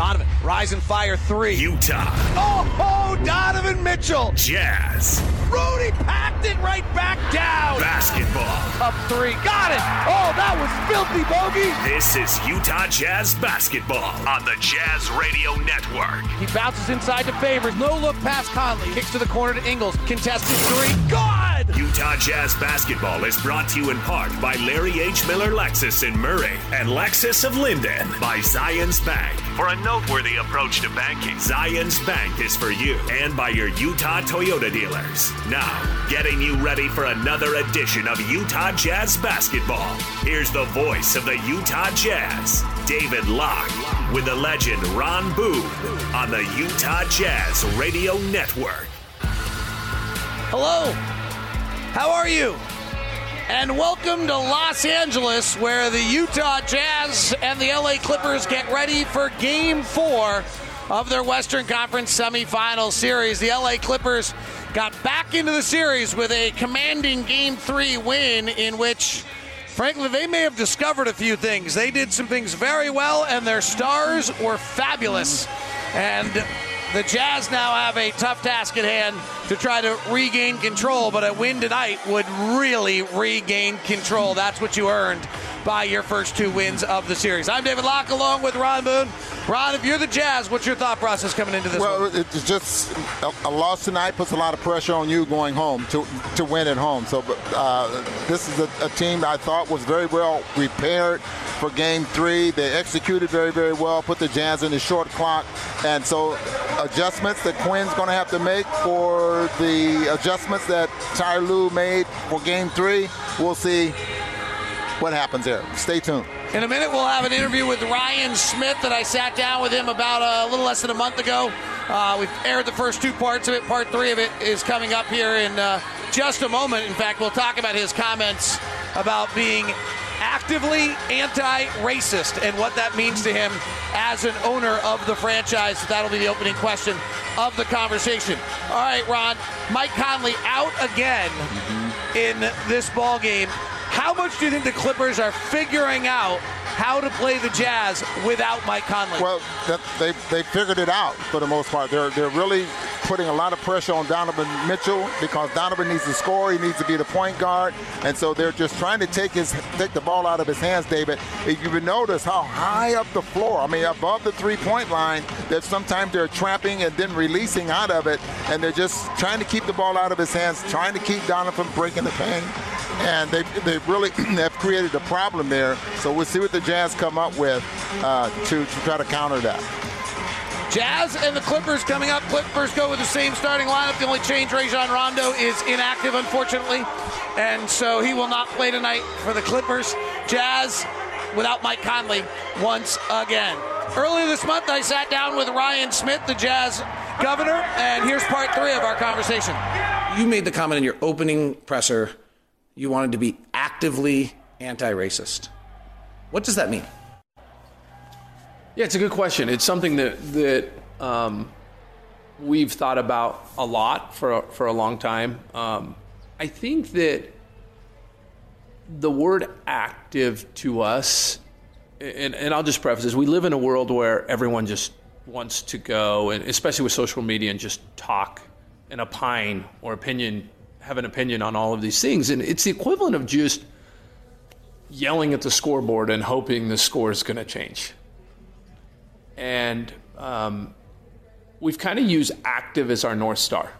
Donovan, rise and fire three. Utah. Oh, oh, Donovan Mitchell. Jazz. Rudy packed it right back down. Basketball. Up three. Got it. Oh, that was filthy bogey. This is Utah Jazz basketball on the Jazz Radio Network. He bounces inside to Favors. No look past Conley. Kicks to the corner to Ingles. Contested three. God! Utah Jazz basketball is brought to you in part by Larry H. Miller Lexus in Murray and Lexus of Lindon by Zions Bank. For a noteworthy approach to banking, Zions Bank is for you and by your Utah Toyota dealers. Now, getting you ready for another edition of Utah Jazz basketball. Here's the voice of the Utah Jazz, David Locke, with the legend Ron Boone on the Utah Jazz Radio Network. Hello. How are you? And welcome to Los Angeles, where the Utah Jazz and the LA Clippers get ready for game four of their Western Conference semifinal series. The LA Clippers got back into the series with a commanding game three win in which. Frankly, they may have discovered a few things. They did some things very well, and their stars were fabulous. And the Jazz now have a tough task at hand to try to regain control, but a win tonight would really regain control. That's what you earned by your first two wins of the series. I'm David Locke along with Ron Boone. Ron, if you're the Jazz, what's your thought process coming into this well, one? it's just a, a, loss tonight puts a lot of pressure on you going home to to win at home. So, uh, this is a, a team I thought was very well prepared for Game Three. They executed very, very well. Put the Jazz in the short clock, and so adjustments that Quin's going to have to make for the adjustments that Ty Lue made for Game Three. We'll see what happens there. Stay tuned. In a minute, we'll have an interview with Ryan Smith that I sat down with him about a little less than a month ago. Uh, we've aired the first two parts of it. Part three of it is coming up here in uh, just a moment. In fact, we'll talk about his comments about being actively anti-racist and what that means to him as an owner of the franchise. That'll be the opening question of the conversation. All right, Ron. Mike Conley out again in this ball game. How much do you think the Clippers are figuring out how to play the Jazz without Mike Conley? Well, they they figured it out for the most part. They're they're really putting a lot of pressure on Donovan Mitchell because Donovan needs to score. He needs to be the point guard, and so they're just trying to take his take the ball out of his hands. David, if you notice how high up the floor, I mean above the three-point line, that sometimes they're trapping and then releasing out of it, and they're just trying to keep the ball out of his hands, trying to keep Donovan from breaking the paint and they they really have created a problem there. So we'll see what the Jazz come up with uh, to, to try to counter that. Jazz and the Clippers coming up. Clippers go with the same starting lineup. The only change, Rajon Rondo is inactive, unfortunately, and so he will not play tonight for the Clippers. Jazz without Mike Conley once again. Earlier this month, I sat down with Ryan Smith, the Jazz governor, and here's part three of our conversation. You made the comment in your opening presser you wanted to be actively anti racist. What does that mean? Yeah, it's a good question. It's something that, that um, we've thought about a lot for for a long time. Um, I think that the word active to us, and, and I'll just preface this we live in a world where everyone just wants to go, and especially with social media, and just talk and opine or opinion have an opinion on all of these things. And it's the equivalent of just yelling at the scoreboard and hoping the score is going to change. And um, we've kind of used active as our North Star.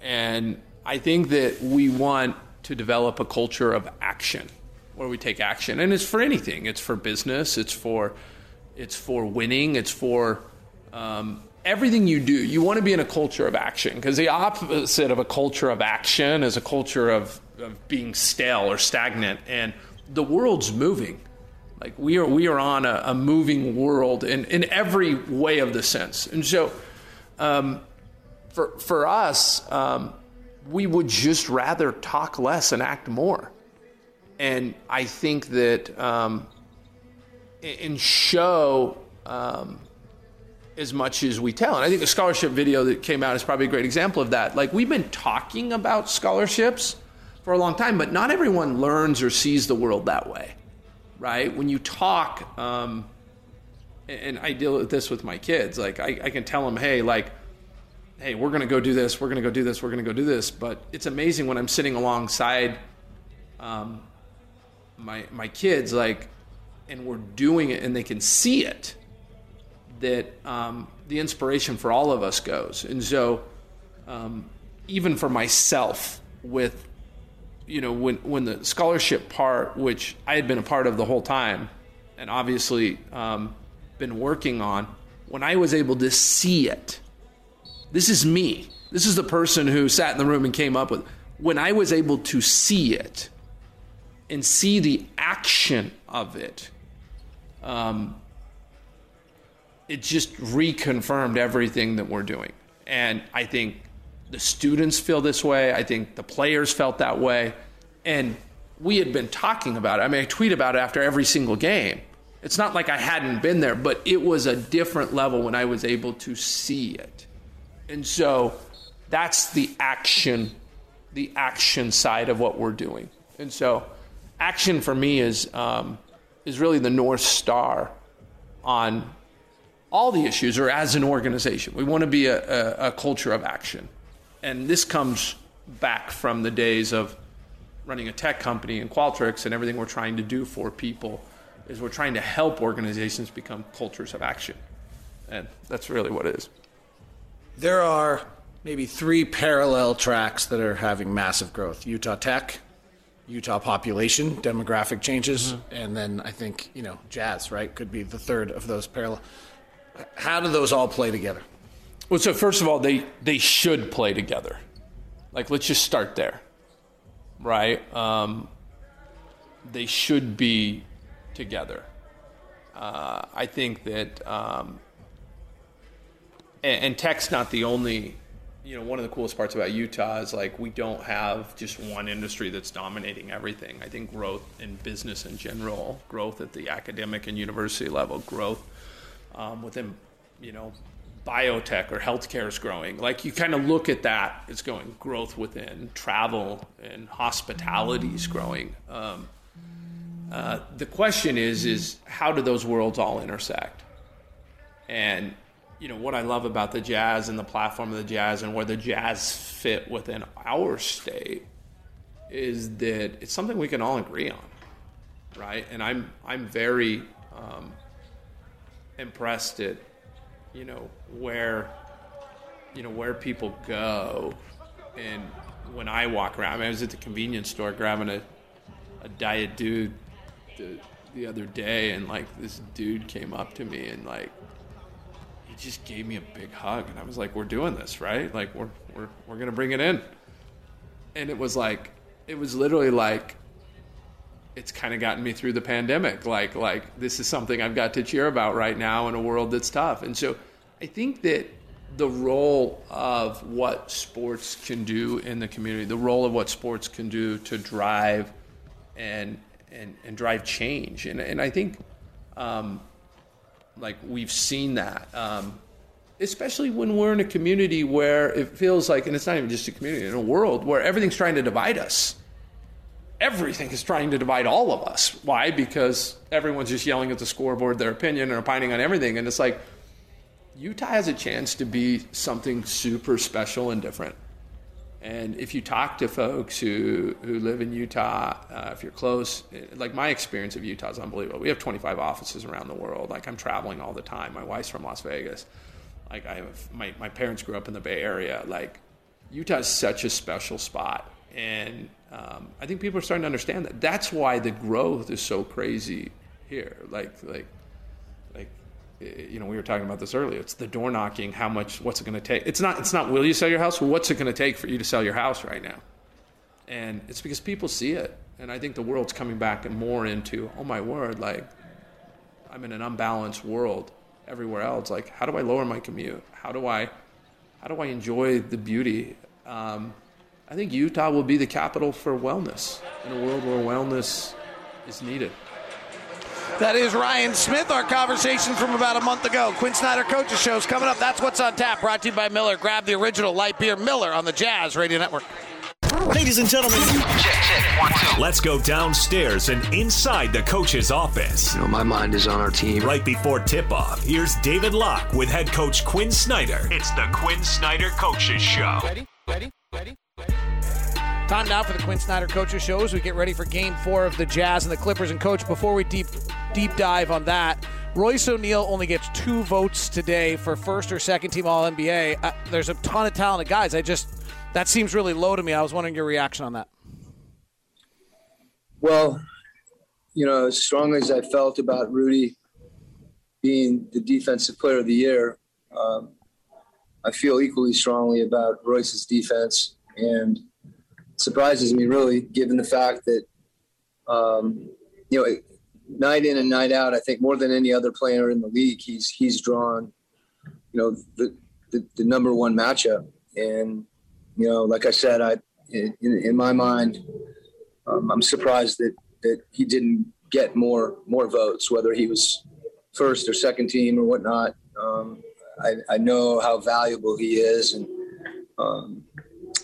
And I think that we want to develop a culture of action where we take action. And it's for anything. It's for business, it's for it's for winning, it's for um, everything you do, you want to be in a culture of action because the opposite of a culture of action is a culture of, of being stale or stagnant. And the world's moving. Like we are, we are on a, a moving world in, in every way of the sense. And so, um, for for us, um, we would just rather talk less and act more. And I think that um, and show um, as much as we tell. And I think the scholarship video that came out is probably a great example of that. Like we've been talking about scholarships for a long time, but not everyone learns or sees the world that way, right? When you talk, um, and I deal with this with my kids. Like I, I can tell them, hey, like, hey, we're gonna go do this, we're gonna go do this, we're gonna go do this. But it's amazing when I'm sitting alongside um, my my kids, like, and we're doing it, and they can see it. That um, the inspiration for all of us goes, and so um, even for myself, with you know when when the scholarship part, which I had been a part of the whole time, and obviously um, been working on, when I was able to see it, this is me. This is the person who sat in the room and came up with. When I was able to see it and see the action of it, um, it just reconfirmed everything that we're doing. And I think the students feel this way. I think the players felt that way. And we had been talking about it. I mean, I tweet about it after every single game. It's not like I hadn't been there, but it was a different level when I was able to see it. And so that's the action, the action side of what we're doing. And so action for me is, um, is really the North Star on all the issues or as an organization. We want to be a, a, a culture of action. And this comes back from the days of running a tech company in Qualtrics and everything we're trying to do for people is we're trying to help organizations become cultures of action. And that's really what it is. There are maybe three parallel tracks that are having massive growth Utah Tech, Utah population, demographic changes, mm-hmm. and then I think, you know, jazz, right? Could be the third of those parallel. How do those all play together? Well, so first of all, they, they should play together. Like, let's just start there, right? Um, they should be together. Uh, I think that, um, and, and tech's not the only. You know, one of the coolest parts about Utah is like we don't have just one industry that's dominating everything. I think growth in business in general, growth at the academic and university level, growth um, within, you know, biotech or healthcare is growing. Like you kind of look at that, it's going growth within travel and hospitality is growing. Um, uh, the question is, is how do those worlds all intersect? And you know what I love about the jazz and the platform of the jazz and where the jazz fit within our state is that it's something we can all agree on, right? And I'm I'm very um, impressed at you know where you know where people go and when I walk around. I, mean, I was at the convenience store grabbing a a diet dude the, the other day, and like this dude came up to me and like he just gave me a big hug, and I was like, "We're doing this, right? Like we're we're we're gonna bring it in." And it was like it was literally like it's kind of gotten me through the pandemic. Like like this is something I've got to cheer about right now in a world that's tough. And so I think that the role of what sports can do in the community, the role of what sports can do to drive and and, and drive change. And, and I think, um, like, we've seen that, um, especially when we're in a community where it feels like, and it's not even just a community, in a world where everything's trying to divide us. Everything is trying to divide all of us. Why? Because everyone's just yelling at the scoreboard their opinion and opining on everything. And it's like, Utah has a chance to be something super special and different. And if you talk to folks who, who live in Utah, uh, if you're close, like my experience of Utah is unbelievable. We have 25 offices around the world. Like I'm traveling all the time. My wife's from Las Vegas. Like I have, my, my parents grew up in the Bay Area. Like Utah is such a special spot. And um, I think people are starting to understand that. That's why the growth is so crazy here. Like, like you know, we were talking about this earlier. It's the door knocking. How much? What's it going to take? It's not. It's not. Will you sell your house? what's it going to take for you to sell your house right now? And it's because people see it, and I think the world's coming back and more into. Oh my word! Like, I'm in an unbalanced world everywhere else. Like, how do I lower my commute? How do I, how do I enjoy the beauty? Um, I think Utah will be the capital for wellness in a world where wellness is needed. That is Ryan Smith, our conversation from about a month ago. Quin Snyder Coaches Show's coming up. That's what's on tap, brought to you by Miller. Grab the original light beer Miller on the Jazz Radio Network. Ladies and gentlemen, let's go downstairs and inside the coach's office. You know, my mind is on our team. Right before tip off, here's David Locke with head coach Quin Snyder. It's the Quin Snyder Coaches Show. Ready? Ready? Ready? Time now for the Quin Snyder Coaches Show as we get ready for Game Four of the Jazz and the Clippers. And coach, before we deep deep dive on that, Royce O'Neale only gets two votes today for first or second team All NBA. Uh, there's a ton of talented guys. I just that seems really low to me. I was wondering your reaction on that. Well, you know, as strongly as I felt about Rudy being the defensive player of the year, um, I feel equally strongly about Royce's defense, and surprises me really, given the fact that um, you know, night in and night out, I think more than any other player in the league, he's he's drawn, you know, the the, the number one matchup, and you know, like I said, I in, in my mind, um, I'm surprised that that he didn't get more more votes, whether he was first or second team or whatnot. Um, I, I, know how valuable he is, and um,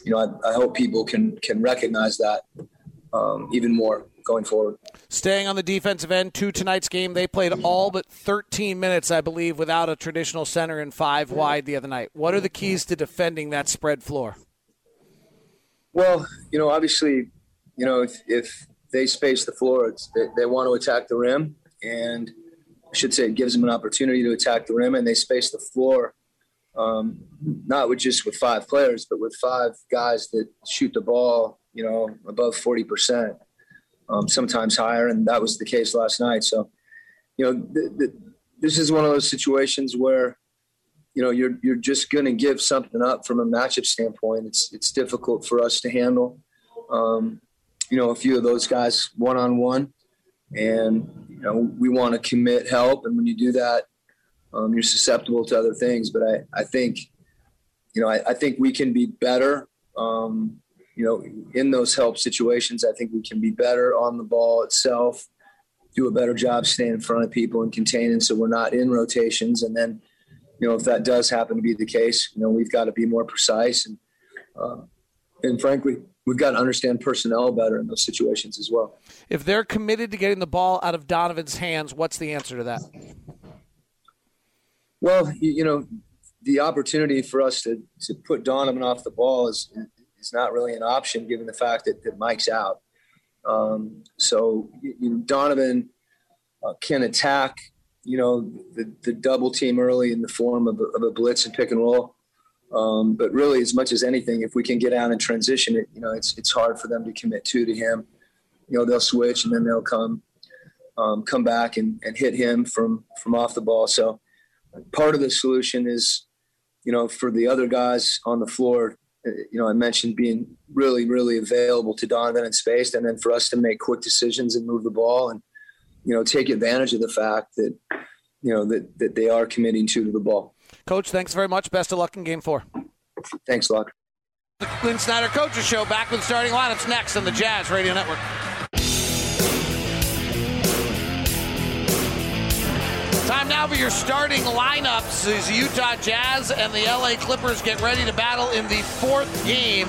you know, I, I, hope people can can recognize that um, even more going forward. Staying on the defensive end, to tonight's game, they played all but 13 minutes, I believe, without a traditional center and five wide the other night. What are the keys to defending that spread floor? Well, you know, obviously, you know, if, if they space the floor, they, they want to attack the rim, and I should say it gives them an opportunity to attack the rim, and they space the floor, um, not with just with five players, but with five guys that shoot the ball, you know, above forty percent, um, sometimes higher, and that was the case last night. So, you know, th- th- this is one of those situations where you know you're you're just going to give something up from a matchup standpoint. It's it's difficult for us to handle. Um, you know, a few of those guys one on one, and you know we want to commit help, and when you do that, um, you're susceptible to other things. But I I think, you know, I, I think we can be better. Um, you know, in those help situations, I think we can be better on the ball itself, do a better job staying in front of people and containing, so we're not in rotations, and then you know, if that does happen to be the case, you know, we've got to be more precise and, uh, and frankly, we've got to understand personnel better in those situations as well. If they're committed to getting the ball out of Donovan's hands, what's the answer to that? Well, you, you know, the opportunity for us to, to put Donovan off the ball is, is not really an option given the fact that, that Mike's out. Um, so, you know, Donovan uh, can attack you know, the, the double team early in the form of a, of a blitz and pick and roll. Um, but really, as much as anything, if we can get out and transition it, you know, it's it's hard for them to commit two to him. You know, they'll switch and then they'll come um, come back and, and hit him from from off the ball. So part of the solution is, you know, for the other guys on the floor, uh, you know, I mentioned being really, really available to Donovan and spaced, and then for us to make quick decisions and move the ball and you know, take advantage of the fact that, you know, that, that they are committing to the ball. Coach, thanks very much. Best of luck in game four. Thanks, Locke. The Quin Snyder Coaches Show back with starting lineups next on the Jazz Radio Network. Time now for your starting lineups as Utah Jazz and the LA Clippers get ready to battle in the fourth game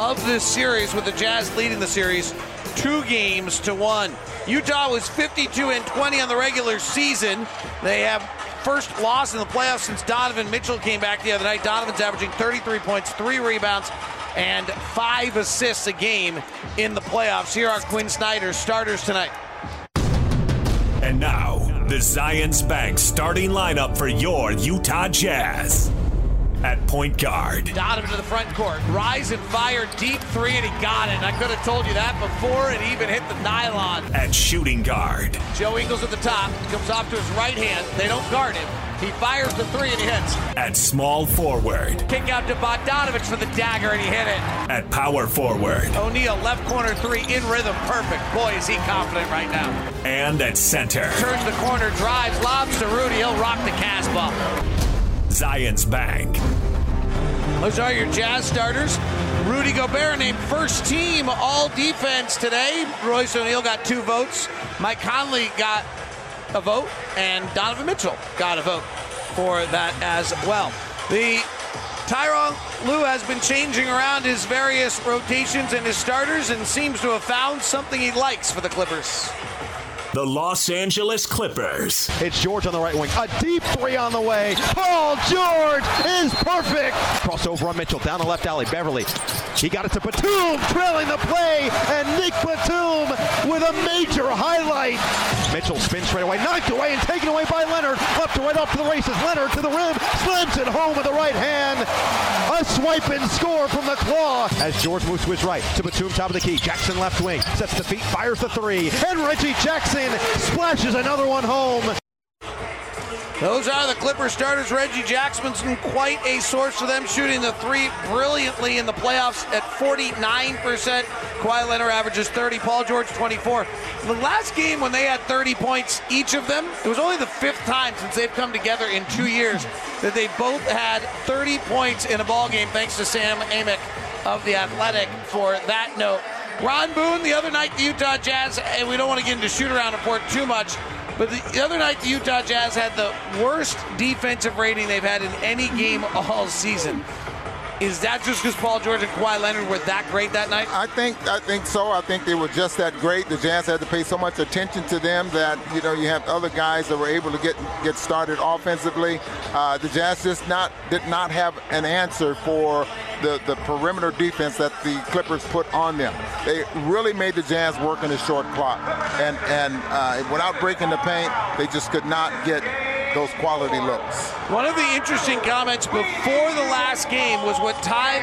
of this series with the Jazz leading the series two games to one. Utah was 52 and 20 on the regular season. They have first loss in the playoffs since Donovan Mitchell came back the other night. Donovan's averaging 33 points, three rebounds, and five assists a game in the playoffs. Here are Quin Snyder's starters tonight. And now, the Zions Bank starting lineup for your Utah Jazz at point guard. Donovan to the front court. Rise and fire, deep three, and he got it. I could have told you that before it even hit the nylon. At shooting guard. Joe Ingles at the top. Comes off to his right hand. They don't guard him. He fires the three and he hits. At small forward. Kick out to Bogdanovich for the dagger and he hit it. At power forward. O'Neale, left corner three in rhythm. Perfect. Boy, is he confident right now. And at center. Turns the corner, drives, lobs to Rudy. He'll rock the Casbah. Zions Bank. Those are your Jazz starters. Rudy Gobert named first team all defense today. Royce O'Neale got two votes. Mike Conley got a vote, and Donovan Mitchell got a vote for that as well. The Tyronn Lue has been changing around his various rotations and his starters and seems to have found something he likes for the Clippers. The Los Angeles Clippers. It's George on the right wing. A deep three on the way. Paul George is perfect. Crossover on Mitchell. Down the left alley. Beverley. He got it to Batum. Trailing the play. And Nick Batum with a major highlight. Mitchell spins straight away. Knocked away and taken away by Leonard. Left to right off to the races. Leonard to the rim. Slams it home with the right hand. A swipe and score from the claw. As George moves to his right. To Batum top of the key. Jackson left wing. Sets the feet. Fires the three. And Reggie Jackson splashes another one home. Those are the Clipper starters. Reggie Jackson's quite a source for them, shooting the three brilliantly in the playoffs at 49%. Kawhi Leonard averages 30. Paul George 24. The last game when they had 30 points each of them, it was only the fifth time since they've come together in two years that they both had 30 points in a ball game. Thanks to Sam Amick of the Athletic for that note. Ron Boone, the other night, the Utah Jazz, and we don't want to get into shoot around report too much, but the, the other night, the Utah Jazz had the worst defensive rating they've had in any game all season. Is that just because Paul George and Kawhi Leonard were that great that night? I think I think so. I think they were just that great. The Jazz had to pay so much attention to them that you know you have other guys that were able to get get started offensively. Uh, the Jazz just not did not have an answer for the, the perimeter defense that the Clippers put on them. They really made the Jazz work in a short clock, and and uh, without breaking the paint, they just could not get those quality looks. One of the interesting comments before the last game was what Ty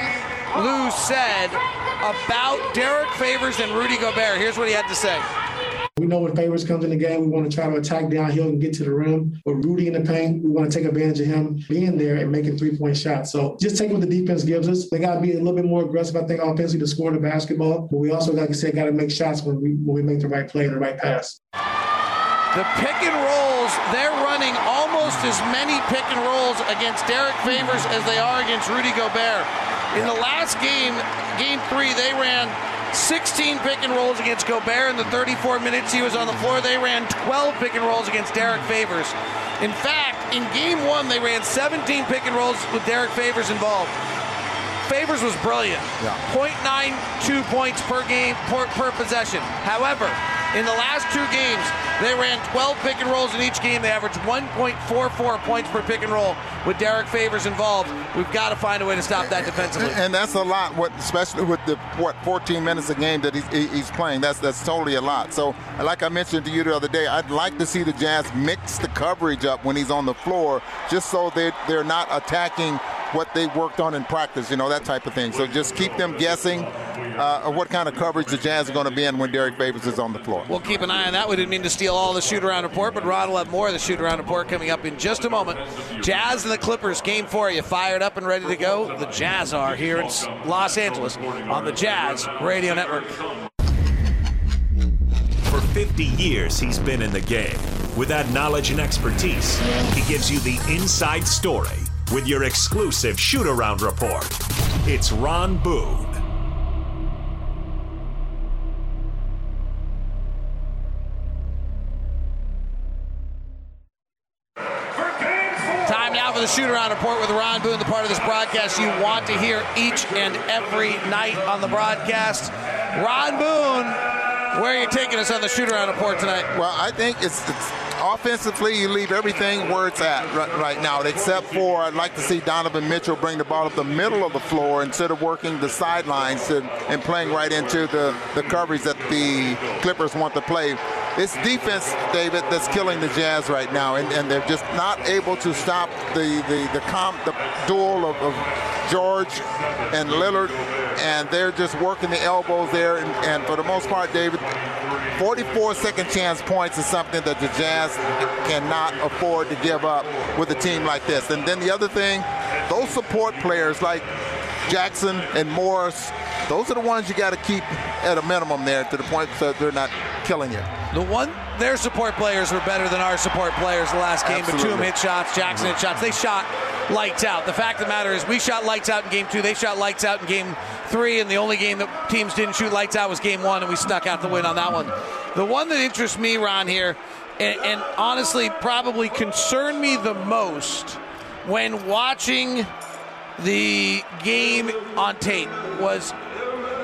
Lue said about Derek Favors and Rudy Gobert. Here's what he had to say. We know when Favors comes in the game, we want to try to attack downhill and get to the rim. But Rudy in the paint, we want to take advantage of him being there and making three point shots. So just take what the defense gives us. They got to be a little bit more aggressive, I think, offensively to score the basketball. But we also, like I said, got to make shots when we when we make the right play and the right pass. The pick and rolls, they're running almost as many pick and rolls against Derek Favors as they are against Rudy Gobert. In the last game, game three, they ran 16 pick and rolls against Gobert in the 34 minutes he was on the floor. They ran 12 pick and rolls against Derek Favors. In fact, in game one, they ran 17 pick and rolls with Derek Favors involved. Favors was brilliant. Yeah. 0.92 points per game per, per possession. However, in the last two games, they ran 12 pick and rolls in each game. They averaged 1.44 points per pick and roll with Derek Favors involved. We've got to find a way to stop that defensively. And that's a lot, what, especially with the what 14 minutes a game that he's, he's playing. That's that's totally a lot. So, like I mentioned to you the other day, I'd like to see the Jazz mix the coverage up when he's on the floor, just so they they're not attacking what they worked on in practice, you know, that type of thing. So just keep them guessing uh, what kind of coverage the Jazz are going to be in when Derek Favors is on the floor. We'll keep an eye on that. We didn't mean to steal all the shoot around report, but Rod will have more of the shoot around report coming up in just a moment. Jazz and the Clippers, game four. You fired up and ready to go? The Jazz are here in Los Angeles on the Jazz Radio Network. For 50 years, he's been in the game. With that knowledge and expertise, he gives you the inside story with your exclusive shoot around report. It's Ron Boone. Time now for the shoot around report with Ron Boone, the part of this broadcast you want to hear each and every night on the broadcast. Ron Boone, where are you taking us on the shoot around report tonight? Well, I think it's, it's offensively, you leave everything where it's at right, now, except for I'd like to see Donovan Mitchell bring the ball up the middle of the floor instead of working the sidelines and, and playing right into the, the coverage that the Clippers want to play. It's defense, David, that's killing the Jazz right now, and, and they're just not able to stop the the the, comp, the duel of, of George and Lillard, and they're just working the elbows there. And, and for the most part, David, 44 second chance points is something that the Jazz cannot afford to give up with a team like this. And then the other thing, those support players like Jackson and Morris, those are the ones you got to keep at a minimum there to the point so they're not killing you. The one, their support players were better than our support players the last game. Absolutely. Batum hit shots, Jackson hit shots. They shot lights out. The fact of the matter is, we shot lights out in game two. They shot lights out in game three, and the only game that teams didn't shoot lights out was game one, and we snuck out the win on that one. The one that interests me, Ron, here, and, and honestly probably concerned me the most when watching the game on tape was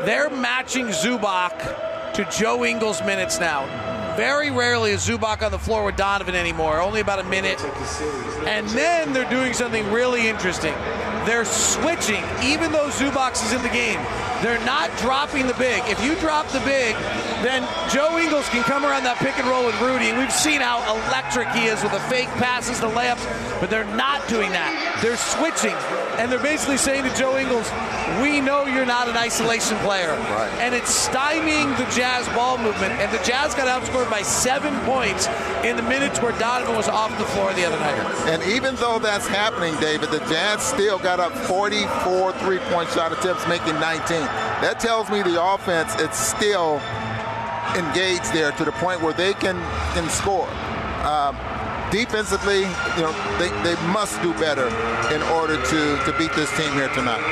they're matching Zubac to Joe Ingles minutes now. Very rarely is Zubac on the floor with Donovan anymore, only about a minute. And then they're doing something really interesting. They're switching, even though Zubac is in the game. They're not dropping the big. If you drop the big, then Joe Ingles can come around that pick and roll with Rudy. We've seen how electric he is with the fake passes, the layups, but they're not doing that. They're switching, and they're basically saying to Joe Ingles, "We know you're not an isolation player," Right. and it's stymieing the Jazz ball movement. And the Jazz got outscored by seven points in the minutes where Donovan was off the floor the other night. And even though that's happening, David, the Jazz still got up 44 three-point shot attempts, making 19. That tells me the offense is still engaged there to the point where they can can score. Um, defensively, you know, they, they must do better in order to, to beat this team here tonight.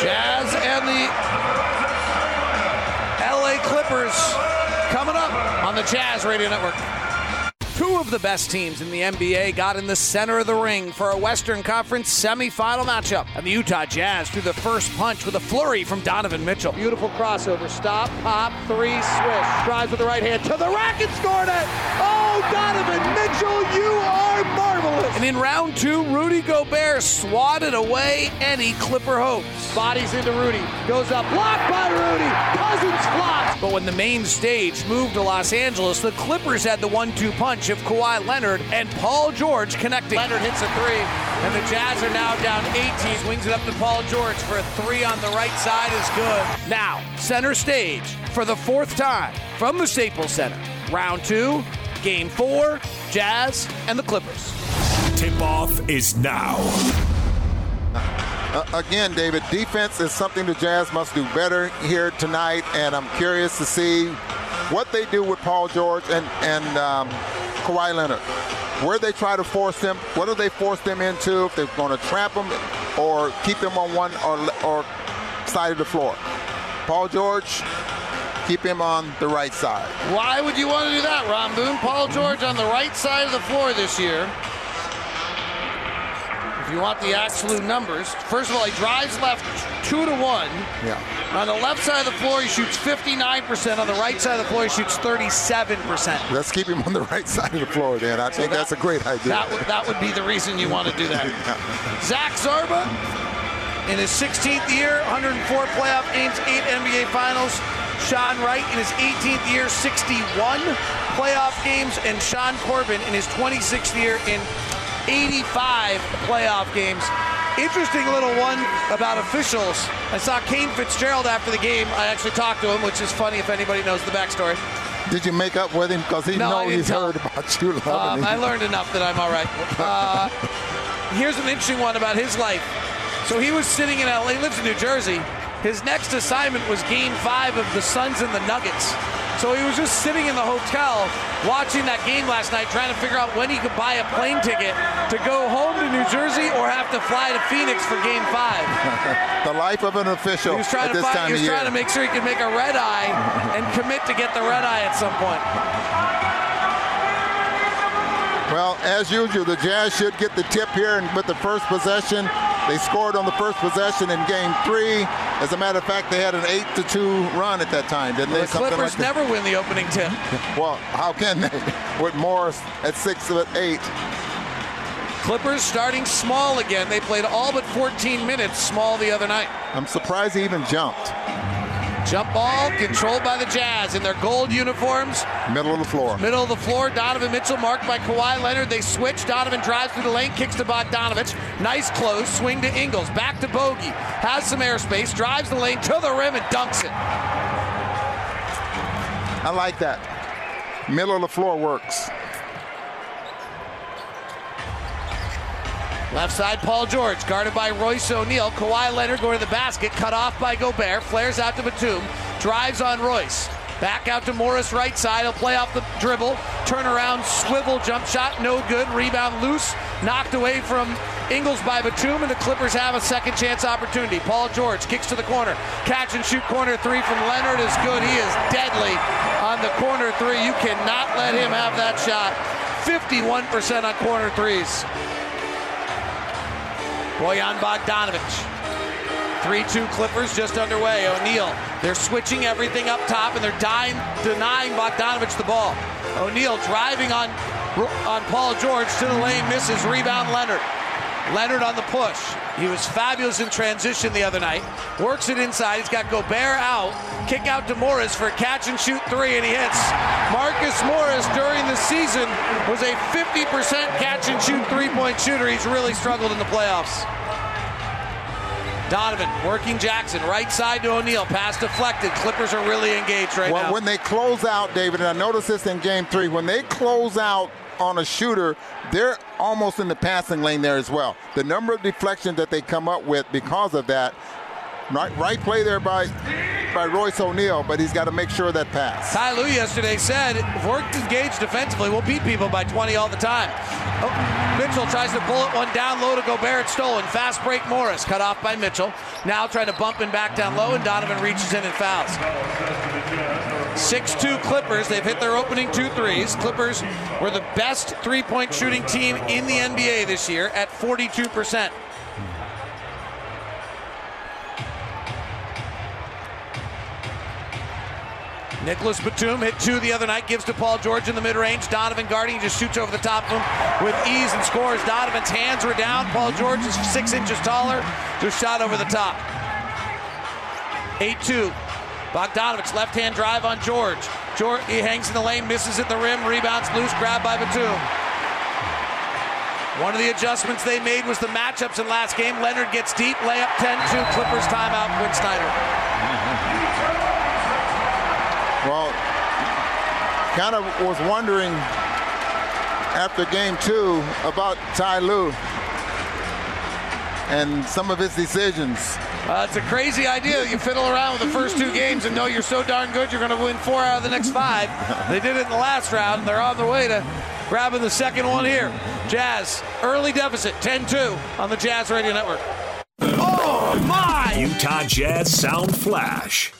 Jazz and the LA Clippers coming up on the Jazz Radio Network. Two of the best teams in the NBA got in the center of the ring for a Western Conference semifinal matchup. And the Utah Jazz threw the first punch with a flurry from Donovan Mitchell. Beautiful crossover. Stop, pop, three, swish. Drives with the right hand to the rack and scored it. Oh, Donovan Mitchell, you are marvelous. And in round two, Rudy Gobert swatted away any Clipper hopes. Bodies into Rudy. Goes up. Blocked by Rudy. Cousins flops. But when the main stage moved to Los Angeles, the Clippers had the one-two punch of Kawhi Leonard and Paul George connecting. Leonard hits a three, and the Jazz are now down 18. Wings it up to Paul George for a three on the right side is good. Now, center stage for the fourth time from the Staples Center. Round two, game four, Jazz and the Clippers. Tip off is now. Uh, again, David, defense is something the Jazz must do better here tonight, and I'm curious to see what they do with Paul George and and um, Kawhi Leonard. Where they try to force them, what do they force them into? If they're going to trap them or keep them on one or or side of the floor. Paul George, keep him on the right side. Why would you want to do that, Ron Boone? Paul George on the right side of the floor this year. You want the absolute numbers, first of all, he drives left two to one. Yeah. On the left side of the floor, he shoots 59%. On the right side of the floor, he shoots 37%. Let's keep him on the right side of the floor. Then I think that- that's a great idea. That would, that would be the reason you want to do that. Zach Zarba, in his 16th year, 104 playoff games, 8 NBA Finals. Sean Wright, in his 18th year, 61 playoff games. And Sean Corbin, in his 26th year, in 85 playoff games. Interesting little one about officials. I saw Kane Fitzgerald after the game. I actually talked to him, which is funny if anybody knows the backstory. Did you make up with him because he No, knows he's heard about you Um. I learned enough that I'm all right. Uh, here's an interesting one about his life. So he was sitting in LA, he lives in New Jersey. His next assignment was game five of the Suns and the Nuggets. So he was just sitting in the hotel watching that game last night, trying to figure out when he could buy a plane ticket to go home to New Jersey or have to fly to Phoenix for game five. the life of an official He was trying at to find, he was trying to make sure he could make a red eye and commit to get the red eye at some point. Well, as usual, the Jazz should get the tip here and with the first possession. They scored on the first possession in game three. As a matter of fact, they had an 8 to 2 run at that time, didn't they? The Something Clippers like never win the opening tip. Well, how can they? With Morris at 6 foot 8. Clippers starting small again. They played all but 14 minutes small the other night. I'm surprised he even jumped. Jump ball controlled by the Jazz in their gold uniforms. Middle of the floor. Middle of the floor, Donovan Mitchell marked by Kawhi Leonard. They switch. Donovan drives through the lane, kicks to Bogdanovich. Nice close, swing to Ingles. Back to Bogey. Has some airspace, drives the lane to the rim and dunks it. I like that. Middle of the floor works. Left side, Paul George, guarded by Royce O'Neale. Kawhi Leonard going to the basket, cut off by Gobert. Flares out to Batum, drives on Royce. Back out to Morris, right side. He'll play off the dribble, turn around, swivel jump shot, no good. Rebound loose, knocked away from Ingles by Batum, and the Clippers have a second chance opportunity. Paul George kicks to the corner, catch and shoot corner three from Leonard is good. He is deadly on the corner three. You cannot let him have that shot. 51% on corner threes. Bojan Bogdanovich. 3 2 Clippers just underway. O'Neale. They're switching everything up top and they're dying, denying Bogdanovich the ball. O'Neale driving on, on Paul George to the lane, misses. Rebound Leonard. Leonard on the push. He was fabulous in transition the other night. Works it inside. He's got Gobert out. Kick out to Morris for a catch and shoot three, and he hits. Marcus Morris during the season was a 50% catch and shoot three point shooter. He's really struggled in the playoffs. Donovan working Jackson, right side to O'Neale, pass deflected. Clippers are really engaged right well, now. when they close out, David, and I noticed this in game three, when they close out on a shooter, they're almost in the passing lane there as well. The number of deflections that they come up with because of that, right, right play there by by Royce O'Neale, but he's got to make sure that pass. Ty Lue yesterday said, if we're engaged defensively, we'll beat people by 20 all the time. Oh, Mitchell tries to pull it one down low to Gobert. Stolen. Fast break Morris. Cut off by Mitchell. Now trying to bump him back down low, and Donovan reaches in and fouls. 6-2 Clippers. They've hit their opening two threes. Clippers were the best three-point shooting team in the NBA this year at 42%. Nicholas Batum hit two the other night, gives to Paul George in the mid-range. Donovan guarding, just shoots over the top of him with ease and scores. Donovan's hands were down. Paul George is six inches taller, just shot over the top. 8-2. Bogdanovic left hand drive on George. George he hangs in the lane, misses at the rim, rebounds loose, grab by Batum. One of the adjustments they made was the matchups in last game. Leonard gets deep, layup 10-2, Clippers timeout, Quin Snyder. Well, kind of was wondering after game two about Ty Lue and some of his decisions. Uh, it's a crazy idea. You fiddle around with the first two games and know you're so darn good you're going to win four out of the next five. They did it in the last round. and They're on their way to grabbing the second one here. Jazz, early deficit, 10 2 on the Jazz Radio Network. Oh, my! Utah Jazz Sound Flash.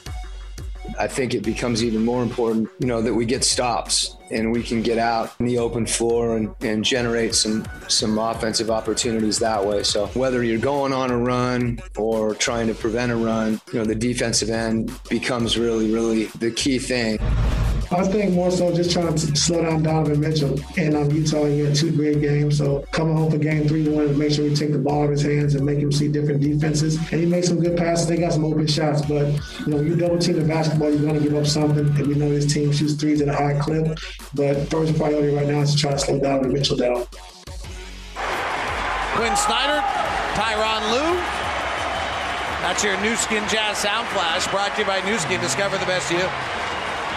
I think it becomes even more important, you know, that we get stops and we can get out in the open floor and, and generate some some offensive opportunities that way. So whether you're going on a run or trying to prevent a run, you know, the defensive end becomes really, really the key thing. I think more so just trying to slow down Donovan Mitchell. And um, Utah, he had two great games. So coming home for game three, we wanted to make sure we take the ball out of his hands and make him see different defenses. And he made some good passes. They got some open shots. But, you know, when you double team the basketball, you're going to give up something. And we know this team shoots threes at a high clip. But first priority right now is to try to slow Donovan Mitchell down. Quin Snyder, Tyronn Lue. That's your Nu Skin Jazz Sound Flash brought to you by Nu Skin. Discover the best you.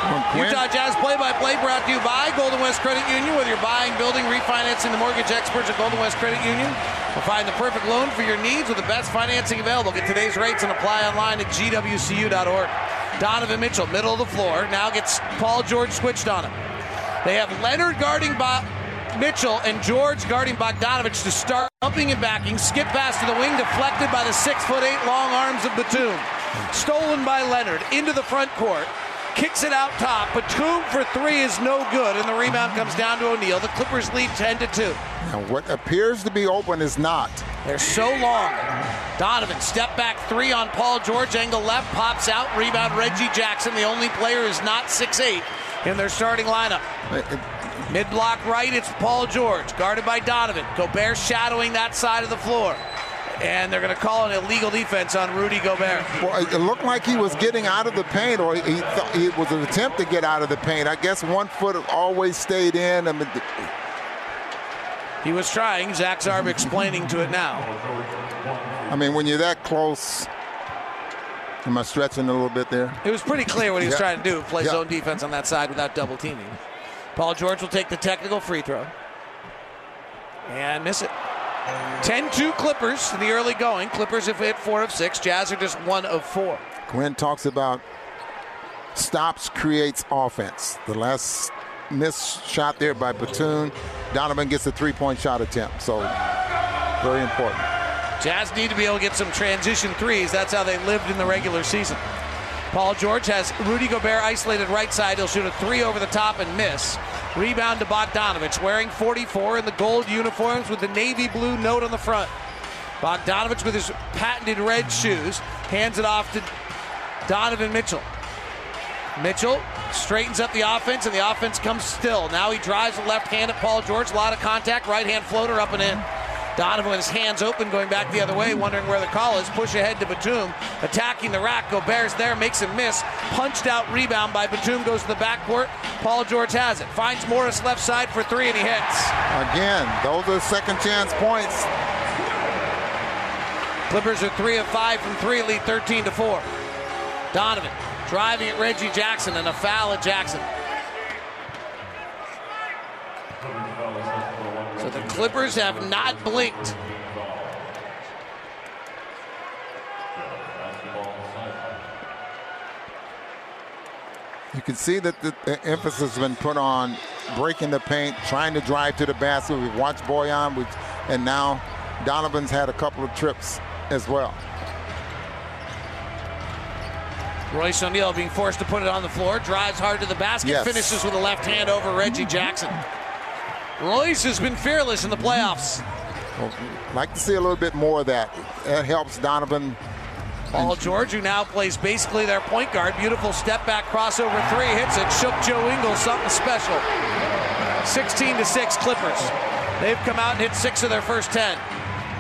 Utah Jazz play-by-play brought to you by Golden West Credit Union. Whether you're buying, building, refinancing, the mortgage experts at Golden West Credit Union will find the perfect loan for your needs with the best financing available. Get today's rates and apply online at gwcu.org. Donovan Mitchell, middle of the floor, now gets Paul George switched on him. They have Leonard guarding Mitchell and George guarding Bogdanovich to start jumping and backing. Skip pass to the wing, deflected by the six foot eight long arms of Batum. Stolen by Leonard into the front court kicks it out top. Batum for three is no good, and the rebound comes down to O'Neale. The Clippers lead 10 to 2. And what appears to be open is not. They're so long. Donovan, step back three on Paul George, angle left, pops out, rebound Reggie Jackson. The only player is not 6'8 in their starting lineup. Mid block right, it's Paul George, guarded by Donovan. Gobert shadowing that side of the floor and they're going to call an illegal defense on Rudy Gobert. Well, it looked like he was getting out of the paint, or he thought it was an attempt to get out of the paint. I guess one foot always stayed in. I mean, he was trying. Zach Zarb explaining to it now. I mean, when you're that close, am I stretching a little bit there? It was pretty clear what he was Yeah. trying to do: play Yeah. zone defense on that side without double teaming. Paul George will take the technical free throw and miss it. 10-2 Clippers in the early going. Clippers have hit four of six. Jazz are just one of four. Quin talks about stops creates offense. The last missed shot there by Batum, Donovan gets a three-point shot attempt. So very important. Jazz need to be able to get some transition threes. That's how they lived in the regular season. Paul George has Rudy Gobert isolated right side. He'll shoot a three over the top and miss. Rebound to Bogdanovich, wearing 44 in the gold uniforms with the navy blue note on the front. Bogdanovich with his patented red shoes hands it off to Donovan Mitchell. Mitchell straightens up the offense, and the offense comes still. Now he drives the left hand at Paul George. A lot of contact. Right hand floater up and in. Donovan with his hands open, going back the other way, wondering where the call is. Push ahead to Batum, attacking the rack. Gobert's there, makes a miss. Punched out rebound by Batum, goes to the backcourt. Paul George has it. Finds Morris left side for three, and he hits. Again, those are second chance points. Clippers are three of five from three, lead 13 to four. Donovan driving at Reggie Jackson, and a foul at Jackson. So the Clippers have not blinked. You can see that the, the emphasis has been put on breaking the paint, trying to drive to the basket. We've watched Bojan, we've, and now Donovan's had a couple of trips as well. Royce O'Neale being forced to put it on the floor, drives hard to the basket, Yes. finishes with a left hand over Reggie Jackson. Royce has been fearless in the playoffs. Well, like to see a little bit more of that. That helps Donovan. Paul George, who now plays basically their point guard, beautiful step back crossover three, hits it, shook Joe Ingles, something special. 16 to 6 Clippers. They've come out and hit six of their first 10.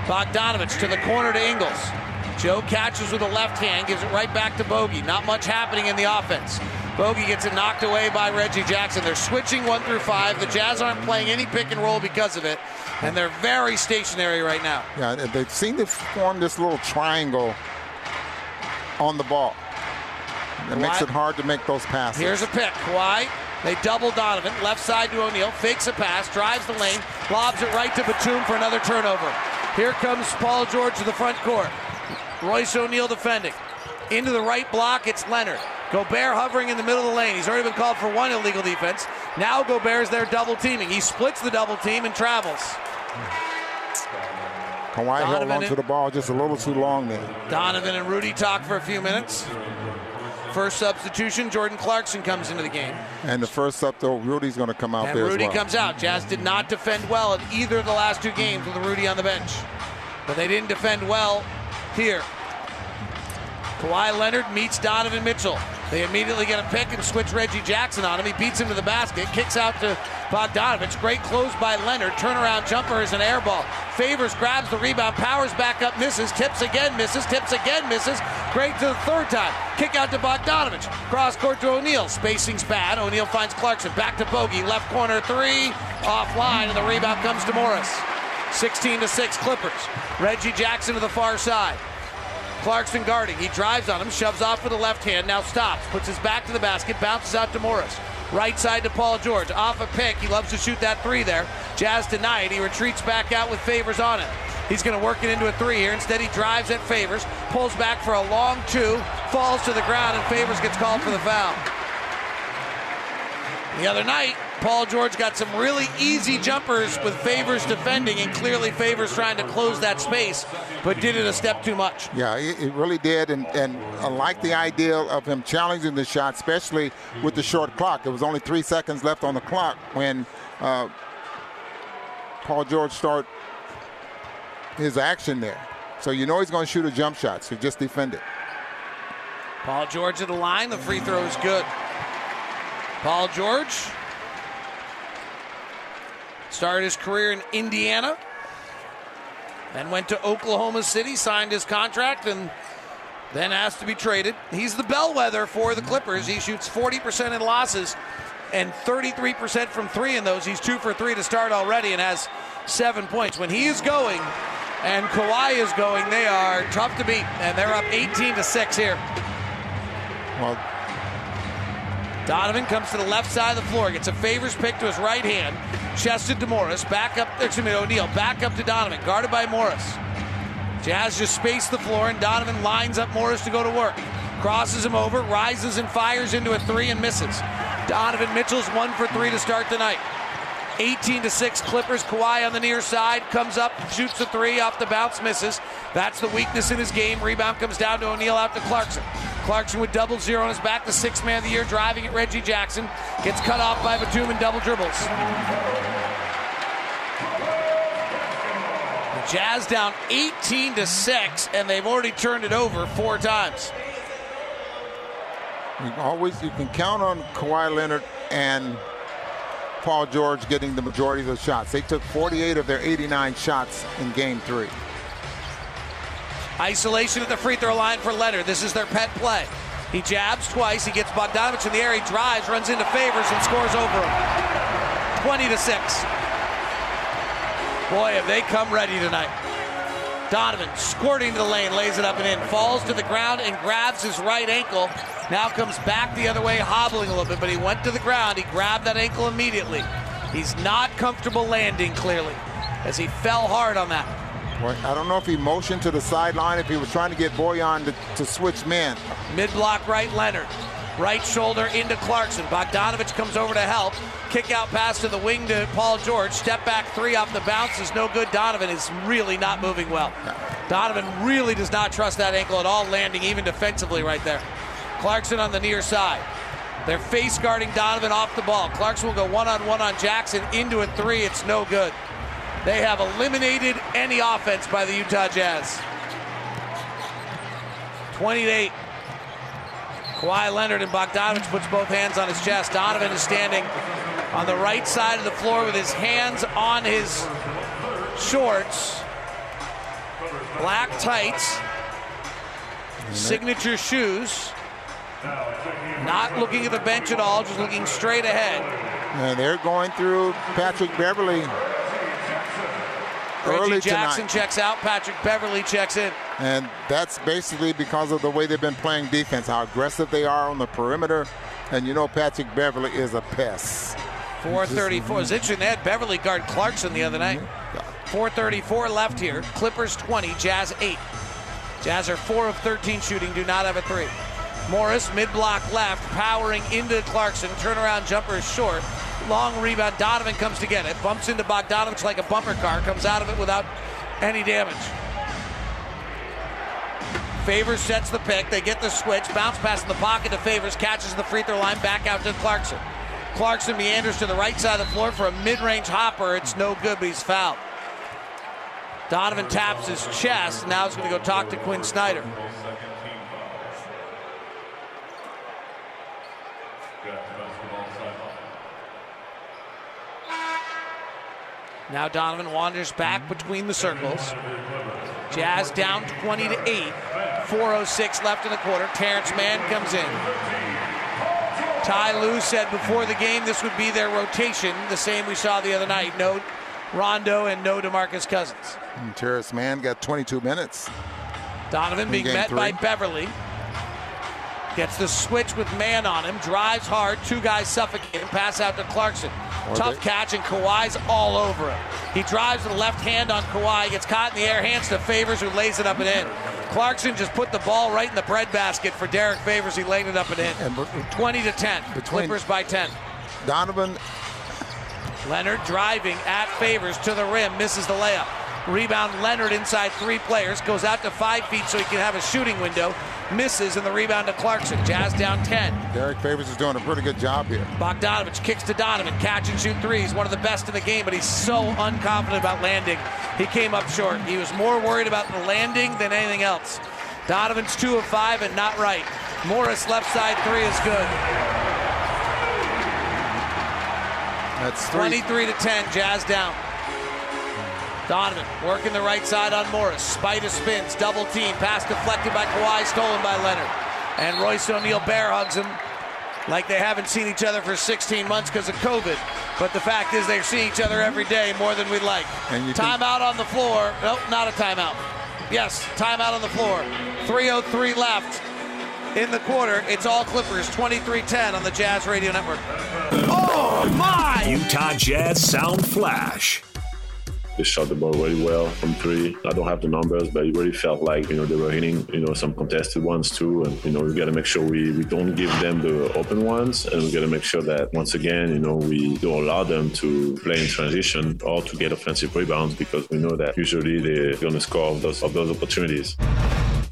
Bogdanovich to the corner to Ingles. Joe catches with a left hand, gives it right back to Bogey. Not much happening in the offense. Bogey gets it knocked away by Reggie Jackson. They're switching one through five. The Jazz aren't playing any pick and roll because of it, and they're very stationary right now. Yeah, they seem to form this little triangle on the ball. It makes it hard to make those passes. Here's a pick. Kawhi. They double Donovan. Left side to O'Neale. Fakes a pass. Drives the lane. Lobs it right to Batum for another turnover. Here comes Paul George to the front court. Royce O'Neale defending. Into the right block, it's Leonard. Gobert hovering in the middle of the lane. He's already been called for one illegal defense. Now Gobert's there double teaming. He splits the double team and travels. Kawhi held onto in- the ball just a little too long there. Donovan and Rudy talk for a few minutes. First substitution, Jordan Clarkson comes into the game. And the first up, though, Rudy's going to come out And there Rudy as well. comes out. Jazz did not defend well in either of the last two games with Rudy on the bench. But they didn't defend well here. Kawhi Leonard meets Donovan Mitchell. They immediately get a pick and switch Reggie Jackson on him. He beats him to the basket, kicks out to Bogdanovich. Great close by Leonard. Turnaround jumper is an air ball. Favors grabs the rebound, powers back up, misses, tips again, misses, tips again, misses. Great to the third time. Kick out to Bogdanovich. Cross court to O'Neale. Spacing's bad. O'Neale finds Clarkson. Back to Bogey. Left corner three. Offline, and the rebound comes to Morris. 16 to 6 Clippers. Reggie Jackson to the far side. Clarkson guarding. He drives on him, shoves off with the left hand, now stops, puts his back to the basket, bounces out to Morris. Right side to Paul George. Off a pick. He loves to shoot that three there. Jazz deny it. He retreats back out with favors on it. He's going to work it into a three here. Instead, he drives at favors, pulls back for a long two, falls to the ground, and favors gets called for the foul. The other night, Paul George got some really easy jumpers with Favors defending, and clearly Favors trying to close that space, but did it a step too much. Yeah, it, really did, and, and I like the idea of him challenging the shot, especially with the short clock. There was only three seconds left on the clock when uh, Paul George started his action there. So you know he's going to shoot a jump shot, so just defend it. Paul George at the line. The free throw is good. Paul George started his career in Indiana, then went to Oklahoma City, signed his contract, and then asked to be traded. He's the bellwether for the Clippers. He shoots 40% in losses and 33% from three in those. He's two for three to start already and has seven points. When he is going and Kawhi is going, they are tough to beat, and they're up 18 to 6 here. Well, Donovan comes to the left side of the floor, gets a favors pick to his right hand, chested to Morris, back up, uh, excuse me, O'Neale, back up to Donovan, guarded by Morris. Jazz just space the floor, and Donovan lines up Morris to go to work. Crosses him over, rises and fires into a three and misses. Donovan Mitchell's one for three to start tonight. 18 to 6 Clippers. Kawhi on the near side comes up, shoots a three off the bounce, misses. That's the weakness in his game. Rebound comes down to O'Neale out to Clarkson. Clarkson with double zero on his back, the sixth man of the year, driving at Reggie Jackson. Gets cut off by Batum and double dribbles. The Jazz down 18 to 6, and they've already turned it over four times. You always you can count on Kawhi Leonard and Paul George getting the majority of the shots. They took 48 of their 89 shots in game three. Isolation at the free throw line for Leonard. This is their pet play. He jabs twice. He gets Bogdanovich in the air. He drives, runs into Favors, and scores over him. 20 to 6. Boy, have they come ready tonight. Donovan squirting to the lane, lays it up and in, falls to the ground and grabs his right ankle. Now comes back the other way, hobbling a little bit, but he went to the ground. He grabbed that ankle immediately. He's not comfortable landing, clearly, as he fell hard on that. I don't know if he motioned to the sideline, if he was trying to get Bojan to, to switch men. Mid block right, Leonard. Right shoulder into Clarkson. Bogdanovich comes over to help. Kick out pass to the wing to Paul George. Step back three off the bounce is no good. Donovan is really not moving well. Donovan really does not trust that ankle at all, landing even defensively right there. Clarkson on the near side. They're face guarding Donovan off the ball. Clarkson will go one on one on Jackson into a three. It's no good. They have eliminated any offense by the Utah Jazz. 28. Kawhi Leonard and Bogdanovich puts both hands on his chest. Donovan is standing on the right side of the floor with his hands on his shorts, black tights, signature shoes. Not looking at the bench at all, just looking straight ahead. And they're going through Patrick Beverley. Reggie Jackson tonight. checks out. Patrick Beverley checks in. And that's basically because of the way they've been playing defense, how aggressive they are on the perimeter. And you know Patrick Beverley is a pest. 434. It's interesting. They had Beverley guard Clarkson the other night. 434 left here. Clippers 20, Jazz 8. Jazz are 4 of 13 shooting, do not have a 3. Morris, mid block left, powering into Clarkson. Turnaround jumper is short. Long rebound. Donovan comes to get it. Bumps into Bogdanovich like a bumper car. Comes out of it without any damage. Favors sets the pick. They get the switch. Bounce pass in the pocket to Favors. Catches the free throw line. Back out to Clarkson. Clarkson meanders to the right side of the floor for a mid range hopper. It's no good, but he's fouled. Donovan taps his chest. Now he's going to go talk to Quin Snyder. Now Donovan wanders back between the circles. Jazz down 20 to 8. 406 left in the quarter. Terance Mann comes in. Ty Lue said before the game this would be their rotation, the same we saw the other night. No Rondo and no DeMarcus Cousins. And Terance Mann got 22 minutes. Donovan being met three. by Beverley. Gets the switch with Mann on him, drives hard, two guys suffocate him, pass out to Clarkson. Or Tough catch, and Kawhi's all over him. He drives with the left hand on Kawhi, gets caught in the air, hands to Favors, who lays it up and in. Clarkson just put the ball right in the breadbasket for Derrick Favors. He laid it up and in. And 20 to 10. Clippers by 10. Donovan. Leonard driving at Favors to the rim, misses the layup. Rebound Leonard inside three players, goes out to five feet so he can have a shooting window. Misses, and the rebound to Clarkson. Jazz down 10. Derrick Favors is doing a pretty good job here. Bogdanovich kicks to Donovan. Catch and shoot threes. One of the best in the game, but he's so unconfident about landing. He came up short. He was more worried about the landing than anything else. Donovan's two of five and not right. Morris left side three is good. That's three. 23 to 10. Jazz down. Donovan working the right side on Morris. Spider spins, double team, pass deflected by Kawhi, stolen by Leonard. And Royce O'Neale bear hugs him like they haven't seen each other for 16 months because of COVID. But the fact is they're seeing each other every day more than we'd like. Timeout on the floor. Nope, not a timeout. Yes, timeout on the floor. 303 left in the quarter. It's all Clippers, 23-10 on the Jazz Radio Network. Oh my! Utah Jazz Sound Flash. They shot the ball really well from three. I don't have the numbers, but it really felt like, you know, they were hitting, you know, some contested ones too. And, you know, we got to make sure we, we don't give them the open ones. And we got to make sure that once again, you know, we don't allow them to play in transition or to get offensive rebounds because we know that usually they're going to score those, of those opportunities.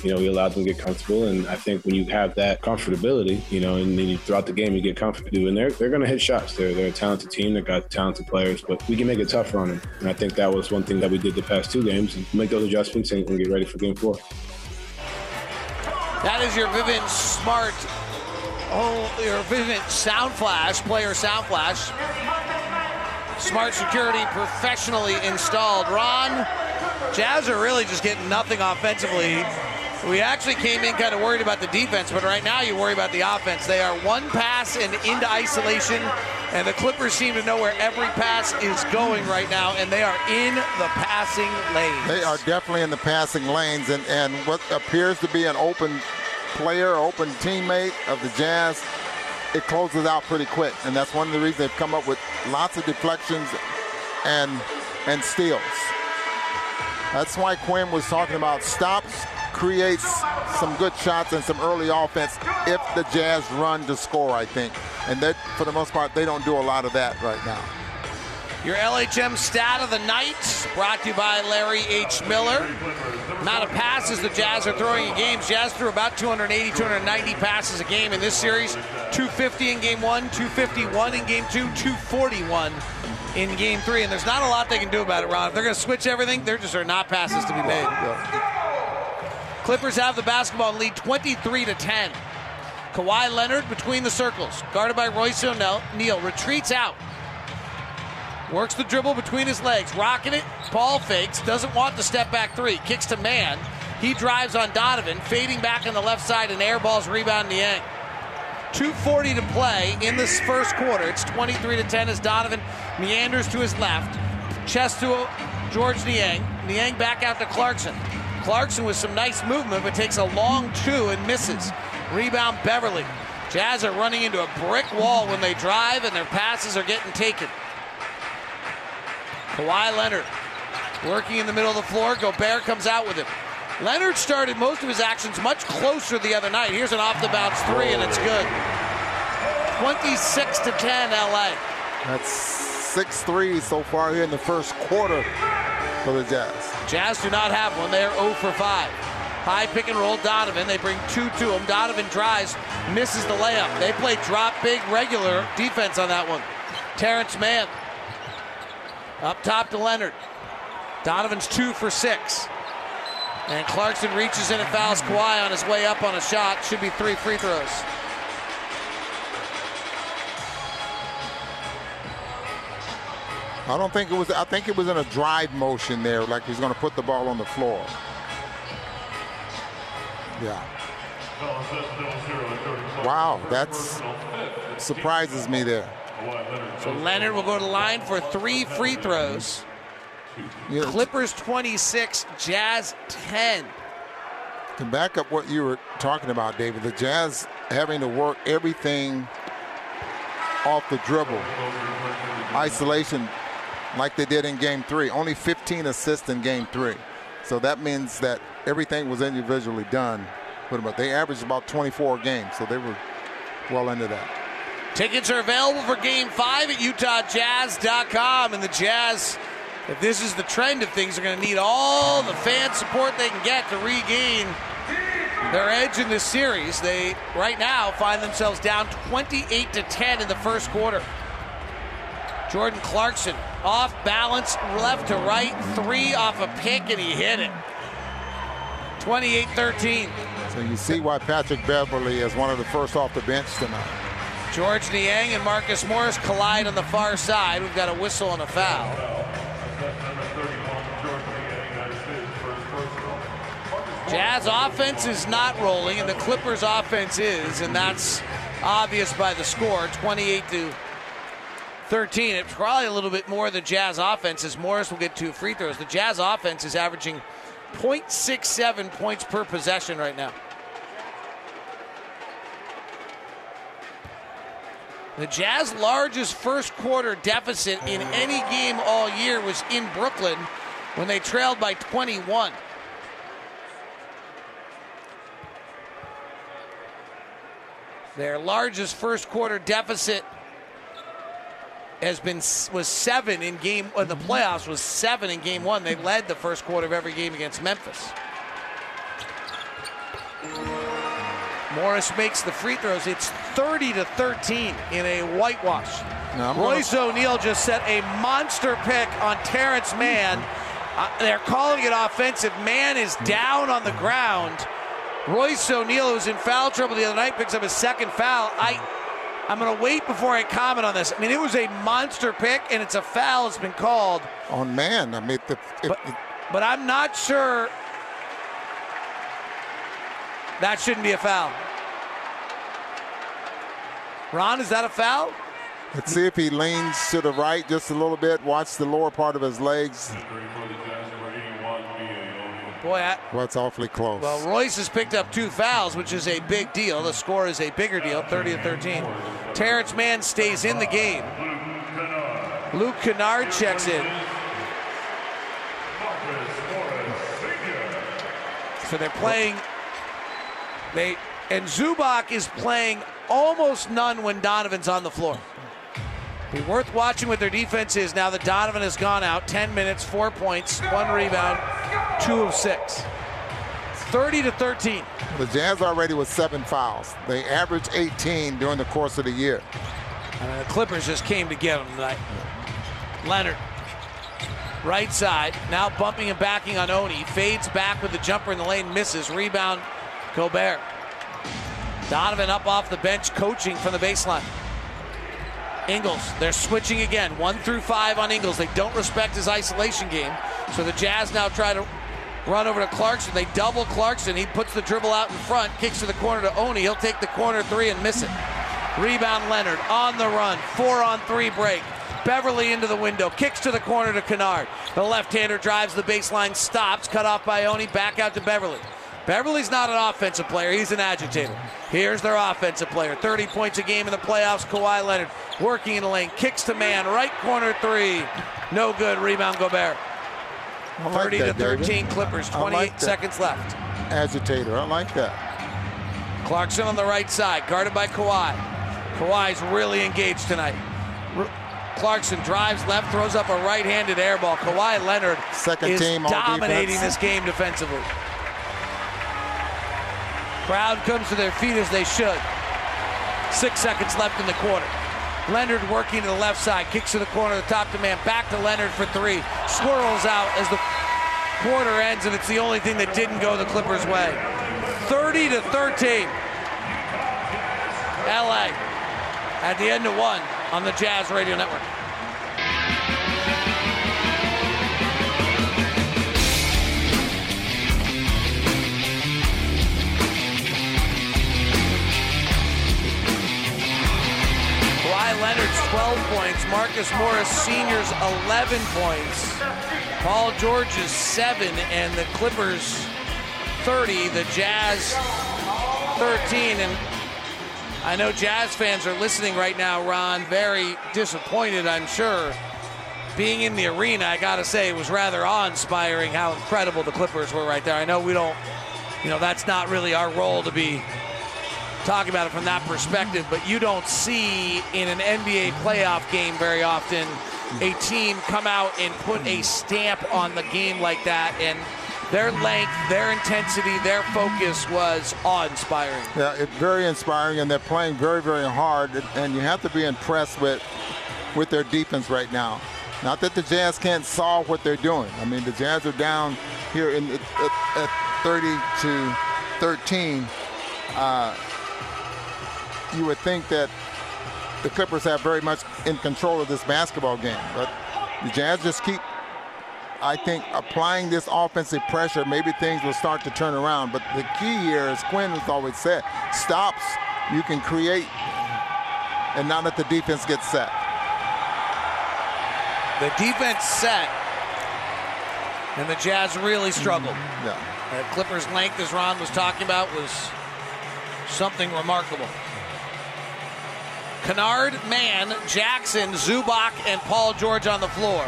You know, we allowed them to get comfortable, and I think when you have that comfortability, you know, and then you, throughout the game you get comfortable, and they're they're going to hit shots. They're they're a talented team. They got talented players, but we can make it tougher on them. And I think that was one thing that we did the past two games, and make those adjustments and, and get ready for game four. That is your Vivint Smart, oh, your Vivint Sound Flash, player Sound Flash. Smart security professionally installed. Ron, Jazz are really just getting nothing offensively. We actually came in kind of worried about the defense, but right now you worry about the offense. They are one pass and into isolation, and the Clippers seem to know where every pass is going right now, and they are in the passing lanes. They are definitely in the passing lanes, and, and what appears to be an open player, open teammate of the Jazz, it closes out pretty quick, and that's one of the reasons they've come up with lots of deflections and and steals. That's why Quin was talking about stops, creates some good shots and some early offense if the Jazz run to score, I think. And that, for the most part, they don't do a lot of that right now. Your LHM stat of the night brought to you by Larry H. Miller. Amount of passes the Jazz are throwing in games. Jazz threw about 280, 290 passes a game in this series. 250 in game one, 251 in game two, 241 in game three. And there's not a lot they can do about it, Ron. If they're going to switch everything, there just are not passes to be made. Clippers have the basketball lead 23 to 10. Kawhi Leonard between the circles, guarded by Royce O'Neale, retreats out. Works the dribble between his legs, rocking it. Ball fakes, doesn't want the step back three. Kicks to Mann. He drives on Donovan, fading back on the left side, and airballs rebound Niang. 2.40 to play in this first quarter. It's 23 to 10 as Donovan meanders to his left. Chest to George Niang. Niang back out to Clarkson. Clarkson with some nice movement, but takes a long two and misses. Rebound Beverley. Jazz are running into a brick wall when they drive, and their passes are getting taken. Kawhi Leonard working in the middle of the floor. Gobert comes out with him. Leonard started most of his actions much closer the other night. Here's an off the bounce three, and it's good. 26 to 10, LA. That's six threes so far here in the first quarter for the Jazz. Jazz do not have one. They are 0 for 5. High pick and roll Donovan. They bring two to him. Donovan drives, misses the layup. They play drop big regular defense on that one. Terance Mann up top to Leonard. Donovan's two for six. And Clarkson reaches in and fouls Kawhi on his way up on a shot. Should be three free throws. I don't think it was. I think it was in a drive motion there, like he's going to put the ball on the floor. Yeah. Wow, that's surprises me there. So Leonard will go to the line for three free throws. Clippers 26, Jazz 10. To back up what you were talking about, David, the Jazz having to work everything off the dribble, isolation, like they did in Game Three. Only 15 assists in Game Three, so that means that everything was individually done. But they averaged about 24 games, so they were well into that. Tickets are available for Game 5 at UtahJazz.com. And the Jazz, if this is the trend of things, are going to need all the fan support they can get to regain their edge in this series. They, right now, find themselves down 28 to 10 in the first quarter. Jordan Clarkson off balance, left to right, three off a pick, and he hit it. 28 13. So you see why Patrick Beverley is one of the first off the bench tonight. George Niang and Marcus Morris collide on the far side. We've got a whistle and a foul. Jazz offense is not rolling, and the Clippers offense is, and that's obvious by the score 28 to 13. It's probably a little bit more the Jazz offense as Morris will get two free throws. The Jazz offense is averaging 0.67 points per possession right now. The Jazz largest first quarter deficit in any game all year was in Brooklyn when they trailed by 21. Their largest first quarter deficit has been was seven in game in the playoffs was seven in game one. They led the first quarter of every game against Memphis. Morris makes the free throws. It's 30 to 13 in a whitewash. Now, I'm gonna- Royce O'Neale just set a monster pick on Terance Mann. Uh, they're calling it offensive. Mann is down on the ground. Royce O'Neale, who was in foul trouble the other night, picks up his second foul. I, I'm going to wait before I comment on this. I mean, it was a monster pick, and it's a foul that's been called. On Mann, I mean, the, if, But, but I'm not sure that shouldn't be a foul. Ron, is that a foul? let's see if he leans to the right just a little bit. Watch the lower part of his legs. Boy, I, Well, it's awfully close. well, Royce has picked up two fouls, which is a big deal. The score is a bigger deal, 30 to 13. Terance Mann stays in the game. Luke Kennard checks in. So they're playing. They and Zubac is playing almost none when Donovan's on the floor. Be worth watching what their defense is now that Donovan has gone out. 10 minutes, four points, one rebound, two of six. 30 to 13. the Jazz already with seven fouls. They averaged 18 during the course of the year. And the Clippers just came to get him tonight. Leonard, right side, now bumping and backing on Oni. Fades back with the jumper in the lane, misses. Rebound, Gobert. Donovan up off the bench, coaching from the baseline. Ingles, they're switching again. One through five on Ingles. They don't respect his isolation game. So the Jazz now try to run over to Clarkson. They double Clarkson. He puts the dribble out in front, kicks to the corner to Oni. He'll take the corner three and miss it. Rebound Leonard on the run. Four on three break. Beverley into the window. Kicks to the corner to Kennard. The left-hander drives the baseline, stops, cut off by Oni. Back out to Beverley. Beverley's not an offensive player. He's an agitator. Here's their offensive player. 30 points a game in the playoffs. Kawhi Leonard working in the lane. Kicks to Mann. Right corner three. No good. Rebound Gobert. Like 30 to that, David. 13 Clippers. 28 like seconds left. Agitator. I like that. Clarkson on the right side, guarded by Kawhi. Kawhi's really engaged tonight. Clarkson drives left, throws up a right-handed air ball. Kawhi Leonard Second is team dominating defense. this game defensively. Crowd comes to their feet as they should. Six seconds left in the quarter. Leonard working to the left side, kicks to the corner, the top to Mann, back to Leonard for three. Swirls out as the quarter ends, and it's the only thing that didn't go the Clippers' way. 30 to 13. LA at the end of one on the Jazz Radio Network. Kawhi Leonard's 12 points. Marcus Morris Sr.'s 11 points. Paul George's 7, and the Clippers 30. The Jazz 13. And I know Jazz fans are listening right now, Ron, very disappointed, I'm sure. Being in the arena, I got to say, it was rather awe inspiring how incredible the Clippers were right there. I know we don't, you know, that's not really our role to be talking about it from that perspective, but you don't see in an NBA playoff game very often a team come out and put a stamp on the game like that. And their length, their intensity, their focus was awe inspiring. Yeah, it's very inspiring, and they're playing very, very hard. And you have to be impressed with with their defense right now. Not that the Jazz can't solve what they're doing. I mean, the Jazz are down here in at, at 30 to 13. Uh, you would think that the Clippers have very much in control of this basketball game, but the Jazz just keep I think applying this offensive pressure, maybe things will start to turn around. But the key here, as Quin has always said, stops you can create and not let the defense get set. The defense set, and the Jazz really mm-hmm. struggled. Yeah. The Clippers' length, as Ron was talking about, was something remarkable. Kennard, Mann, Jackson, Zubac, and Paul George on the floor.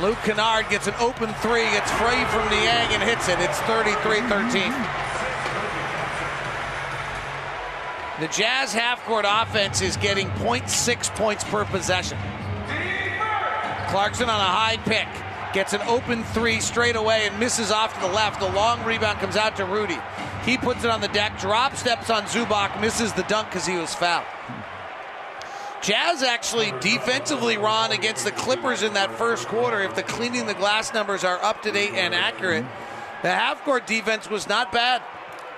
Luke Kennard gets an open three, gets free from Niang and hits it. It's 33-13. The Jazz half-court offense is getting 0.6 points per possession. Clarkson on a high pick. Gets an open three straight away and misses off to the left. The long rebound comes out to Rudy. He puts it on the deck, drop steps on Zubac, misses the dunk because he was fouled. Jazz actually defensively, Ron, against the Clippers in that first quarter, if the cleaning the glass numbers are up to date and accurate, the half court defense was not bad.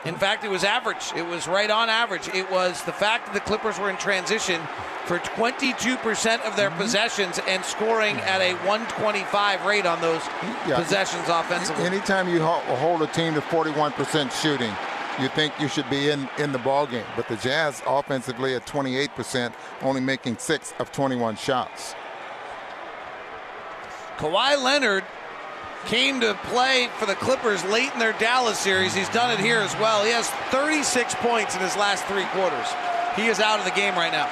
In fact, it was average. It was right on average. It was the fact that the Clippers were in transition for 22% of their mm-hmm. possessions and scoring at a 125 rate on those Yeah. possessions offensively. Anytime you hold a team to 41% shooting, you think you should be in, in the ball game. But the Jazz offensively at 28%, only making six of 21 shots. Kawhi Leonard came to play for the Clippers late in their Dallas series. He's done it here as well. He has 36 points in his last three quarters. He is out of the game right now.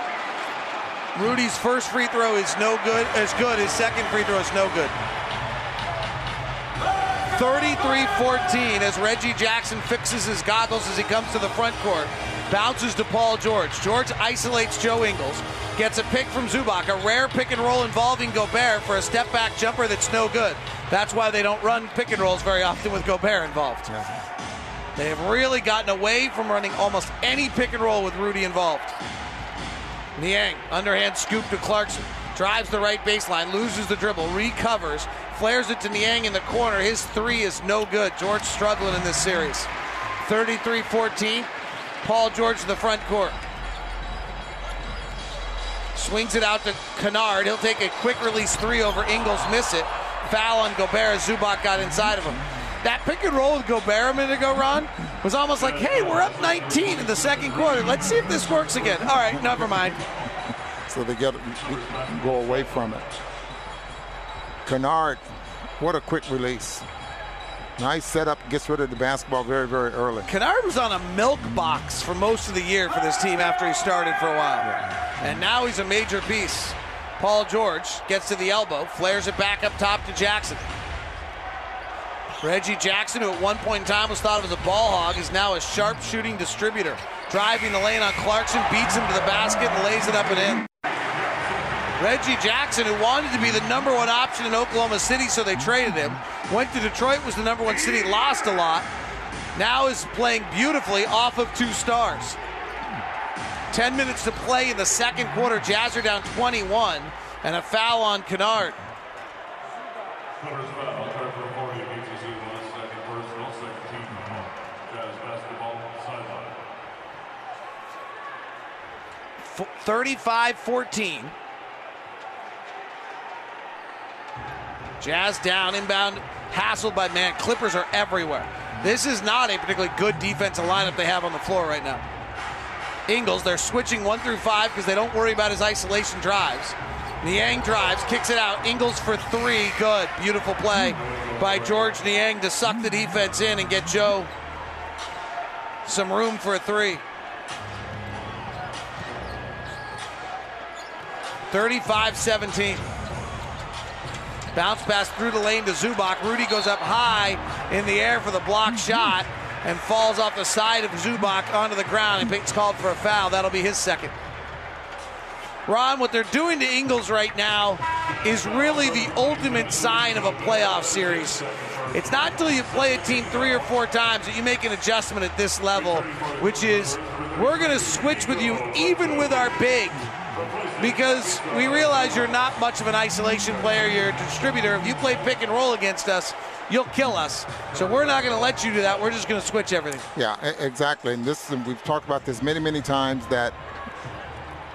Rudy's first free throw is no good, as good. His second free throw is no good. 33-14 as Reggie Jackson fixes his goggles as he comes to the front court. Bounces to Paul George. George isolates Joe Ingles. Gets a pick from Zubac. A rare pick and roll involving Gobert for a step back jumper that's no good. That's why they don't run pick and rolls very often with Gobert involved. They have really gotten away from running almost any pick and roll with Rudy involved. Niang, underhand scoop to Clarkson. Drives the right baseline, loses the dribble, recovers, flares it to Niang in the corner. His three is no good. George struggling in this series. 33 14. Paul George in the front court. Swings it out to Kennard. He'll take a quick release three over Ingles, miss it. Foul on Gobert Zubac got inside of him. That pick and roll with Gobert a minute ago, Ron, was almost like, hey, we're up 19 in the second quarter. Let's see if this works again. All right, never mind. So they get go away from it. Kennard, what a quick release. Nice setup, gets rid of the basketball very, very early. Kennard was on a milk box for most of the year for this team after he started for a while. And now he's a major piece. Paul George gets to the elbow, flares it back up top to Jackson. Reggie Jackson, who at one point in time was thought of as a ball hog, is now a sharp shooting distributor. Driving the lane on Clarkson, beats him to the basket and lays it up and in. Reggie Jackson, who wanted to be the number one option in Oklahoma City, so they traded him. Went to Detroit, was the number one city, lost a lot. Now is playing beautifully off of two stars. 10 minutes to play in the second quarter. Jazz are down 21, and a foul on Kennard. Clippers foul, Trevor Morty, BTC one second personal, second team foul. Jazz basketball sideline. 35 14. Jazz down, inbound, hassled by Mann. Clippers are everywhere. This is not a particularly good defensive lineup they have on the floor right now. Ingles, they're switching one through five because they don't worry about his isolation drives. Niang drives, kicks it out. Ingles for three. Good. Beautiful play by George Niang to suck the defense in and get Joe some room for a three. 35 17. Bounce pass through the lane to Zubac. Rudy goes up high in the air for the block mhm. shot and falls off the side of Zubac onto the ground. And Pink's called for a foul. That'll be his second. Ron, what they're doing to Ingles right now is really the ultimate sign of a playoff series. It's not until you play a team three or four times that you make an adjustment at this level, which is we're going to switch with you even with our big because we realize you're not much of an isolation player. You're a distributor. If you play pick and roll against us, you'll kill us. So we're not going to let you do that. We're just going to switch everything. Yeah, exactly. And this and we've talked about this many, many times that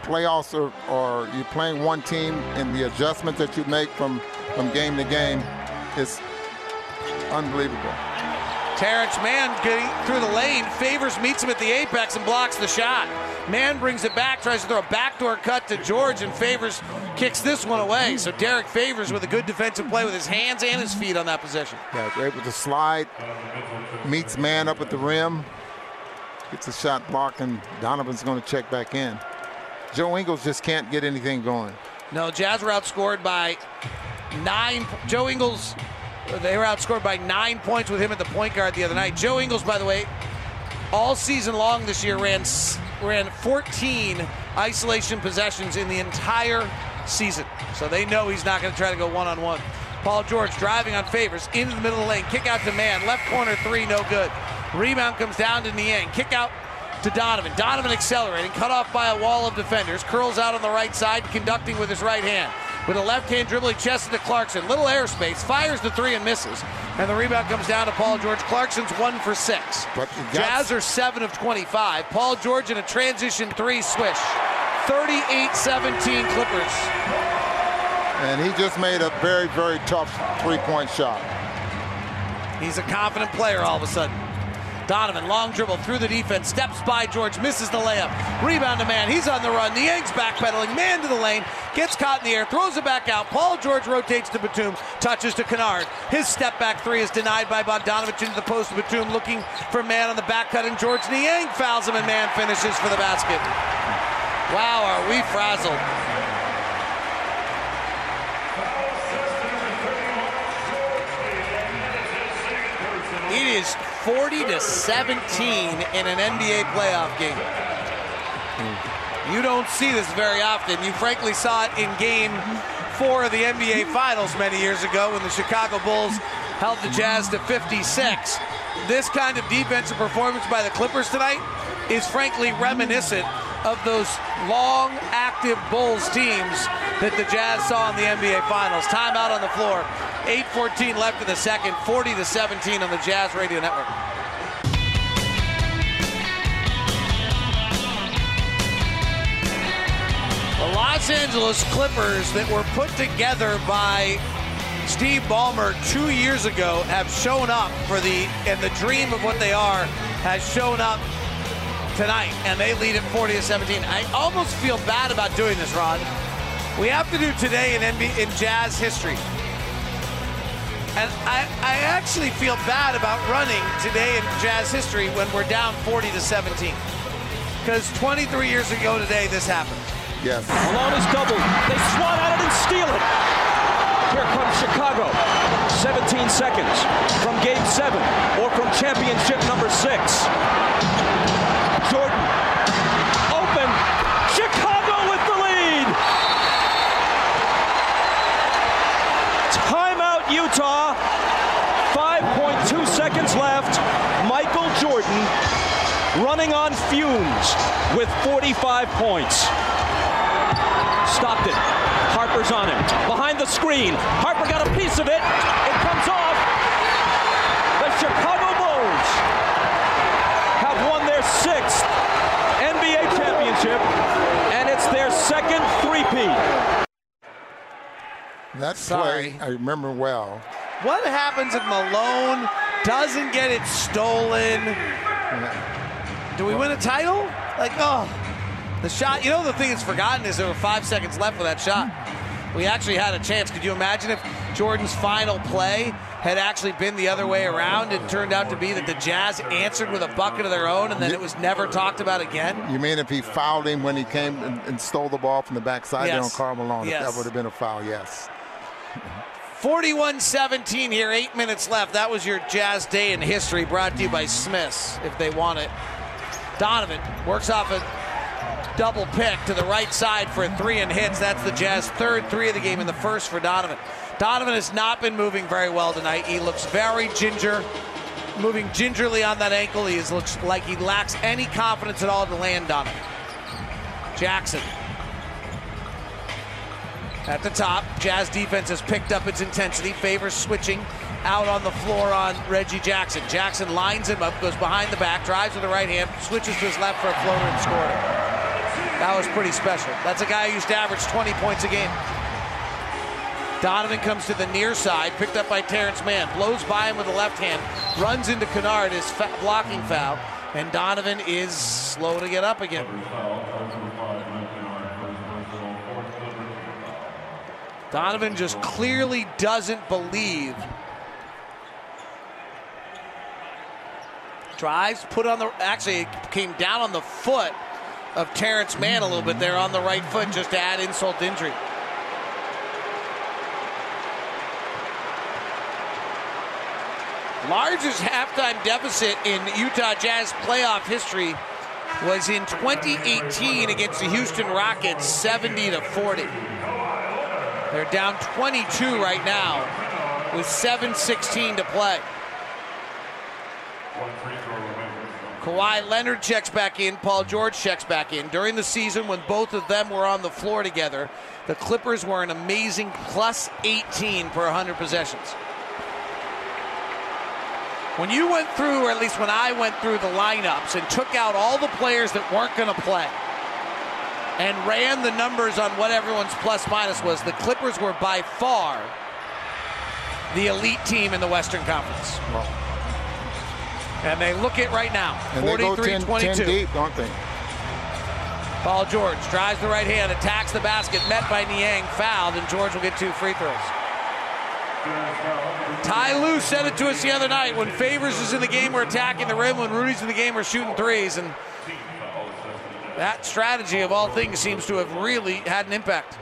playoffs are, are you're playing one team and the adjustments that you make from from game to game is unbelievable. Terance Mann getting through the lane. Favors meets him at the apex and blocks the shot. Mann brings it back, tries to throw a backdoor cut to George, and Favors kicks this one away. So Derrick Favors with a good defensive play with his hands and his feet on that possession. Yeah, they're able to slide, meets Mann up at the rim, gets a shot blocked, and Donovan's going to check back in. Joe Ingles just can't get anything going. No, Jazz were outscored by nine. Joe Ingles, they were outscored by nine points with him at the point guard the other night. Joe Ingles, by the way, all season long this year ran ran 14 isolation possessions in the entire season. So they know he's not going to try to go one on one. Paul George driving on favors into the middle of the lane. Kick out to Mann. Left corner three, no good. Rebound comes down to Niang. Kick out to Donovan. Donovan accelerating, cut off by a wall of defenders. Curls out on the right side, conducting with his right hand. With a left hand dribbling chest to Clarkson. Little airspace, fires the three and misses. And the rebound comes down to Paul George. Clarkson's one for six. Jazz are seven of 25. Paul George in a transition three swish. 38 17 Clippers. And he just made a very, very tough three point shot. He's a confident player all of a sudden. Donovan, long dribble through the defense, steps by George, misses the layup. Rebound to Mann, he's on the run. The Niang's backpedaling, Mann to the lane, gets caught in the air, throws it back out. Paul George rotates to Batum, touches to Kennard. His step back three is denied by Bogdanovich into the post. Of Batum looking for Mann on the back cut, and George Niang fouls him, and Mann finishes for the basket. Wow, are we frazzled? It is 40 to 17 in an NBA playoff game. You don't see this very often. You frankly saw it in game four of the NBA Finals many years ago when the Chicago Bulls held the Jazz to 56. This kind of defensive performance by the Clippers tonight is frankly reminiscent of those long, active Bulls teams that the Jazz saw in the NBA Finals. Timeout on the floor. 8:14 left in the second. 40 to 17 on the Jazz Radio Network. The Los Angeles Clippers that were put together by Steve Ballmer two years ago have shown up for the and the dream of what they are has shown up tonight, and they lead at 40 to 17. I almost feel bad about doing this, Ron. We have to do today in NBA, in Jazz history, and I, I actually feel bad about running today in Jazz history when we're down 40 to 17, because 23 years ago today this happened. Yes. Malone is doubled. They swat at it and steal it. Here comes Chicago. 17 seconds from game seven or from championship number six. Jordan. Open. Chicago with the lead. Timeout, Utah. 5.2 seconds left. Michael Jordan running on fumes with 45 points. Stopped it. Harper's on him. Behind the screen. Harper got a piece of it. It comes off. The Chicago Bulls have won their sixth NBA championship, and it's their second three-peat. That Sorry. play I remember well. What happens if Malone doesn't get it stolen? Do we win a title? Like, oh, the shot. You know, the thing that's forgotten is there were five seconds left for that shot. We actually had a chance. Could you imagine if Jordan's final play had actually been the other way around and turned out to be that the Jazz answered with a bucket of their own and then it was never talked about again? You mean if he fouled him when he came and, and stole the ball from the backside there on Yes. Karl Malone? if Yes. That would have been a foul, yes. 41 17 here, eight minutes left. That was your Jazz Day in history brought to you by Smiths if they want it. Donovan works off a double pick to the right side for a three and hits. That's the Jazz third three of the game and the first for Donovan. Donovan has not been moving very well tonight. He looks very ginger, moving gingerly on that ankle. He is, looks like he lacks any confidence at all to land on it. Jackson at the top. Jazz defense has picked up its intensity, favors switching out on the floor on Reggie Jackson. Jackson lines him up, goes behind the back, drives with the right hand, switches to his left for a floater and scored it. That was pretty special. That's a guy who used to average 20 points a game. Donovan comes to the near side, picked up by Terance Mann, blows by him with the left hand, runs into Kennard, his fa- blocking foul, and Donovan is slow to get up again. Donovan just clearly doesn't believe. Drives, put on the. Actually, came down on the foot of Terance Mann a little bit there on the right foot just to add insult to injury. Largest halftime deficit in Utah Jazz playoff history was in 2018 against the Houston Rockets, 70 to 40. They're down 22 right now with 7.16 to play. One free throw remaining. Kawhi Leonard checks back in. Paul George checks back in. During the season, when both of them were on the floor together, the Clippers were an amazing plus 18 per 100 possessions. When you went through, or at least when I went through the lineups and took out all the players that weren't going to play and ran the numbers on what everyone's plus minus was, the Clippers were by far the elite team in the Western Conference. And they look it right now. And 43 10, 10 22. deep, don't they? Paul George drives the right hand, attacks the basket, met by Niang, fouled, and George will get two free throws. Ty Lue said it to us the other night. When Favors is in the game, we're attacking the rim. When Rudy's in the game, we're shooting threes. And that strategy, of all things, seems to have really had an impact.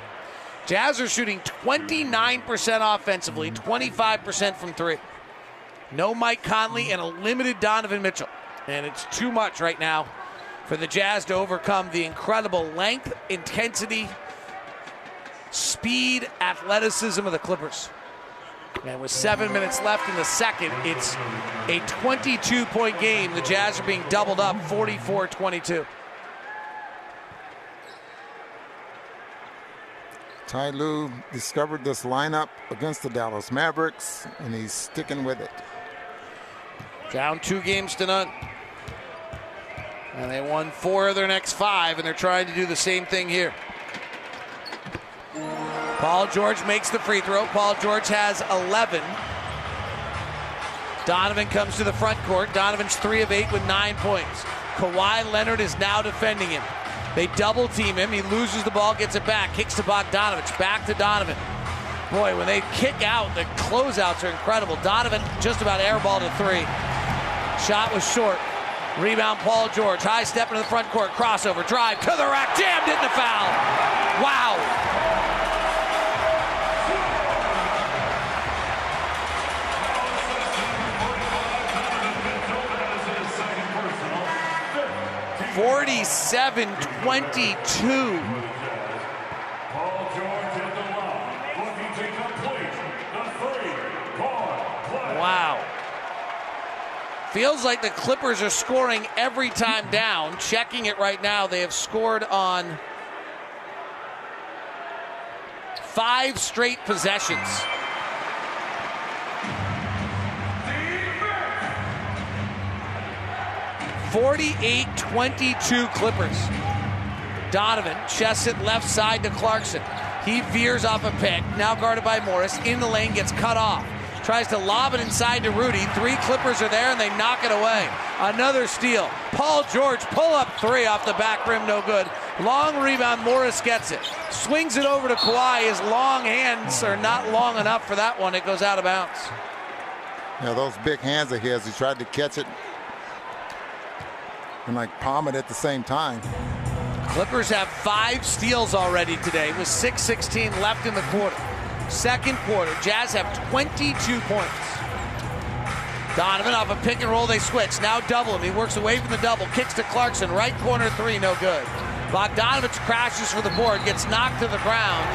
Jazz are shooting 29% offensively, 25% from three. No Mike Conley and a limited Donovan Mitchell. And it's too much right now for the Jazz to overcome the incredible length, intensity, speed, athleticism of the Clippers. And with seven minutes left in the second, it's a 22 point game. The Jazz are being doubled up 44 22. Ty Lue discovered this lineup against the Dallas Mavericks, and he's sticking with it. Down two games to none. And they won four of their next five, and they're trying to do the same thing here. Paul George makes the free throw. Paul George has 11. Donovan comes to the front court. Donovan's three of eight with nine points. Kawhi Leonard is now defending him. They double team him. He loses the ball, gets it back, kicks to Bogdanovich, back to Donovan. Boy, when they kick out, the closeouts are incredible. Donovan just about airballed a three. Shot was short. Rebound, Paul George. High step into the front court. Crossover. Drive to the rack. Jammed into foul. Wow. Forty-seven twenty-two. Paul George at the line, looking to complete the three-point play. Wow. Feels like the Clippers are scoring every time down. Checking it right now, they have scored on five straight possessions. Forty-eight twenty-two Clippers. Donovan, chests it left side to Clarkson. He veers off a pick, now guarded by Morris. In the lane, gets cut off. Tries to lob it inside to Rudy. Three Clippers are there, and they knock it away. Another steal. Paul George, pull up three off the back rim, no good. Long rebound, Morris gets it. Swings it over to Kawhi. His long hands are not long enough for that one. It goes out of bounds. Yeah, those big hands of his, he tried to catch it and like palm it at the same time. Clippers have five steals already today with 6.16 left in the quarter. Second quarter, Jazz have 22 points. Donovan off a pick and roll, they switch. Now double him. He works away from the double, kicks to Clarkson, right corner three, no good. Bogdanovich crashes for the board, gets knocked to the ground,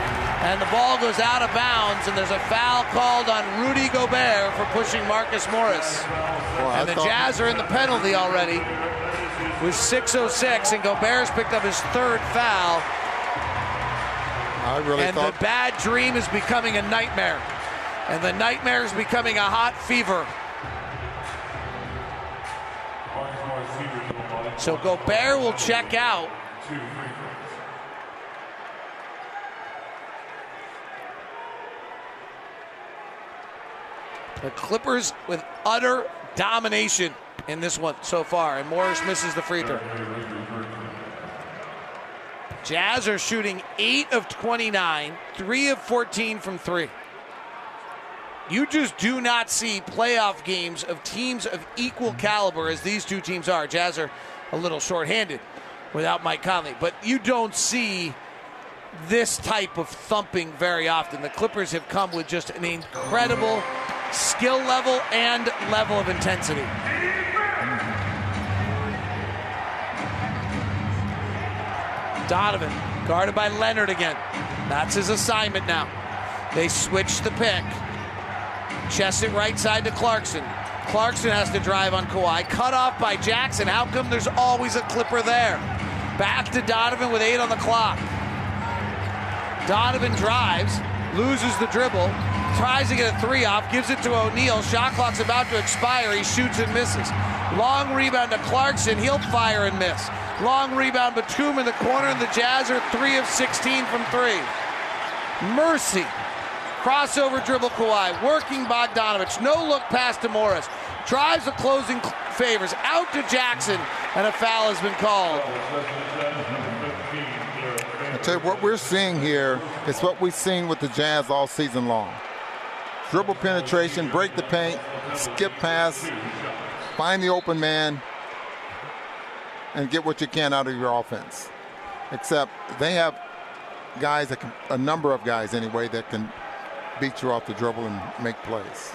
and the ball goes out of bounds, and there's a foul called on Rudy Gobert for pushing Marcus Morris. I and the Jazz are in the penalty already with 6.06, and Gobert's picked up his third foul. I really and thought the bad dream is becoming a nightmare. And the nightmare is becoming a hot fever. Baltimore Cedars will play So Gobert will check out. two free throws. The Clippers with utter domination in this one so far. And Morris misses the free throw. Jazz are shooting 8 of 29, 3 of 14 from 3. You just do not see playoff games of teams of equal caliber as these two teams are. Jazz are a little shorthanded without Mike Conley, but you don't see this type of thumping very often. The Clippers have come with just an incredible skill level and level of intensity. Donovan, guarded by Leonard again. That's his assignment now. They switch the pick. Chest it right side to Clarkson. Clarkson has to drive on Kawhi. Cut off by Jackson. How come there's always a Clipper there? Back to Donovan with eight on the clock. Donovan drives, loses the dribble, tries to get a three off, gives it to O'Neale. Shot clock's about to expire. He shoots and misses. Long rebound to Clarkson. He'll fire and miss. Long rebound, Batum in the corner, and the Jazz are three of 16 from three. Mercy. Crossover dribble Kawhi. Working Bogdanovich. No look pass to Morris. Drives the closing favors. Out to Jackson. And a foul has been called. I tell you what we're seeing here is what we've seen with the Jazz all season long. Dribble penetration, break the paint, skip pass, find the open man, and get what you can out of your offense. Except they have guys that can, a number of guys anyway, that can beat you off the dribble and make plays.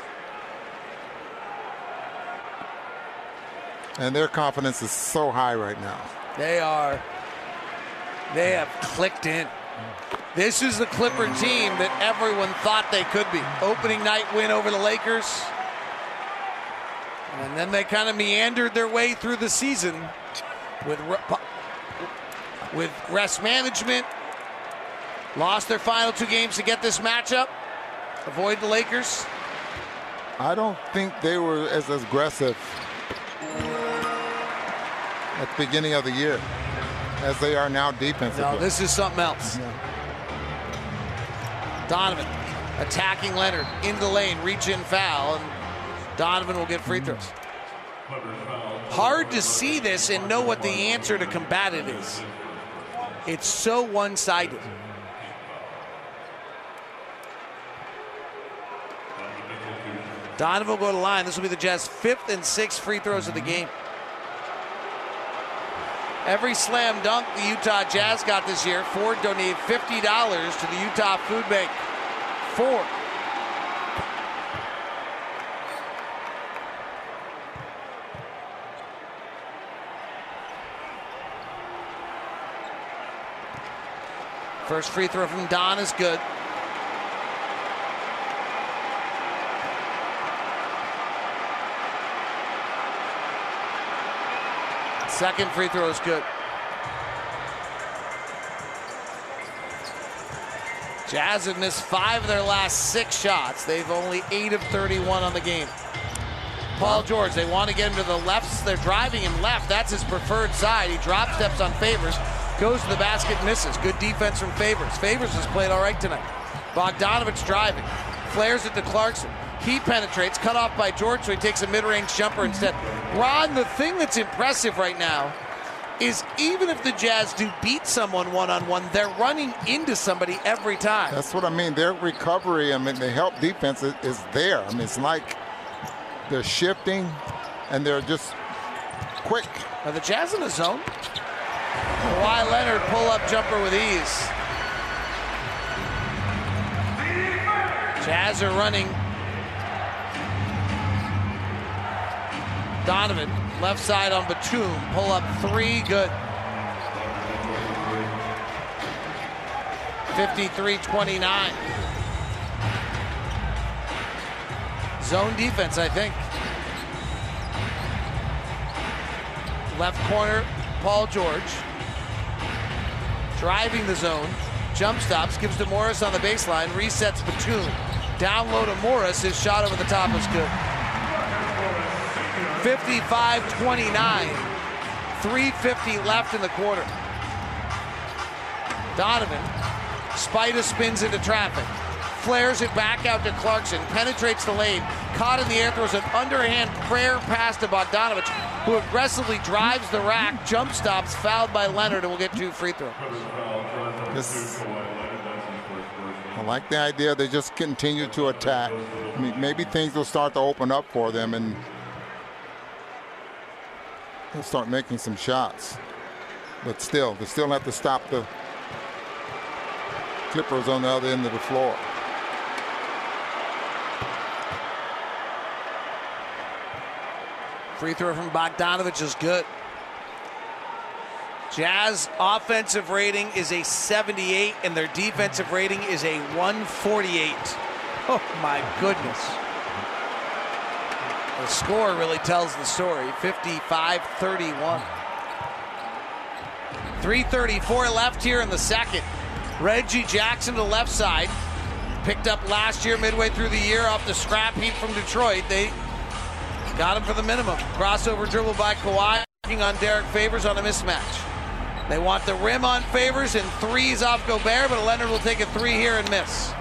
And their confidence is so high right now. They are. They have clicked in. This is the Clipper team that everyone thought they could be. Opening night win over the Lakers. And then they kind of meandered their way through the season with with rest management. Lost their final two games to get this matchup. Avoid the Lakers. I don't think they were as aggressive at the beginning of the year as they are now defensively. No, this is something else. Donovan attacking Leonard in the lane, reach in foul, and Donovan will get free mm-hmm. throws. Hard to see this and know what the answer to combat it is. It's so one sided. Donovan will go to line. This will be the Jazz fifth and sixth free throws of the game. Every slam dunk the Utah Jazz got this year, Ford donated $50 to the Utah Food Bank. Ford. First free throw from Don is good. Second free throw is good. Jazz have missed five of their last six shots. They've only eight of 31 on the game. Paul George, they want to get him to the left. They're driving him left. That's his preferred side. He drop steps on Favors, goes to the basket, misses. Good defense from Favors. Favors has played all right tonight. Bogdanovich driving, flares it to Clarkson. He penetrates, cut off by George, so he takes a mid-range jumper instead. Ron, the thing that's impressive right now is even if the Jazz do beat someone one-on-one, they're running into somebody every time. That's what I mean. Their recovery, I mean, the help defense is, is there. I mean, it's like they're shifting and they're just quick. Are the Jazz in the zone? Kawhi Leonard pull-up jumper with ease. Jazz are running Donovan, left side on Batum. Pull up three, good. 53-29. Zone defense, I think. Left corner, Paul George. Driving the zone. Jump stops, gives to Morris on the baseline, resets Batum. Down low to Morris, his shot over the top is good. 55 29. 350 left in the quarter. Donovan, Spida spins into traffic, flares it back out to Clarkson, penetrates the lane, caught in the air, throws an underhand prayer pass to Bogdanovich, who aggressively drives the rack, jump stops, fouled by Leonard, and will get two free throws. This, I like the idea they just continue to attack. I mean, maybe things will start to open up for them and they'll start making some shots. But still, they still have to stop the Clippers on the other end of the floor. Free throw from Bogdanovich is good. Jazz offensive rating is a 78 and their defensive rating is a 148. Oh my goodness. The score really tells the story 55 31. 334 left here in the second. Reggie Jackson to the left side. Picked up last year, midway through the year, off the scrap heap from Detroit. They got him for the minimum. Crossover dribble by Kawhi, on Derrick Favors on a mismatch. They want the rim on Favors and threes off Gobert, but Leonard will take a three here and miss.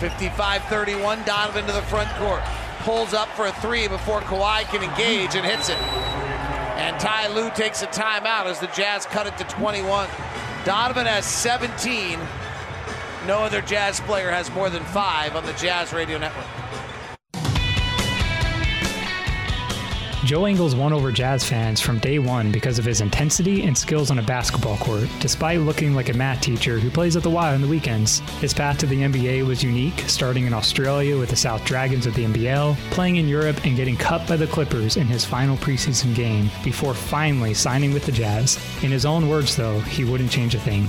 55 31, Donovan to the front court. Pulls up for a three before Kawhi can engage and hits it. And Ty Lue takes a timeout as the Jazz cut it to 21. Donovan has 17. No other Jazz player has more than five on the Jazz Radio Network. Joe Ingles won over Jazz fans from day one because of his intensity and skills on a basketball court, despite looking like a math teacher who plays at the Y on the weekends. His path to the NBA was unique, starting in Australia with the South Dragons of the NBL, playing in Europe and getting cut by the Clippers in his final preseason game, before finally signing with the Jazz. In his own words, though, he wouldn't change a thing.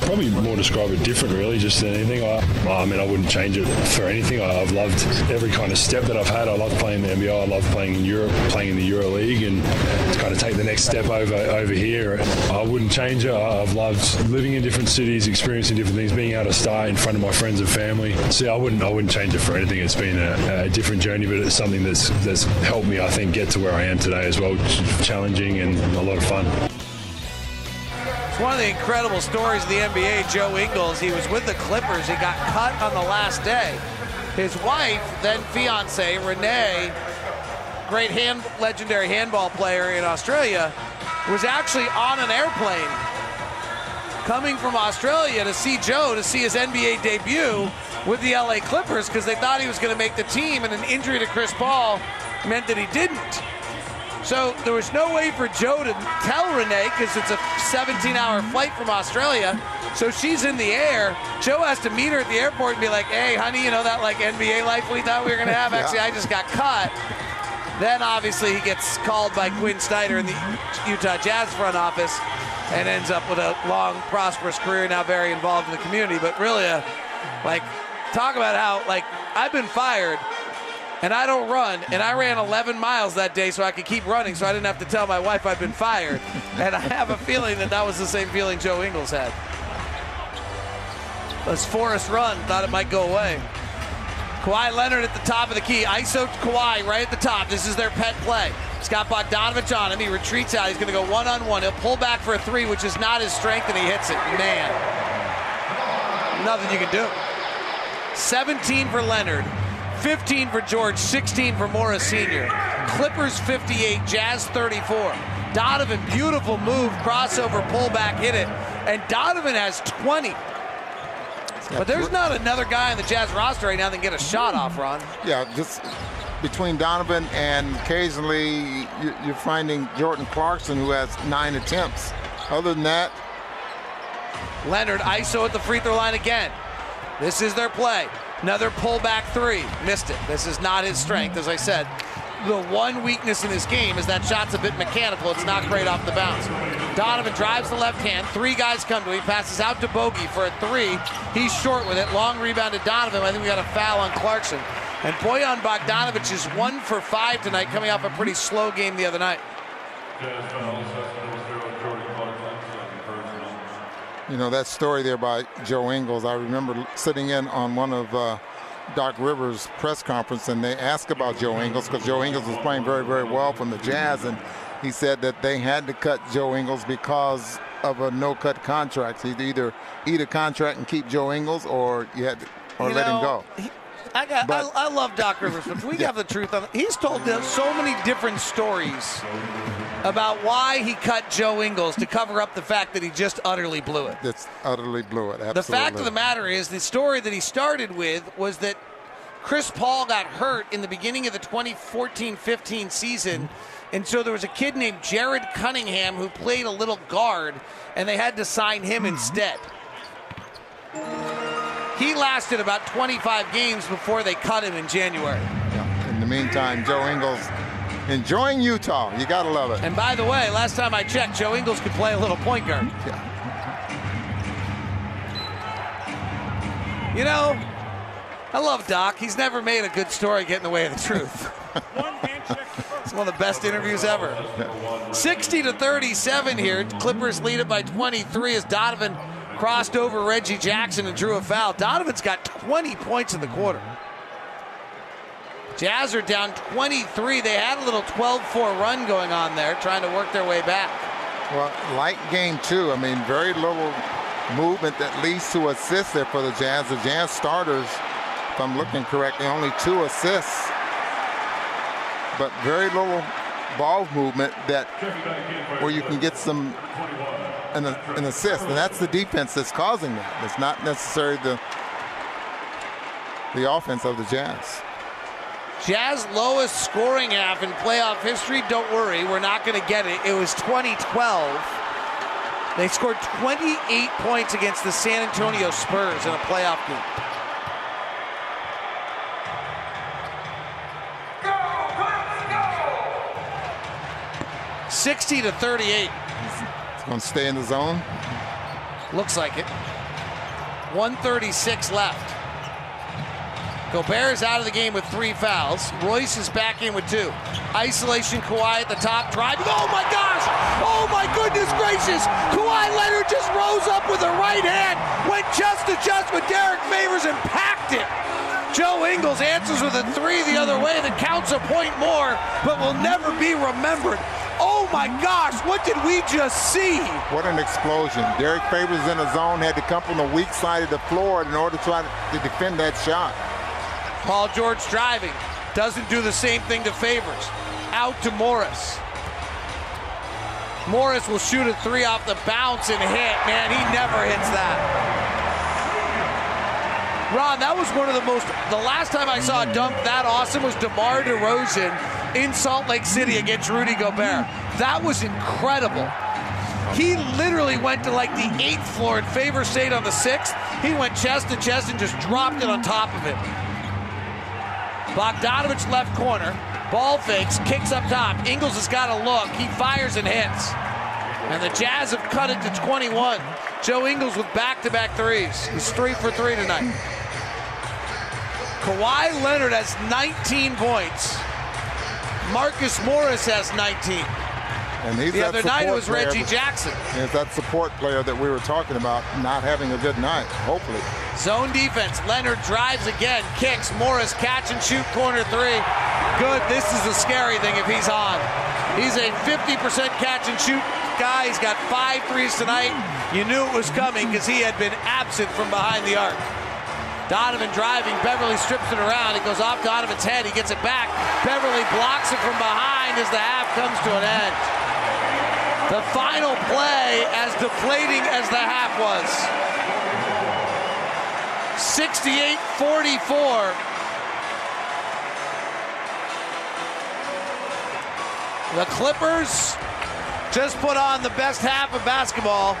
Probably more describe it different, really, just than anything. I, I mean, I wouldn't change it for anything. I, I've loved every kind of step that I've had. I love playing in the NBL. I love playing in Europe, playing in the Euro League, and to kind of take the next step over over here. I wouldn't change it. I- I've loved living in different cities, experiencing different things, being able to start in front of my friends and family. See, I wouldn't I wouldn't change it for anything. It's been a, a different journey, but it's something that's that's helped me, I think, get to where I am today as well. Challenging and a lot of fun. One of the incredible stories of the NBA. Joe Ingles, he was with the Clippers. He got cut on the last day. His wife, then fiance Renae, great hand, legendary handball player in Australia, was actually on an airplane coming from Australia to see Joe to see his NBA debut with the LA Clippers because they thought he was going to make the team, and an injury to Chris Paul meant that he didn't. So there was no way for Joe to tell Renae because it's a 17 hour flight from Australia. So she's in the air. Joe has to meet her at the airport and be like, hey, honey, you know that like NBA life we thought we were going to have? Actually, I just got cut. Then obviously he gets called by Quin Snyder in the Utah Jazz front office and ends up with a long, prosperous career, now very involved in the community. But really, uh, like, talk about how, like, I've been fired and I don't run, and I ran 11 miles that day so I could keep running, so I didn't have to tell my wife I'd been fired. And I have a feeling that that was the same feeling Joe Ingles had. As Forrest Run thought it might go away. Kawhi Leonard at the top of the key. ISO Kawhi right at the top. This is their pet play. Scott Bogdanovich on him. He retreats out. He's going to go one on one. He'll pull back for a three, which is not his strength, and he hits it. Man, nothing you can do. 17 for Leonard, 15 for George, 16 for Morris Sr. Clippers 58, Jazz 34. Donovan, beautiful move, crossover, pullback, hit it. And Donovan has 20. But there's not another guy on the Jazz roster right now that can get a shot off, Ron. Yeah, just between Donovan and occasionally you- you're finding Jordan Clarkson who has nine attempts. Other than that, Leonard ISO at the free throw line again. This is their play. Another pullback three. Missed it. This is not his strength, as I said. The one weakness in his game is that shot's a bit mechanical. It's not great off the bounce. Donovan drives the left hand. Three guys come to him. He passes out to Bogey for a three. He's short with it. Long rebound to Donovan. I think we got a foul on Clarkson. And Bojan Bogdanovich is one for five tonight, coming off a pretty slow game the other night. Jazz foul, assessment number zero, Jordan Clarkson, second personal. You know that story there by Joe Ingles. I remember sitting in on one of uh, Doc Rivers' press conference, and they asked about Joe Ingles because Joe Ingles was playing very, very well from the Jazz, and he said that they had to cut Joe Ingles because of a no-cut contract. He'd either eat a contract and keep Joe Ingles, or you had to, or You let him go. he- I got. But- I, I love Doc Rivers, but we have the truth on. He's told us so many different stories about why he cut Joe Ingles to cover up the fact that he just utterly blew it. That's utterly blew it. Absolutely. The fact of the matter is, the story that he started with was that Chris Paul got hurt in the beginning of the 2014 15 season. And so there was a kid named Jared Cunningham who played a little guard, and they had to sign him mm-hmm. instead. He lasted about 25 games before they cut him in January. Yeah. In the meantime, Joe Ingles enjoying Utah. You gotta love it. And by the way, last time I checked, Joe Ingles could play a little point guard. Yeah. You know, I love Doc. He's never made a good story get in the way of the truth. it's one of the best interviews ever. 60 to 37 here. Clippers lead it by 23 as Donovan crossed over Reggie Jackson and drew a foul. Donovan's got 20 points in the quarter. Jazz are down 23. They had a little 12 4 run going on there, trying to work their way back. Well, like game two, I mean, very little movement that leads to assists there for the Jazz. The Jazz starters, if I'm looking correctly, only two assists, but very little ball movement that where you can get some an, an assist, and that's the defense that's causing that. It's not necessarily the the offense of the Jazz. Jazz lowest scoring half in playoff history. Don't worry, we're not going to get it. It was 2012. They scored 28 points against the San Antonio Spurs in a playoff game. Go, go. Sixty to thirty-eight. It's going to stay in the zone. Looks like it. 136 left. Gobert is out of the game with three fouls. Royce is back in with two. Isolation Kawhi at the top, driving. Oh my gosh! Oh my goodness gracious! Kawhi Leonard just rose up with a right hand, went just to just with Derrick Favors and packed it. Joe Ingles answers with a three the other way that counts a point more, but will never be remembered. Oh my gosh, what did we just see? What an explosion. Derrick Favors in the zone, had to come from the weak side of the floor in order to try to defend that shot. Paul George driving. Doesn't do the same thing to Favors. Out to Morris. Morris will shoot a three off the bounce and hit. Man, he never hits that. Ron, that was one of the most. The last time I saw a dunk that awesome was DeMar DeRozan in Salt Lake City against Rudy Gobert. That was incredible. He literally went to like the eighth floor and Favor stayed on the sixth. He went chest to chest and just dropped it on top of it. Bogdanovich left corner. Ball fakes, kicks up top. Ingles has got a look. He fires and hits. And the Jazz have cut it to 21. Joe Ingles with back to back threes. He's three for three tonight. Kawhi Leonard has 19 points. Marcus Morris has 19. And he's the other night it was Reggie Jackson. He's that support player that we were talking about not having a good night, hopefully. Zone defense. Leonard drives again, kicks. Morris catch and shoot corner three. Good. This is a scary thing if he's on. He's a 50% catch and shoot guy. He's got five threes tonight. You knew it was coming because he had been absent from behind the arc. Donovan driving. Beverley strips it around. It goes off Donovan's head. He gets it back. Beverley blocks it from behind as the half comes to an end. The final play, as deflating as the half was. 68 44. The Clippers just put on the best half of basketball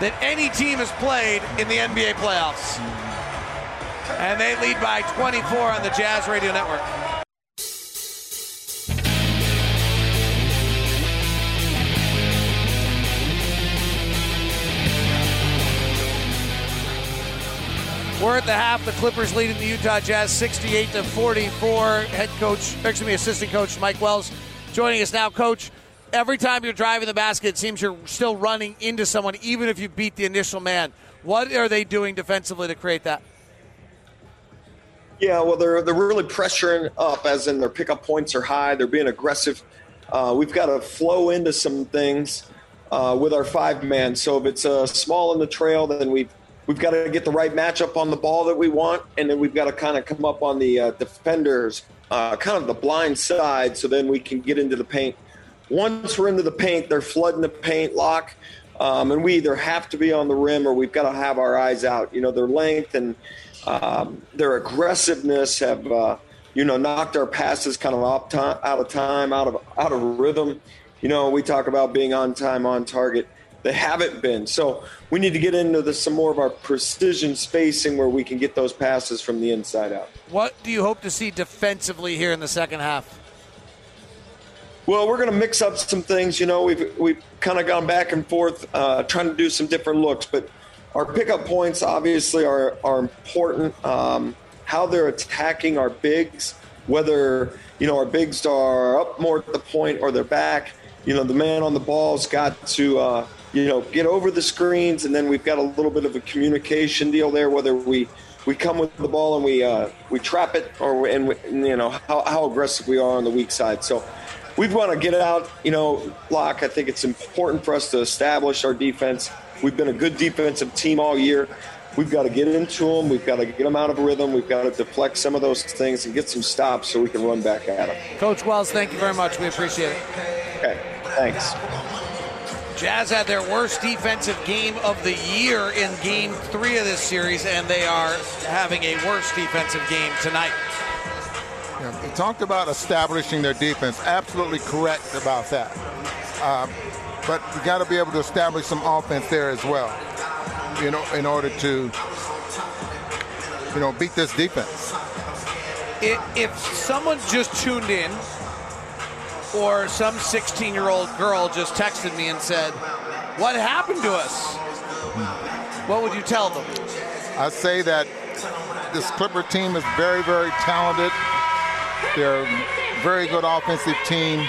that any team has played in the NBA playoffs. And they lead by 24 on the Jazz Radio Network. We're at the half. The Clippers leading the Utah Jazz 68 to 44. Head coach, excuse me, assistant coach Mike Wells joining us now. Coach, every time you're driving the basket, it seems you're still running into someone, even if you beat the initial man. What are they doing defensively to create that? Yeah, well, they're they're really pressuring up, as in their pickup points are high. They're being aggressive. Uh, we've got to flow into some things uh, with our five man. So if it's uh, small in the trail, then we've we've got to get the right matchup on the ball that we want, and then we've got to kind of come up on the uh, defenders, uh, kind of the blind side, so then we can get into the paint. Once we're into the paint, they're flooding the paint lock. Um, and we either have to be on the rim or we've got to have our eyes out. You know, their length and um, their aggressiveness have, uh, you know, knocked our passes kind of off time, out of time, out of out of rhythm. You know, we talk about being on time, on target. They haven't been. So we need to get into the, some more of our precision spacing where we can get those passes from the inside out. What do you hope to see defensively here in the second half? Well, we're going to mix up some things. You know, we've we've kind of gone back and forth, uh, trying to do some different looks. But our pickup points obviously are are important. Um, how they're attacking our bigs, whether you know our bigs are up more at the point or they're back. You know, the man on the ball's got to uh, you know get over the screens, and then we've got a little bit of a communication deal there, whether we we come with the ball and we uh, we trap it, or and we, you know how, how aggressive we are on the weak side. So we want to get out. You know, lock. I think it's important for us to establish our defense. We've been a good defensive team all year. We've got to get into them. We've got to get them out of rhythm. We've got to deflect some of those things and get some stops so we can run back at them. Coach Wells, thank you very much. We appreciate it. Okay, thanks. Jazz had their worst defensive game of the year in game three of this series, and they are having a worse defensive game tonight. Yeah, they talked about establishing their defense. Absolutely correct about that. Um, but we got to be able to establish some offense there as well. You know, in order to, you know, beat this defense. If, if someone just tuned in, or some 16 year old girl just texted me and said, What happened to us? What would you tell them? I say that this Clipper team is very, very talented. They're a very good offensive team.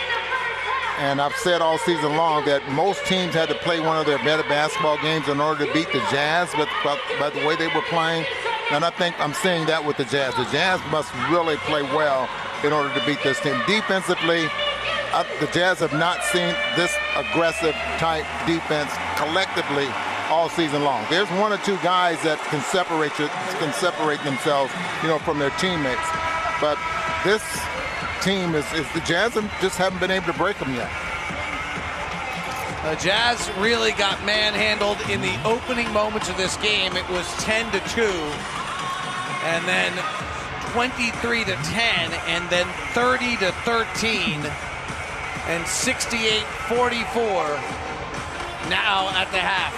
And I've said all season long that most teams had to play one of their better basketball games in order to beat the Jazz, but by, by the way they were playing. And I think I'm seeing that with the Jazz. The Jazz must really play well in order to beat this team. Defensively, the Jazz have not seen this aggressive type defense collectively all season long. There's one or two guys that can separate can separate themselves, you know, from their teammates. But this team is, is the Jazz just haven't been able to break them yet. The Jazz really got manhandled in the opening moments of this game. It was 10 to 2, and then 23 to 10, and then 30 to 13 and 68 44 now at the half.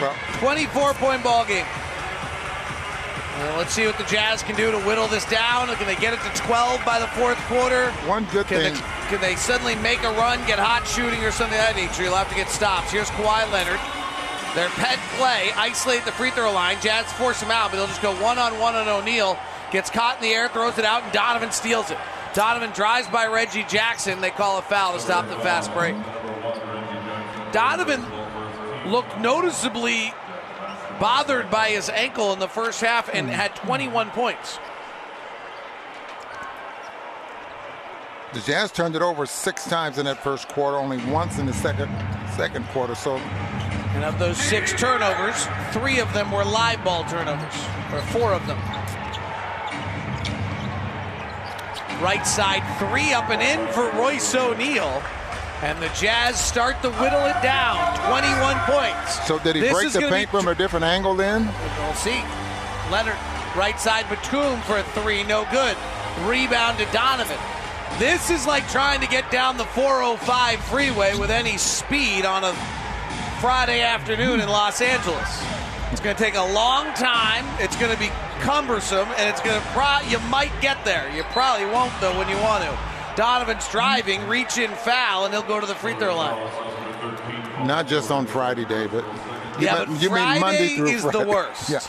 Well, 24 point ball game. Well, let's see what the Jazz can do to whittle this down. Can they get it to 12 by the fourth quarter? One good can thing. They, can they suddenly make a run, get hot shooting or something of that nature? You'll have to get stops. Here's Kawhi Leonard. Their pet play, isolate the free throw line. Jazz force him out, but they'll just go one on one on O'Neale. Gets caught in the air, throws it out, and Donovan steals it. Donovan drives by Reggie Jackson. They call a foul to stop the fast break. Donovan looked noticeably bothered by his ankle in the first half and had 21 points. The Jazz turned it over six times in that first quarter, only once in the second second quarter. So, and of those six turnovers, three of them were live ball turnovers, or four of them. Right side three up and in for Royce O'Neale. And the Jazz start to whittle it down. 21 points. So did he this break the paint from a different angle then? We'll see. Leonard, right side Batum for a three, no good. Rebound to Donovan. This is like trying to get down the 405 freeway with any speed on a Friday afternoon in Los Angeles. It's going to take a long time. It's going to be cumbersome, and it's going to pro- you might get there. You probably won't though when you want to. Donovan's driving, reach in foul, and he'll go to the free throw line. Not just on Friday, David. You yeah, mean, but you Friday mean Monday through is Friday. the worst. Yeah,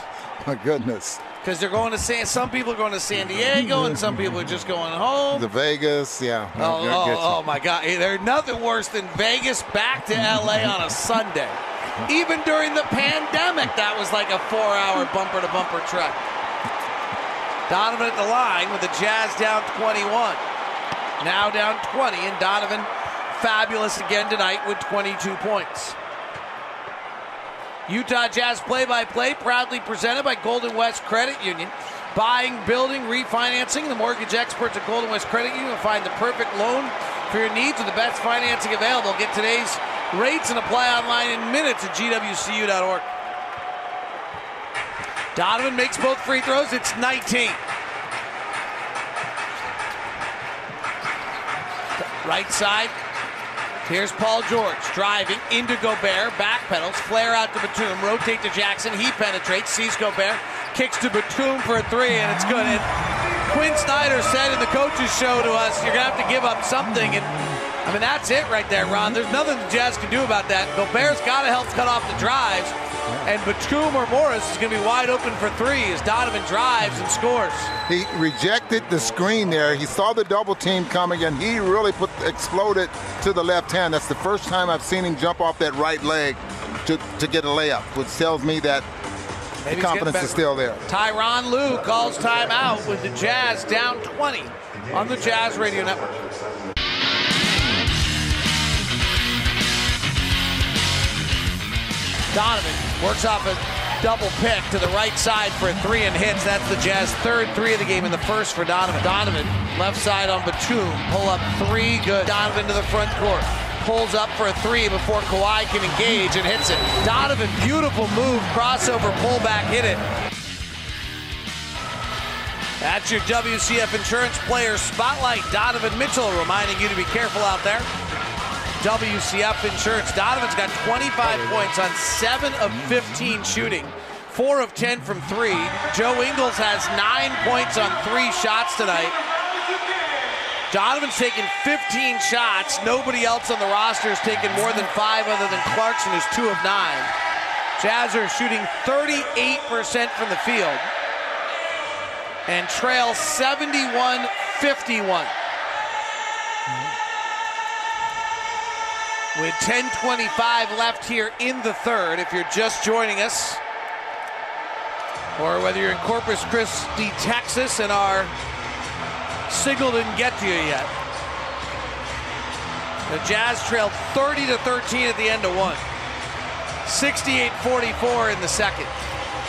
my goodness. Because they're going to San. Some people are going to San Diego, and some people are just going home. The Vegas, yeah. Oh, oh, oh my God! There's nothing worse than Vegas back to LA on a Sunday. Even during the pandemic, that was like a four-hour bumper-to-bumper trek. Donovan at the line with the Jazz down 21. Now down 20, and Donovan fabulous again tonight with 22 points. Utah Jazz play by play proudly presented by Golden West Credit Union. Buying, building, refinancing. The mortgage experts at Golden West Credit Union find the perfect loan for your needs with the best financing available. Get today's rates and apply online in minutes at gwcu.org. Donovan makes both free throws. It's 19. Right side. Here's Paul George driving into Gobert, backpedals, flare out to Batum, rotate to Jackson. He penetrates, sees Gobert, kicks to Batum for a three, and it's good. And Quin Snyder said in the coaches' show to us, "You're gonna have to give up something." And I mean, that's it right there, Ron. There's nothing the Jazz can do about that. Gobert's got to help cut off the drives. And Batum or Morris is going to be wide open for three as Donovan drives and scores. He rejected the screen there. He saw the double team coming, and he really put exploded to the left hand. That's the first time I've seen him jump off that right leg to, to get a layup, which tells me that Maybe the confidence is still there. Tyronn Lue calls timeout with the Jazz down 20 on the Jazz Radio Network. Donovan works off a double pick to the right side for a three and hits. That's the Jazz third three of the game in the first for Donovan. Donovan left side on Batum. Pull up three. Good. Donovan to the front court. Pulls up for a three before Kawhi can engage and hits it. Donovan, beautiful move. Crossover, pullback, hit it. That's your WCF Insurance Player Spotlight. Donovan Mitchell reminding you to be careful out there. WCF Insurance. Donovan's got 25 points on 7 of 15 shooting, 4 of 10 from 3. Joe Ingles has 9 points on 3 shots tonight. Donovan's taken 15 shots. Nobody else on the roster has taken more than 5 other than Clarkson, who's 2 of 9. Jazz are shooting 38% from the field and trail 71 51. With 10:25 left here in the third, if you're just joining us, or whether you're in Corpus Christi, Texas, and our signal didn't get to you yet, the Jazz trailed 30 to 13 at the end of one, 68-44 in the second.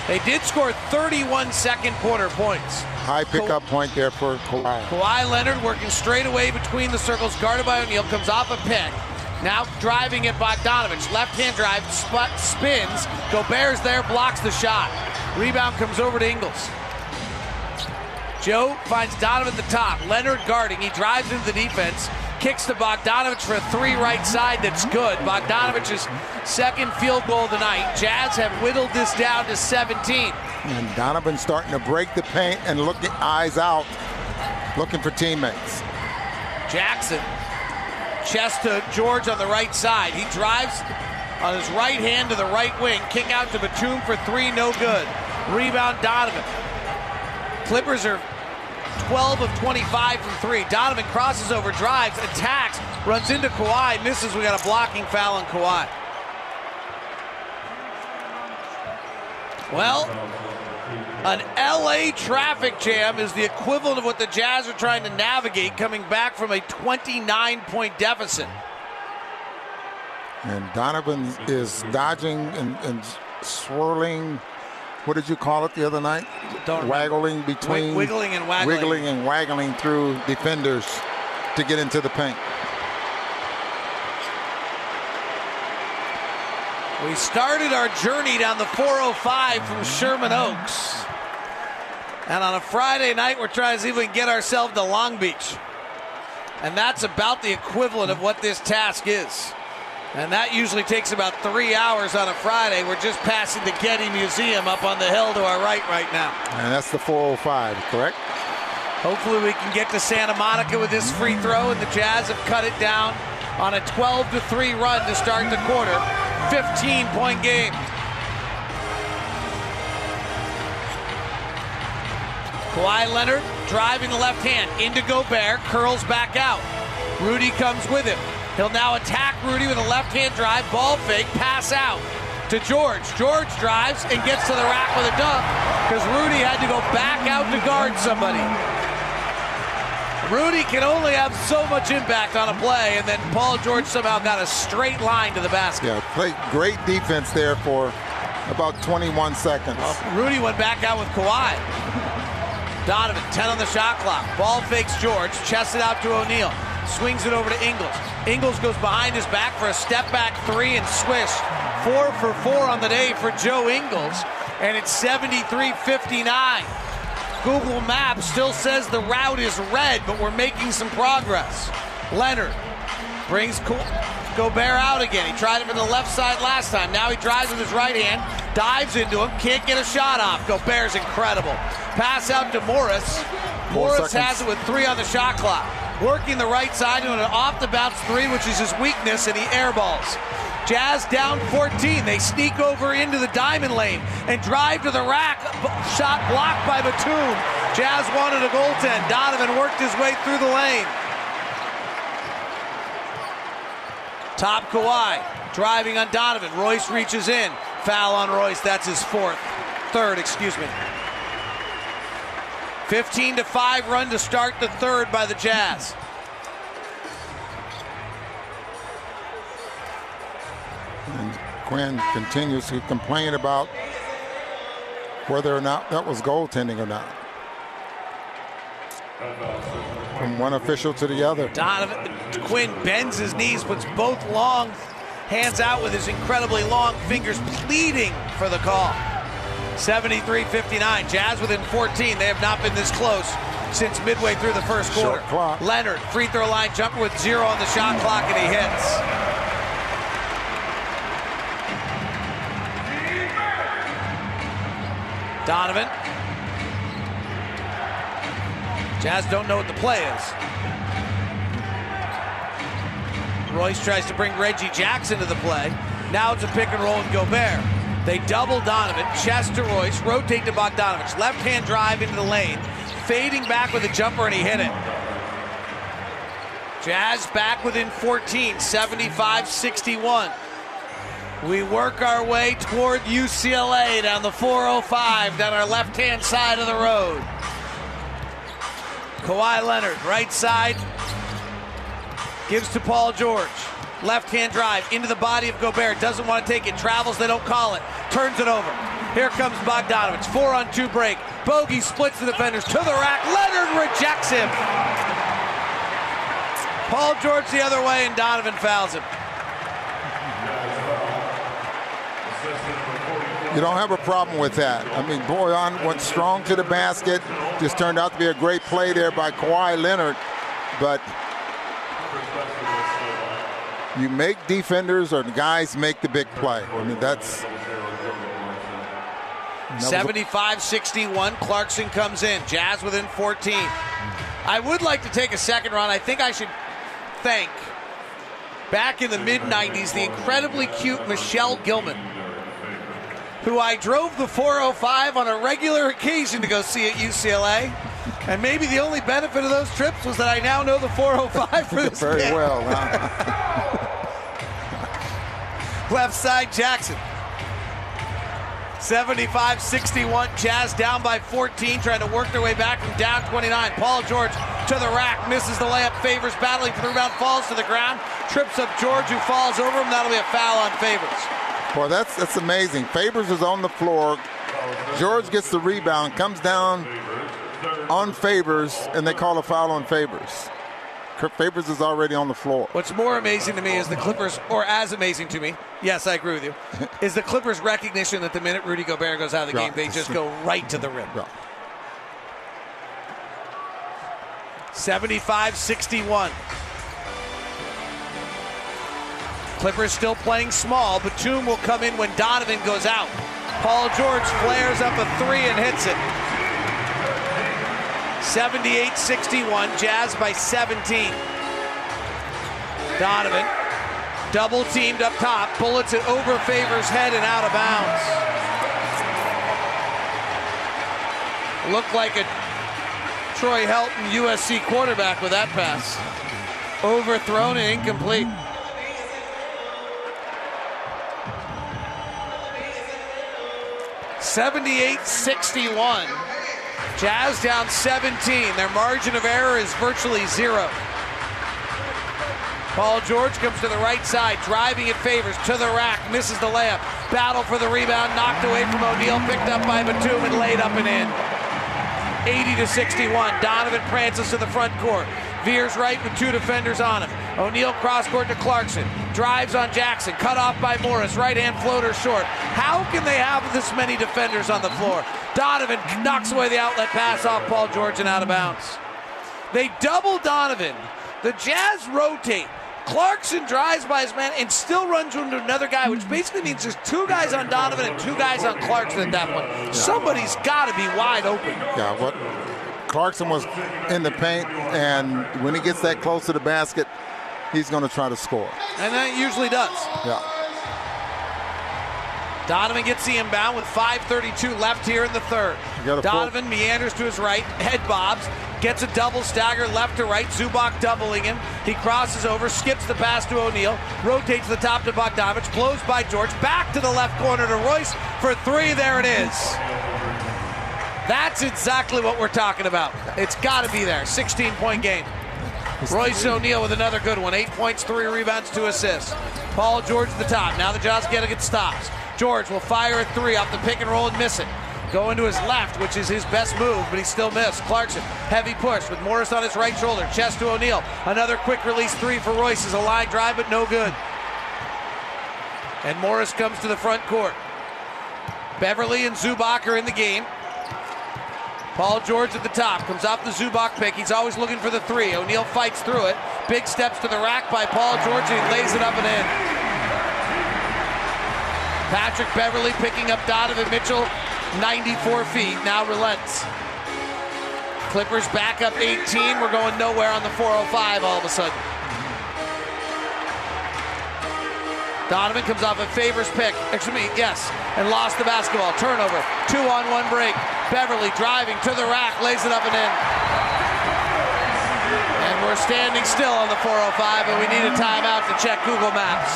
They did score 31 second quarter points. High pickup point there for Kawhi. Kawhi Leonard working straight away between the circles, guarded by O'Neale, comes off a pick. Now driving it Bogdanovich. Left hand drive, spot, spins. Gobert's there, blocks the shot. Rebound comes over to Ingles. Joe finds Donovan at the top. Leonard guarding. He drives into the defense. Kicks to Bogdanovich for a three right side that's good. Bogdanovich's second field goal tonight. Jazz have whittled this down to 17. And Donovan starting to break the paint and looking eyes out, looking for teammates. Jackson chest to George on the right side. He drives on his right hand to the right wing. Kick out to Batum for three, no good. Rebound Donovan. Clippers are 12 of 25 from three. Donovan crosses over, drives, attacks, runs into Kawhi, misses. We got a blocking foul on Kawhi. Well, an LA traffic jam is the equivalent of what the Jazz are trying to navigate coming back from a 29 point deficit. And Donovan is dodging and, and swirling. What did you call it the other night? Don't waggling between wiggling and waggling. wiggling and waggling through defenders to get into the paint. We started our journey down the 405 from Sherman Oaks. And on a Friday night, we're trying to see if we can get ourselves to Long Beach. And that's about the equivalent of what this task is. And that usually takes about three hours on a Friday. We're just passing the Getty Museum up on the hill to our right right now. And that's the 405, correct? Hopefully, we can get to Santa Monica with this free throw, and the Jazz have cut it down on a 12 to 3 run to start the quarter. 15 point game. Kawhi Leonard driving the left hand into Gobert, curls back out. Rudy comes with him. He'll now attack Rudy with a left hand drive, ball fake, pass out to George. George drives and gets to the rack with a dunk because Rudy had to go back out to guard somebody. Rudy can only have so much impact on a play, and then Paul George somehow got a straight line to the basket. Yeah, great defense there for about 21 seconds. Rudy went back out with Kawhi. Donovan, 10 on the shot clock. Ball fakes George, chests it out to O'Neale. Swings it over to Ingles. Ingles goes behind his back for a step back three and swish. Four for four on the day for Joe Ingles, and it's 73 59. Google Maps still says the route is red, but we're making some progress. Leonard brings Gobert out again. He tried it from the left side last time. Now he drives with his right hand, dives into him, can't get a shot off. Gobert's incredible. Pass out to Morris. Morris seconds. has it with three on the shot clock. Working the right side doing an off the bounce three, which is his weakness, and he airballs. Jazz down 14. They sneak over into the diamond lane and drive to the rack. Shot blocked by Batum. Jazz wanted a goaltend. Donovan worked his way through the lane. Top Kawhi driving on Donovan. Royce reaches in. Foul on Royce. That's his fourth. Third, excuse me. 15 to 5 run to start the third by the Jazz. And Quin continues to complain about whether or not that was goaltending or not. From one official to the other. Donovan Quin bends his knees, puts both long hands out with his incredibly long fingers, pleading for the call. 73 59. Jazz within 14. They have not been this close since midway through the first quarter. Leonard, free throw line jumper with zero on the shot clock, and he hits. Donovan. Jazz don't know what the play is. Royce tries to bring Reggie Jackson to the play. Now it's a pick and roll with Gobert. They double Donovan, Chester Royce, rotate to Bogdanovich. Left hand drive into the lane, fading back with a jumper, and he hit it. Jazz back within 14, 75 61. We work our way toward UCLA down the 405, down our left hand side of the road. Kawhi Leonard, right side, gives to Paul George. Left hand drive into the body of Gobert. Doesn't want to take it. Travels, they don't call it. Turns it over. Here comes Bogdanovich. Four on two break. Bogey splits the defenders to the rack. Leonard rejects him. Paul George the other way, and Donovan fouls him. You don't have a problem with that. I mean, Bojan went strong to the basket. Just turned out to be a great play there by Kawhi Leonard. But you make defenders or guys make the big play. I mean, that's. 75 61. Clarkson comes in. Jazz within 14. I would like to take a second run. I think I should thank, back in the mid 90s, the incredibly cute Michelle Gilman, who I drove the 405 on a regular occasion to go see at UCLA. And maybe the only benefit of those trips was that I now know the 405 for this Very well. huh? Left side, Jackson. 75 61. Jazz down by 14, trying to work their way back from down 29. Paul George to the rack, misses the layup, Favors battling for the rebound, falls to the ground, trips up George, who falls over him. That'll be a foul on Favors. Boy, that's that's amazing. Favors is on the floor. George gets the rebound, comes down on Favors, and they call a foul on Favors. Favors is already on the floor. What's more amazing to me is the Clippers, or as amazing to me, yes, I agree with you, is the Clippers' recognition that the minute Rudy Gobert goes out of the game, they just go right to the rim. 75 61. Clippers still playing small. Batum will come in when Donovan goes out. Paul George flares up a three and hits it. 78 61. Jazz by 17. Donovan double teamed up top, bullets it over Favors' head and out of bounds. Looked like a Troy Helton USC quarterback with that pass. Overthrown and incomplete. Seventy-eight sixty-one. Jazz down 17. Their margin of error is virtually zero. Paul George comes to the right side, driving it Favors to the rack, misses the layup. Battle for the rebound, knocked away from O'Neale, picked up by Batum and laid up and in. 80 to 61. Donovan prances to the front court. Veers right with two defenders on him. O'Neale cross court to Clarkson. Drives on Jackson. Cut off by Morris. Right hand floater short. How can they have this many defenders on the floor? Donovan knocks away the outlet pass off Paul George and out of bounds. They double Donovan. The Jazz rotate. Clarkson drives by his man and still runs into another guy, which basically means there's two guys on Donovan and two guys on Clarkson at that point. Somebody's got to be wide open. Yeah, what Clarkson was in the paint, and when he gets that close to the basket, he's going to try to score. And that usually does. Yeah. Donovan gets the inbound with 5.32 left here in the third. Donovan meanders to his right, head bobs, gets a double stagger left to right. Zubac doubling him. He crosses over, skips the pass to O'Neale, rotates the top to Bogdanovich, closed by George, back to the left corner to Royce for three. There it is. That's exactly what we're talking about. It's got to be there. 16 point game. Royce O'Neale with another good one. Eight points, three rebounds, two assists. Paul George at the top. Now the Jazz getting it stops. George will fire a three off the pick and roll and miss it. Go into his left, which is his best move, but he still missed. Clarkson, heavy push with Morris on his right shoulder. Chest to O'Neale. Another quick release three for Royce is a line drive, but no good. And Morris comes to the front court. Beverley and Zubac are in the game. Paul George at the top comes off the Zubac pick. He's always looking for the three. O'Neale fights through it. Big steps to the rack by Paul George, and he lays it up and in. Patrick Beverley picking up Donovan Mitchell, 94 feet, now relents. Clippers back up 18. We're going nowhere on the 405 all of a sudden. Donovan comes off a Favors pick. Excuse me, yes, and lost the basketball. Turnover. Two on one break. Beverley driving to the rack, lays it up and in. And we're standing still on the 405, and we need a timeout to check Google Maps.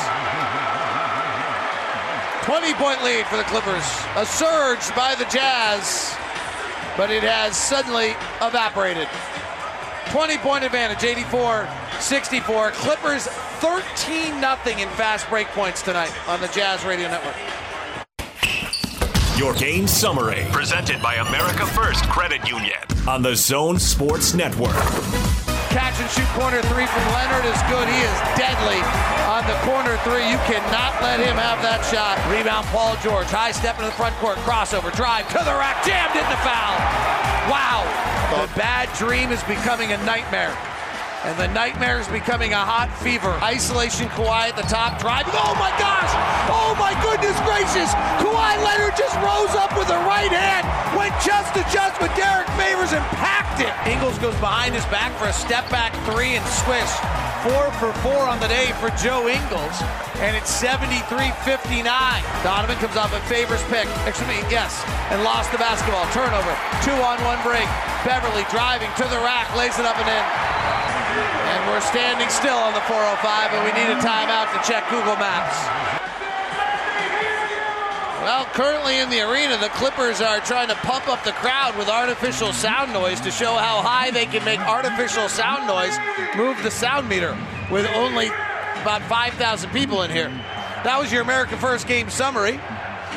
20 point lead for the Clippers. A surge by the Jazz, but it has suddenly evaporated. 20 point advantage, 84 64. Clippers 13 0 in fast break points tonight on the Jazz Radio Network. Your game summary, presented by America First Credit Union on the Zone Sports Network. Catch and shoot corner three from Leonard is good. He is deadly on the corner three. You cannot let him have that shot. Rebound, Paul George. High step into the front court. Crossover, drive to the rack. Jammed in the foul. Wow. Bad dream is becoming a nightmare. And the nightmare is becoming a hot fever. Isolation Kawhi at the top, driving. Oh my gosh! Oh my goodness gracious! Kawhi Leonard just rose up with the right hand, went just to just with Derrick Favors and packed it. Ingles goes behind his back for a step back three and swish. Four for four on the day for Joe Ingles, and it's 73-59. Donovan comes off a Favors pick. Excuse me, yes, and lost the basketball. Turnover. Two on one break. Beverley driving to the rack, lays it up and in. And we're standing still on the 405, and we need a timeout to check Google Maps. Well, currently in the arena, the Clippers are trying to pump up the crowd with artificial sound noise to show how high they can make artificial sound noise move the sound meter with only about 5,000 people in here. That was your America First game summary.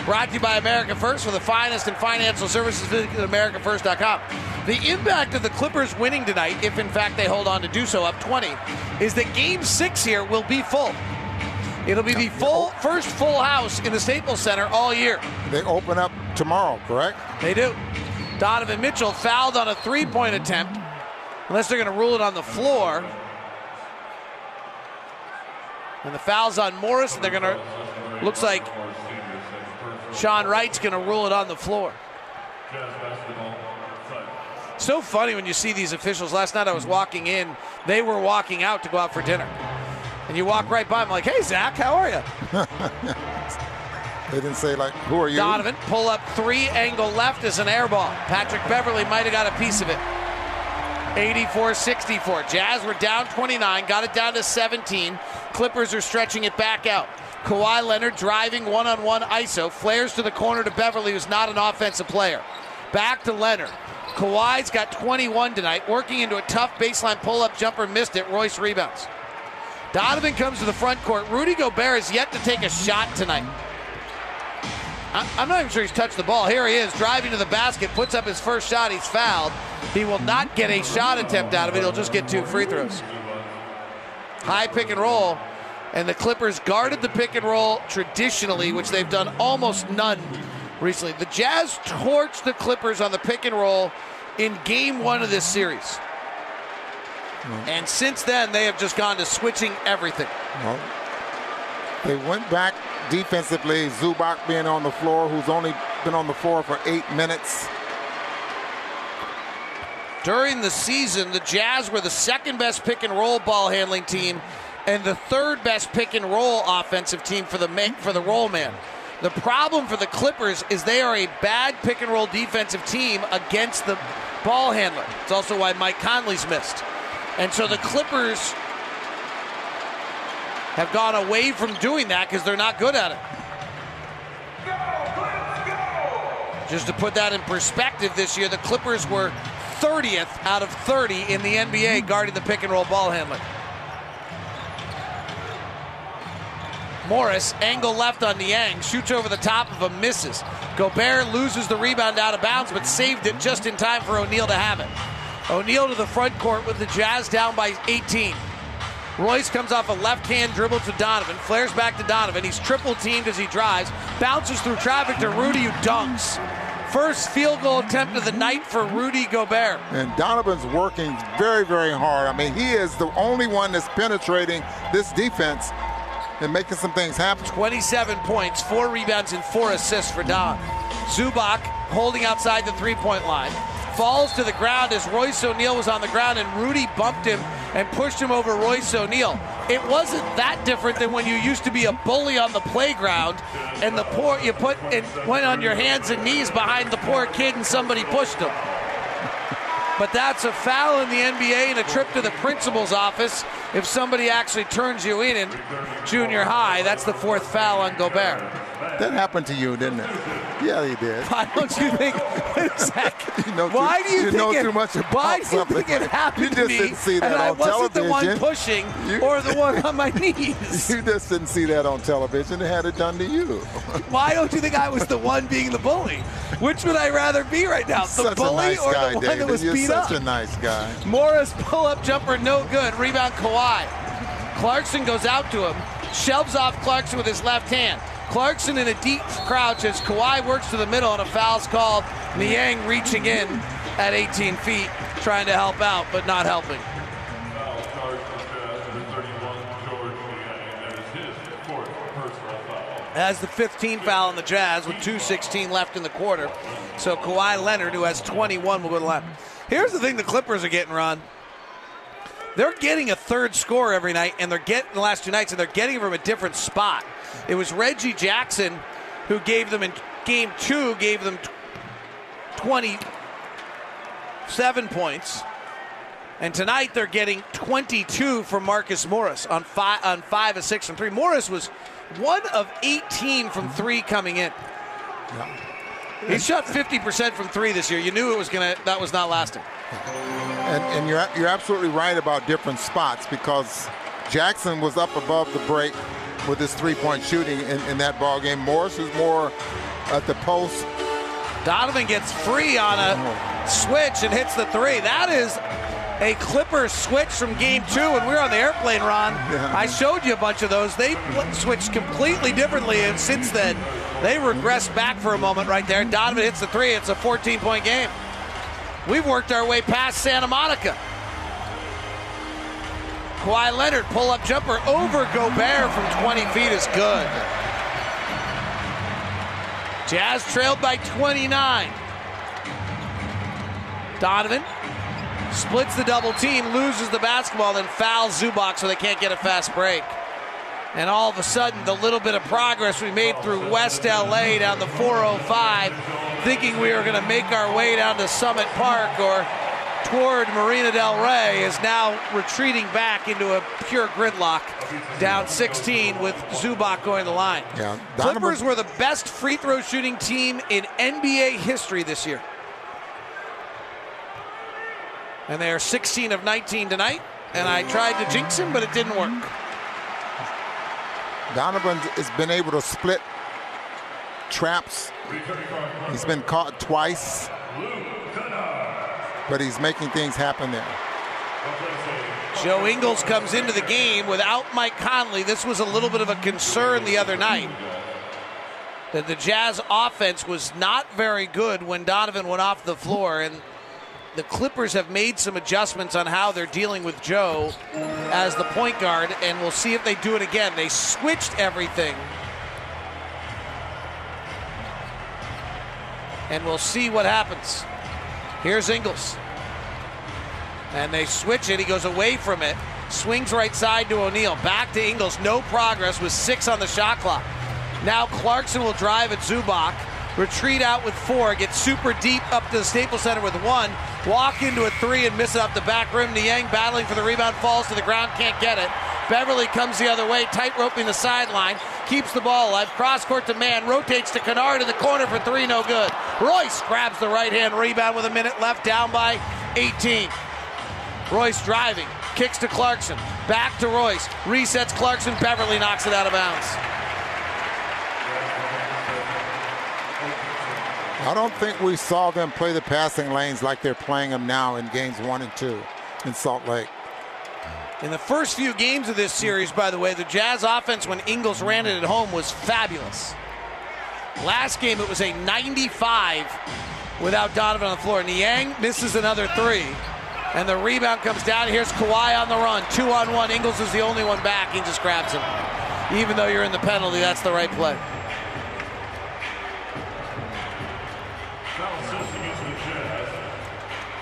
Brought to you by America First for the finest in financial services. Visit AmericaFirst.com. The impact of the Clippers winning tonight, if in fact they hold on to do so up 20, is that game six here will be full. It'll be the full first full house in the Staples Center all year. They open up tomorrow, correct? They do. Donovan Mitchell fouled on a three point attempt, unless they're going to rule it on the floor. And the foul's on Morris, and they're going to, looks like Sean Wright's going to rule it on the floor. So funny when you see these officials. Last night I was walking in, they were walking out to go out for dinner. And you walk right by them, like, hey, Zach, how are you? They didn't say like, who are you? Donovan, pull up three, angle left is an air ball. Patrick Beverley might have got a piece of it. 84 64. Jazz were down 29, got it down to 17. Clippers are stretching it back out. Kawhi Leonard driving one on one ISO, flares to the corner to Beverley, who's not an offensive player. Back to Leonard. Kawhi's got 21 tonight, working into a tough baseline pull up jumper, missed it. Royce rebounds. Donovan comes to the front court. Rudy Gobert has yet to take a shot tonight. I'm not even sure he's touched the ball. Here he is, driving to the basket, puts up his first shot. He's fouled. He will not get a shot attempt out of it. He'll just get two free throws. High pick and roll. And the Clippers guarded the pick and roll traditionally, which they've done almost none recently. The Jazz torched the Clippers on the pick and roll in game one of this series. And since then, they have just gone to switching everything. Well, they went back defensively. Zubac being on the floor, who's only been on the floor for eight minutes. During the season, the Jazz were the second best pick and roll ball handling team and the third best pick and roll offensive team for the make for the roll man. The problem for the Clippers is they are a bad pick and roll defensive team against the ball handler. It's also why Mike Conley's missed. And so the Clippers have gone away from doing that because they're not good at it. Just to put that in perspective, this year the Clippers were 30th out of 30 in the NBA guarding the pick and roll ball handler. Morris, angle left on Niang, shoots over the top of him, misses. Gobert loses the rebound out of bounds, but saved it just in time for O'Neale to have it. O'Neale to the front court with the Jazz down by 18. Royce comes off a left hand dribble to Donovan, flares back to Donovan. He's triple teamed as he drives, bounces through traffic to Rudy, who dunks. First field goal attempt of the night for Rudy Gobert. And Donovan's working very, very hard. I mean, he is the only one that's penetrating this defense and making some things happen. 27 points, four rebounds, and four assists for Don. Zubac holding outside the three point line. Falls to the ground as Royce O'Neale was on the ground, and Rudy bumped him and pushed him over Royce O'Neale. It wasn't that different than when you used to be a bully on the playground and the poor you put and went on your hands and knees behind the poor kid and somebody pushed him. But that's a foul in the NBA and a trip to the principal's office if somebody actually turns you in in junior high. That's the fourth foul on Gobert. That happened to you, didn't it? Yeah, you did. Why don't you think? Wait a sec. You know why too, do you, you think know it, too much about Why do you something. think it happened You to just me? didn't see that and I wasn't the one pushing You- or the one on my knees. You just didn't see that on television. They had it done to you. Why don't you think I was the one being the bully? Which would I rather be right now, the such bully nice or guy, the one David. that was You're beat such up? a nice guy. Morris pull up jumper, no good. Rebound Kawhi. Clarkson goes out to him, shoves off Clarkson with his left hand. Clarkson in a deep crouch as Kawhi works to the middle and a foul's called. Niang reaching in at 18 feet, trying to help out, but not helping. Charged the Jazz, number 31, Georges Niang. That is his fourth personal foul. Has the 15 foul on the Jazz with 2.16 left in the quarter. So Kawhi Leonard, who has 21, will go to the line. Here's the thing the Clippers are getting, Ron. They're getting a third score every night, and they're getting the last two nights, and they're getting from a different spot. It was Reggie Jackson who gave them in game two, gave them 27 points. And tonight they're getting 22 from Marcus Morris on five on five of six from three. Morris was one of 18 from three coming in. Yeah. He shot 50% from three this year. You knew it was gonna that was not lasting. And, and you're you're absolutely right about different spots because Jackson was up above the break with his three-point shooting in, in that ball game. Morris was more at the post. Donovan gets free on a oh. switch and hits the three. That is a Clipper switch from game two, and we were on the airplane, Ron. I showed you a bunch of those. They switched completely differently, and since then, they regressed back for a moment right there. Donovan hits the three. It's a 14 point game. We've worked our way past Santa Monica. Kawhi Leonard pull up jumper over Gobert from 20 feet is good. Jazz trailed by 29. Donovan splits the double team, loses the basketball, then fouls Zubac so they can't get a fast break. And all of a sudden, the little bit of progress we made through West LA down the 405, thinking we were going to make our way down to Summit Park or toward Marina Del Rey, is now retreating back into a pure gridlock, down 16 with Zubac going to the line. Yeah, Donovan- Clippers were the best free throw shooting team in NBA history this year. And they are 16 of 19 tonight. And I tried to jinx him, but it didn't work. Donovan has been able to split traps. He's been caught twice, but he's making things happen there. Joe Ingles comes into the game without Mike Conley. This was a little bit of a concern the other night. That the Jazz offense was not very good when Donovan went off the floor, and the Clippers have made some adjustments on how they're dealing with Joe as the point guard, and we'll see if they do it again. They switched everything. And we'll see what happens. Here's Ingles. And they switch it. He goes away from it. Swings right side to O'Neale. Back to Ingles. No progress with six on the shot clock. Now Clarkson will drive at Zubac. Retreat out with four, get super deep up to the Staples Center with one, walk into a three and miss it off the back rim. Niang battling for the rebound, falls to the ground, can't get it. Beverley comes the other way, tight roping the sideline, keeps the ball alive, cross court to Mann, rotates to Kennard in the corner for three, no good. Royce grabs the right hand rebound with a minute left, down by 18. Royce driving, kicks to Clarkson, back to Royce, resets Clarkson, Beverley knocks it out of bounds. I don't think we saw them play the passing lanes like they're playing them now in games one and two in Salt Lake. In the first few games of this series, by the way, the Jazz offense when Ingles ran it at home was fabulous. Last game it was a 95 without Donovan on the floor. Niang misses another three. And the rebound comes down. Here's Kawhi on the run. Two on one. Ingles is the only one back. He just grabs him. Even though you're in the penalty, that's the right play.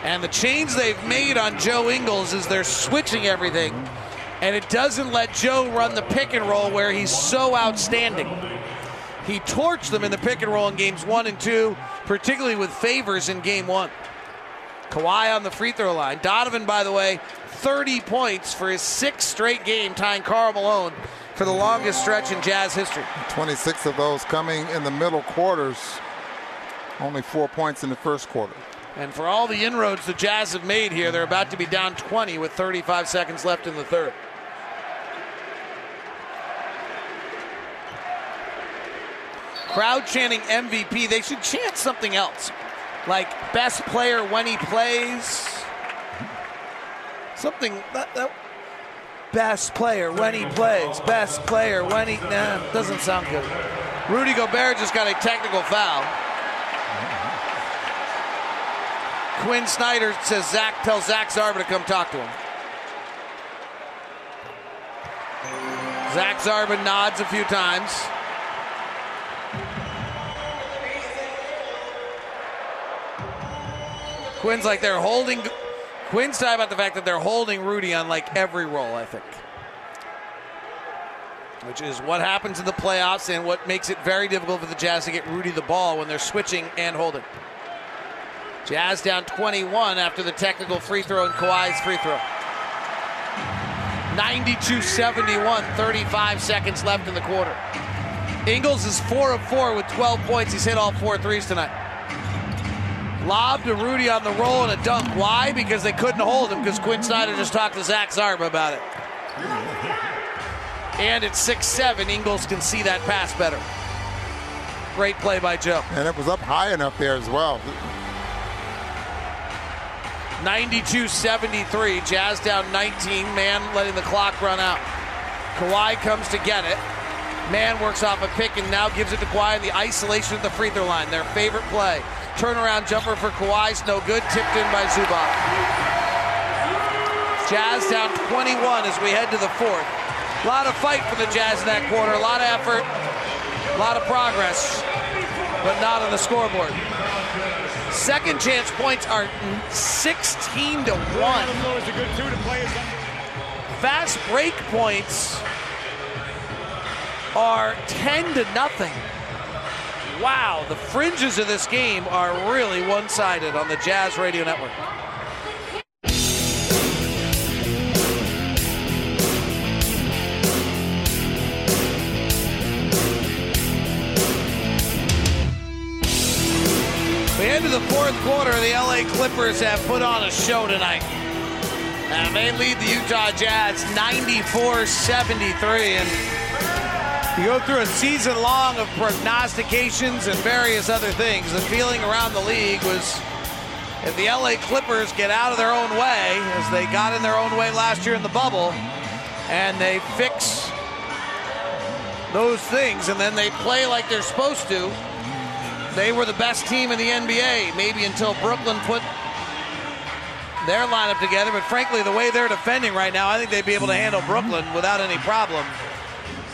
And the change they've made on Joe Ingles is they're switching everything. And it doesn't let Joe run the pick and roll where he's so outstanding. He torched them in the pick and roll in games one and two, particularly with Favors in game one. Kawhi on the free throw line. Donovan, by the way, 30 points for his sixth straight game, tying Karl Malone for the longest stretch in Jazz history. 26 of those coming in the middle quarters. Only four points in the first quarter. And for all the inroads the Jazz have made here, they're about to be down 20 with 35 seconds left in the third. Crowd chanting MVP. They should chant something else. Like best player when he plays. Something that, that best player when he plays. Best player when he nah, doesn't sound good. Rudy Gobert just got a technical foul. Quin Snyder says Zach tells Zach Zarba to come talk to him. Zach Zarba nods a few times. Quin's like they're holding. Quin's talking about the fact that they're holding Rudy on like every roll, I think. Which is what happens in the playoffs and what makes it very difficult for the Jazz to get Rudy the ball when they're switching and holding. Jazz down 21 after the technical free throw and Kawhi's free throw. 92 71, 35 seconds left in the quarter. Ingles is 4 of 4 with 12 points. He's hit all four threes tonight. Lob to Rudy on the roll and a dunk. Why? Because they couldn't hold him because Quin Snyder just talked to Zach Zarba about it. And it's 6 7. Ingles can see that pass better. Great play by Joe. And it was up high enough there as well. 92 73. Jazz down 19. Mann letting the clock run out. Kawhi comes to get it. Mann works off a pick and now gives it to Kawhi in the isolation of the free throw line. Their favorite play. Turnaround jumper for Kawhi's no good. Tipped in by Zubac. Jazz down 21 as we head to the fourth. A lot of fight for the Jazz in that quarter. A lot of effort. A lot of progress. But not on the scoreboard. Second chance points are 16 to 1. Fast break points are 10 to nothing. Wow, the fringes of this game are really one sided on the Jazz Radio Network. We head to the fourth quarter. The LA Clippers have put on a show tonight. And they lead the Utah Jazz 94 73. And you go through a season long of prognostications and various other things. The feeling around the league was if the LA Clippers get out of their own way, as they got in their own way last year in the bubble, and they fix those things and then they play like they're supposed to, they were the best team in the NBA, maybe until Brooklyn put their lineup together. But frankly, the way they're defending right now, I think they'd be able to handle Brooklyn without any problem.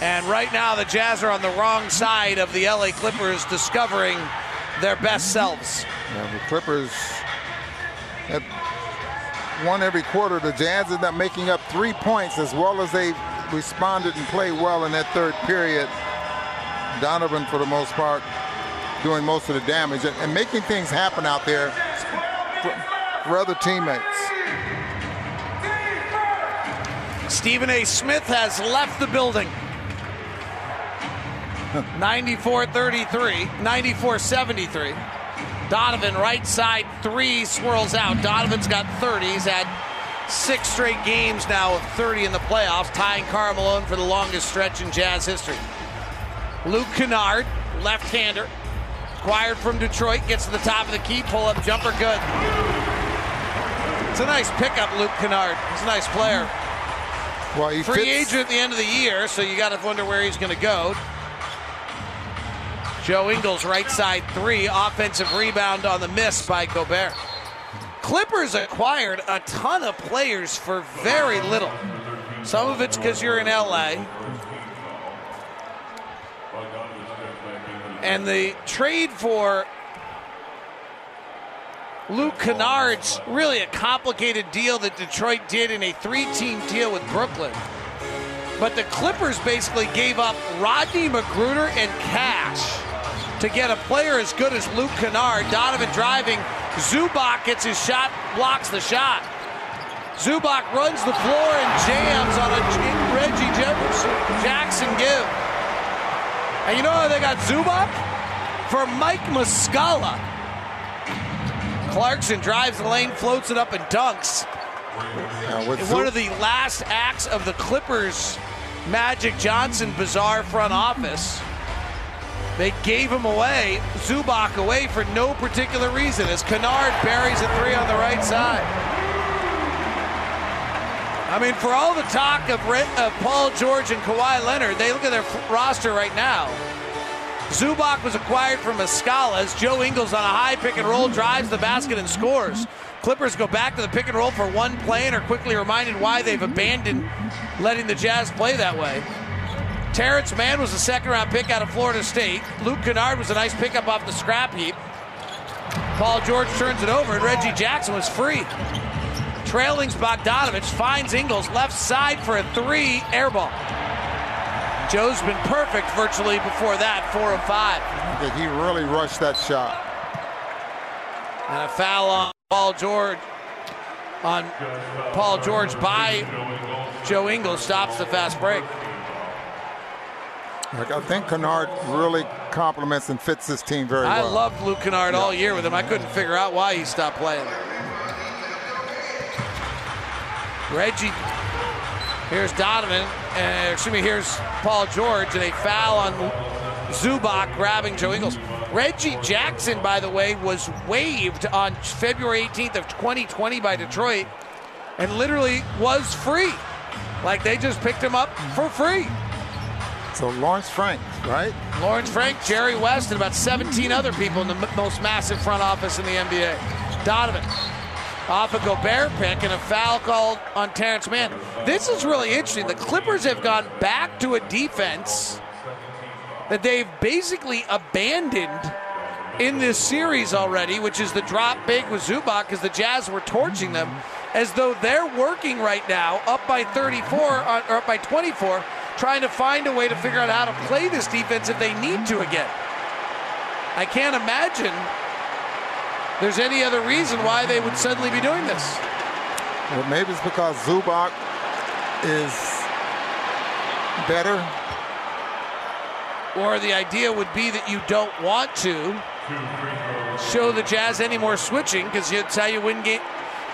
And right now, the Jazz are on the wrong side of the LA Clippers discovering their best selves. Yeah, the Clippers have won every quarter. The Jazz end up making up three points as well as they responded and played well in that third period. Donovan, for the most part, doing most of the damage and, and making things happen out there for, for other teammates. Stephen A. Smith has left the building. 94 33, 94 73. Donovan, right side three, swirls out. Donovan's got 30. He's had six straight games now of 30 in the playoffs, tying Karl Malone for the longest stretch in Jazz history. Luke Kennard, left acquired from Detroit, gets to the top of the key, pull up jumper, good. It's a nice pickup, Luke Kennard. He's a nice player. Well, he Free fits- agent at the end of the year, so you got to wonder where he's going to go. Joe Ingles, right side three, offensive rebound on the miss by Gobert. Clippers acquired a ton of players for very little. Some of it's because you're in LA. And the trade for Luke Kennard's really a complicated deal that Detroit did in a three team deal with Brooklyn. But the Clippers basically gave up Rodney McGruder and cash to get a player as good as Luke Kennard. Donovan driving. Zubac gets his shot, blocks the shot. Zubac runs the floor and jams on a Reggie Jefferson Jackson give. And you know how they got Zubac? For Mike Muscala. Clarkson drives the lane, floats it up, and dunks. one of the last acts of the Clippers Magic Johnson bizarre front office, they gave him away, Zubac away for no particular reason as Kennard buries a three on the right side. I mean, for all the talk of, of Paul George and Kawhi Leonard, they look at their roster right now. Zubac was acquired from Muscala as Joe Ingles on a high pick and roll drives the basket and scores. Clippers go back to the pick and roll for one play and are quickly reminded why they've abandoned letting the Jazz play that way. Terance Mann was a second round pick out of Florida State. Luke Kennard was a nice pickup off the scrap heap. Paul George turns it over, and Reggie Jackson was free. Trailing's Bogdanovich finds Ingles left side for a three, air ball. Joe's been perfect virtually before that, four of five. he really rushed that shot. And a foul on Paul George. On Paul George by Joe Ingles stops the fast break. Like, I think Kennard really complements and fits this team very I well. I loved Luke Kennard all year with him. I couldn't figure out why he stopped playing. Reggie. Here's Donovan. Uh, excuse me, here's Paul George, and a foul on Zubac grabbing Joe Ingles. Reggie Jackson, by the way, was waived on February 18th of 2020 by Detroit and literally was free. Like they just picked him up for free. So Lawrence Frank, right? Lawrence Frank, Jerry West, and about 17 other people in the most massive front office in the NBA. Donovan off a Gobert pick and a foul called on Terance Mann. This is really interesting. The Clippers have gone back to a defense that they've basically abandoned in this series already, which is the drop big with Zubac because the Jazz were torching them, as though they're working right now up by 34 uh, or up by 24, trying to find a way to figure out how to play this defense if they need to again. I can't imagine there's any other reason why they would suddenly be doing this. Well, maybe it's because Zubac is better. Or the idea would be that you don't want to show the Jazz any more switching because it's how you win game.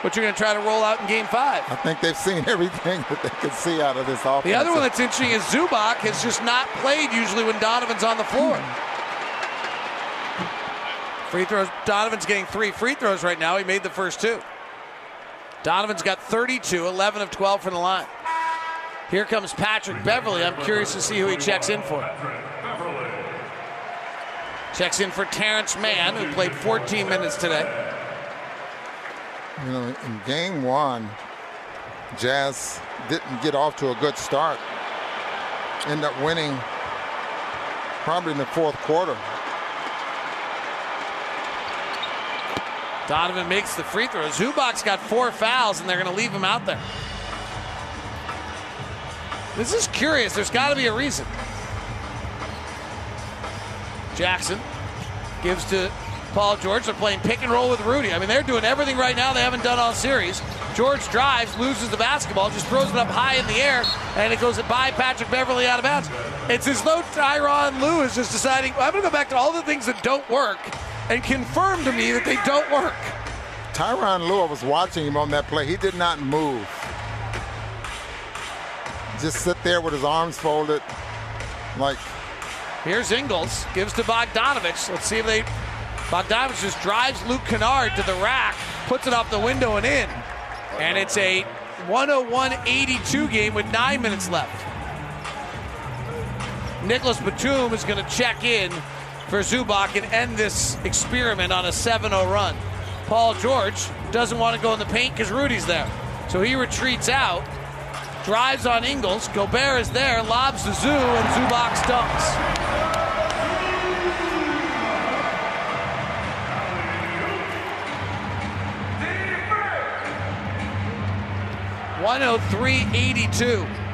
What you're going to try to roll out in Game Five. I think they've seen everything that they could see out of this offense. The other one that's interesting is Zubac has just not played usually when Donovan's on the floor. Free throws. Donovan's getting three free throws right now. He made the first two. Donovan's got 32, 11 of 12 from the line. Here comes Patrick Beverley. I'm curious to see who he checks in for. Checks in for Terance Mann, who played 14 minutes today. You know, in game one, Jazz didn't get off to a good start. End up winning probably in the fourth quarter. Donovan makes the free throw. Zubac's got four fouls, and they're going to leave him out there. This is curious. There's got to be a reason. Jackson gives to Paul George. They're playing pick and roll with Rudy. I mean, they're doing everything right now they haven't done all series. George drives, loses the basketball, just throws it up high in the air, and it goes by Patrick Beverley out of bounds. It's as though Tyronn Lue is just deciding, I'm going to go back to all the things that don't work and confirm to me that they don't work. Tyronn Lue, I was watching him on that play. He did not move. Just sit there with his arms folded, like. Here's Ingles, gives to Bogdanovich. Let's see if they. Bogdanovich just drives Luke Kennard to the rack, puts it off the window and in. And it's a 101 82 game with nine minutes left. Nicholas Batum is going to check in for Zubac and end this experiment on a 7 0 run. Paul George doesn't want to go in the paint because Rudy's there. So he retreats out, drives on Ingles. Gobert is there, lobs to Zoo, and Zubac dunks. 103-82.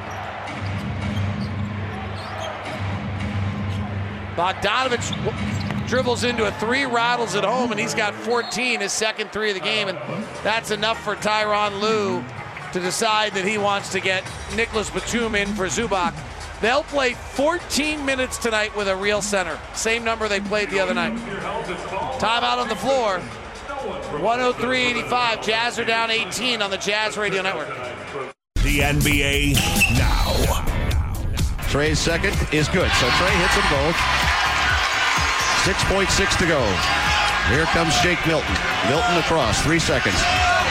Bogdanovich dribbles into a three, rattles at home, and he's got 14, his second three of the game, and that's enough for Tyronn Lue to decide that he wants to get Nicholas Batum in for Zubac. They'll play 14 minutes tonight with a real center, same number they played the other night. Timeout on the floor. 103-85. Jazz are down 18 on the Jazz Radio Network. The NBA now. Trae's second is good. So Trey hits them both. 6.6 to go. Here comes Shake Milton. Milton across. Three seconds.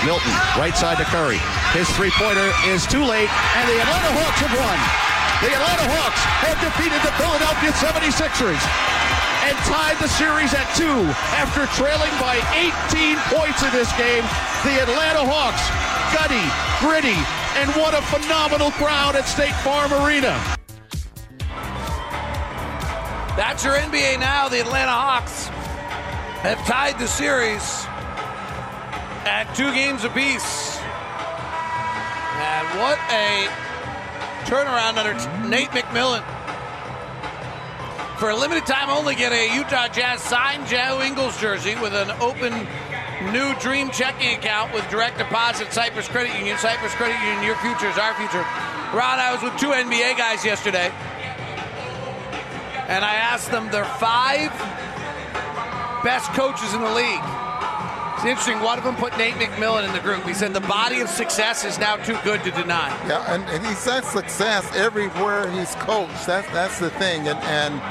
Milton, right side to Curry. His three pointer is too late, and the Atlanta Hawks have won. The Atlanta Hawks have defeated the Philadelphia 76ers and tied the series at two after trailing by 18 points in this game. The Atlanta Hawks, gutty, gritty, and what a phenomenal crowd at State Farm Arena. That's your NBA now. The Atlanta Hawks have tied the series at two games apiece. And what a turnaround under mm-hmm. Nate McMillan. For a limited time only, get a Utah Jazz signed Joe Ingles jersey with an open new dream checking account with direct deposit Cyprus Credit Union. Cyprus Credit Union, your future is our future. Ron, I was with two NBA guys yesterday, and I asked them their five best coaches in the league. It's interesting. One of them put Nate McMillan in the group. He said the body of success is now too good to deny. Yeah, and, and had success everywhere he's coached. That's that's the thing. And and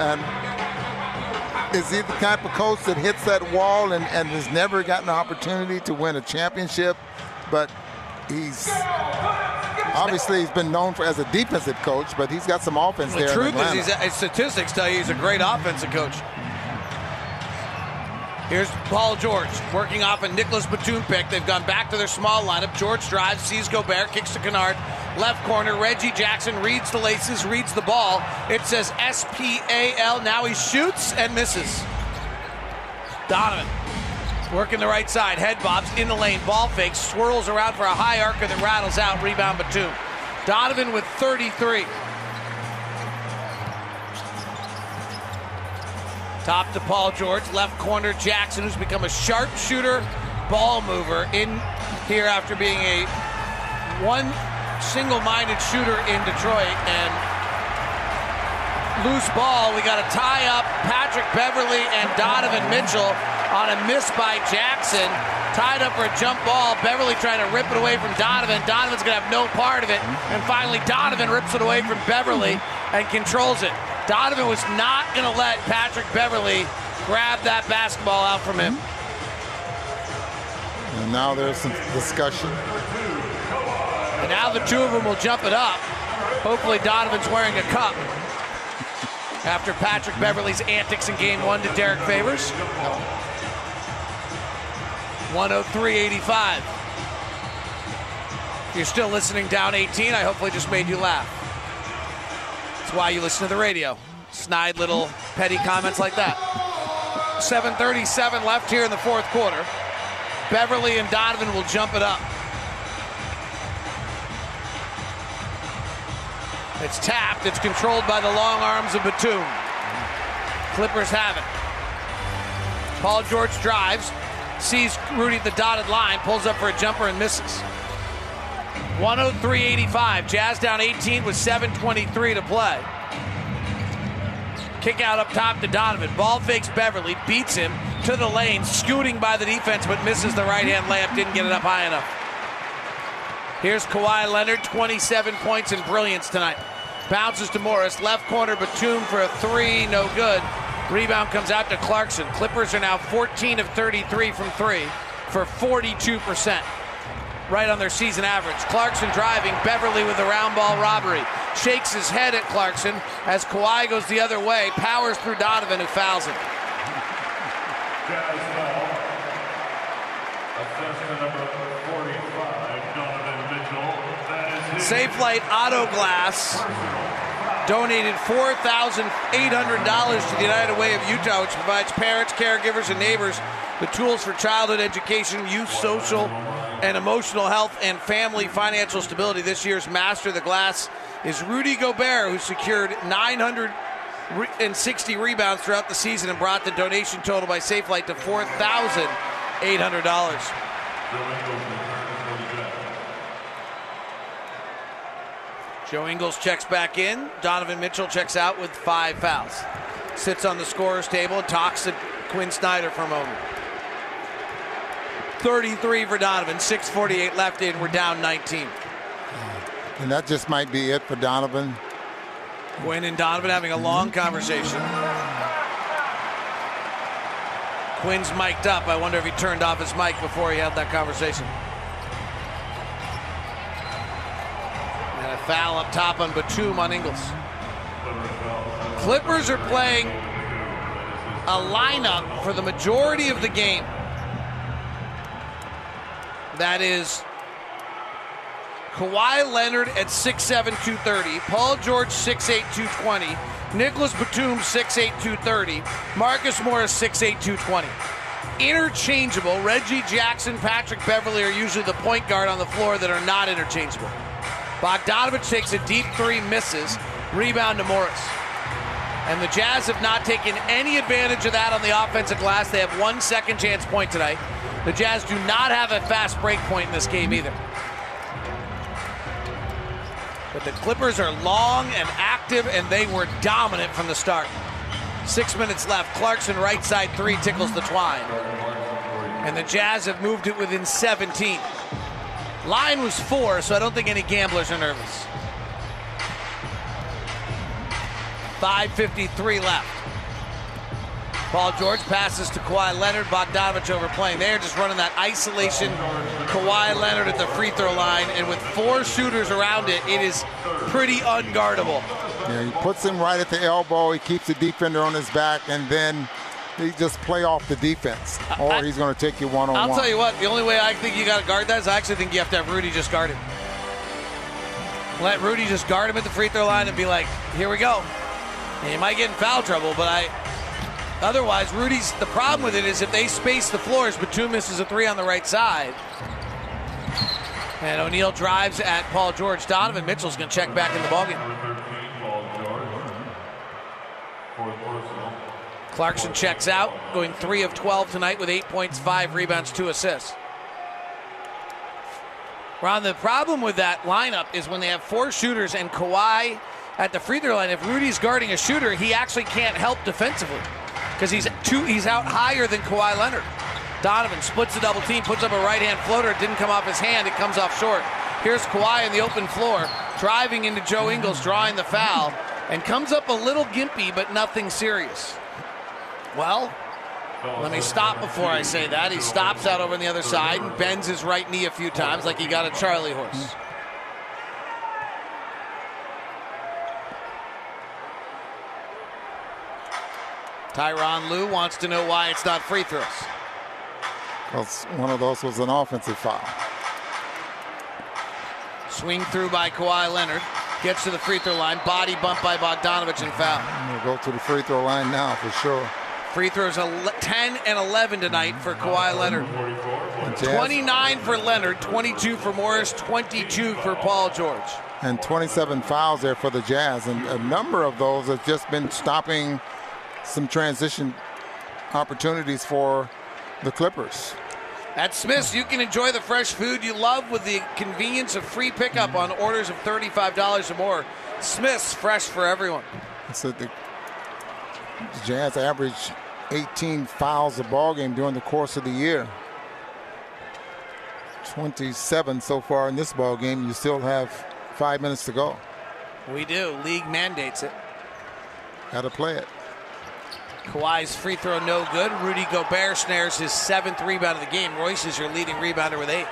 and is he the type of coach that hits that wall and, and has never gotten an opportunity to win a championship? But he's obviously he's been known for as a defensive coach, but he's got some offense The there. in truth is, he's, his statistics tell you he's a great offensive coach. Here's Paul George working off a Nicholas Batum pick. They've gone back to their small lineup. George drives, sees Gobert, kicks to Kennard. Left corner, Reggie Jackson reads the laces, reads the ball. It says S P A L. Now he shoots and misses. Donovan working the right side, head bobs in the lane, ball fakes, swirls around for a high archer that rattles out. Rebound Batum. Donovan with 33. Top to Paul George, left corner Jackson, who's become a sharpshooter ball mover in here after being a one single-minded shooter in Detroit and loose ball. We got to tie up Patrick Beverley and Donovan Mitchell on a miss by Jackson. Tied up for a jump ball. Beverley trying to rip it away from Donovan. Donovan's going to have no part of it. And finally, Donovan rips it away from Beverley and controls it. Donovan was not going to let Patrick Beverley grab that basketball out from him. And now there's some discussion. And now the two of them will jump it up. Hopefully, Donovan's wearing a cup after Patrick Beverley's antics in game one to Derrick Favors. 103.85. If you're still listening down 18, I hopefully just made you laugh. That's why you listen to the radio. Snide little petty comments like that. 7.37 left here in the fourth quarter. Beverley and Donovan will jump it up. It's tapped. It's controlled by the long arms of Batum. Clippers have it. Paul George drives, sees Rudy at the dotted line, pulls up for a jumper and misses. 103-85. Jazz down 18 with 7:23 to play. Kick out up top to Donovan. Ball fakes Beverley, beats him to the lane, scooting by the defense, but misses the right hand layup. Didn't get it up high enough. Here's Kawhi Leonard, 27 points and brilliance tonight. Bounces to Morris, left corner Batum for a three, no good. Rebound comes out to Clarkson. Clippers are now 14 of 33 from three for 42%, right on their season average. Clarkson driving, Beverley with the round ball robbery. Shakes his head at Clarkson as Kawhi goes the other way, powers through Donovan, who fouls him. Jazz foul. Assessment number 45, Donovan Mitchell. That is his Safelite AutoGlass donated $4,800 to the United Way of Utah, which provides parents, caregivers, and neighbors the tools for childhood education, youth social and emotional health, and family financial stability. This year's Master of the Glass is Rudy Gobert, who secured 960 rebounds throughout the season and brought the donation total by Safelite to $4,800. Joe Ingles checks back in. Donovan Mitchell checks out with five fouls. Sits on the scorer's table and talks to Quin Snyder for a moment. 33 for Donovan, 6.48 left in. We're down 19. Uh, and that just might be it for Donovan. Quinn and Donovan having a long conversation. Quin's mic'd up. I wonder if he turned off his mic before he had that conversation. And a foul up top on Batum on Ingles. Clippers are playing a lineup for the majority of the game. That is Kawhi Leonard at 6'7", 230. Paul George, 6'8", 220. Nicolas Batum, 6'8", 230. Marcus Morris, 6'8", 220. Interchangeable. Reggie Jackson, Patrick Beverley are usually the point guard on the floor that are not interchangeable. Bogdanovich takes a deep three, misses. Rebound to Morris. And the Jazz have not taken any advantage of that on the offensive glass. They have one second chance point tonight. The Jazz do not have a fast break point in this game either. But the Clippers are long and active, and they were dominant from the start. Six minutes left. Clarkson, right side three, tickles the twine. And the Jazz have moved it within 17. Line was four, so I don't think any gamblers are nervous. 5.53 left. Paul George passes to Kawhi Leonard. Bogdanovich overplaying. They're just running that isolation. Kawhi Leonard at the free throw line, and with four shooters around it, it is pretty unguardable. Yeah, he puts him right at the elbow. He keeps the defender on his back, and then he just play off the defense, or I- he's going to take you one on one. I'll tell you what, the only way I think you got to guard that is I actually think you have to have Rudy just guard him. Let Rudy just guard him at the free throw line and be like, here we go. And you might get in foul trouble, but I. Otherwise, Rudy's. The problem with it is if they space the floors, Batum misses a three on the right side. And O'Neale drives at Paul George. Donovan Mitchell's going to check back in the ballgame. Clarkson checks out, going 3 of 12 tonight with 8 points, 5 rebounds, 2 assists. Ron, the problem with that lineup is when they have four shooters and Kawhi at the free throw line, if Rudy's guarding a shooter, he actually can't help defensively because he's two, he's out higher than Kawhi Leonard. Donovan splits the double team, puts up a right hand floater. It didn't come off his hand, it comes off short. Here's Kawhi in the open floor, driving into Joe Ingles, drawing the foul, and comes up a little gimpy, but nothing serious. Well, oh, let me stop before I say that. He stops out over on the other side and bends his right knee a few times like he got a Charlie horse. Tyronn Lue wants to know why it's not free throws. Because one of those was an offensive foul. Swing through by Kawhi Leonard. Gets to the free throw line. Body bump by Bogdanovich and foul. We'll go to the free throw line now for sure. Free throws ele- 10 and 11 tonight for Kawhi Leonard. 29 for Leonard, 22 for Morris, 22 for Paul George. and 27 fouls there for the Jazz, and a number of those have just been stopping some transition opportunities for the Clippers. At Smith's, you can enjoy the fresh food you love with the convenience of free pickup on orders of $35 or more. Smith's, fresh for everyone. So the Jazz averaged 18 fouls a ball game during the course of the year. 27 so far in this ball game. You still have five minutes to go. We do. League mandates it. Got to play it. Kawhi's free throw no good. Rudy Gobert snares his seventh rebound of the game. Royce is your leading rebounder with eight.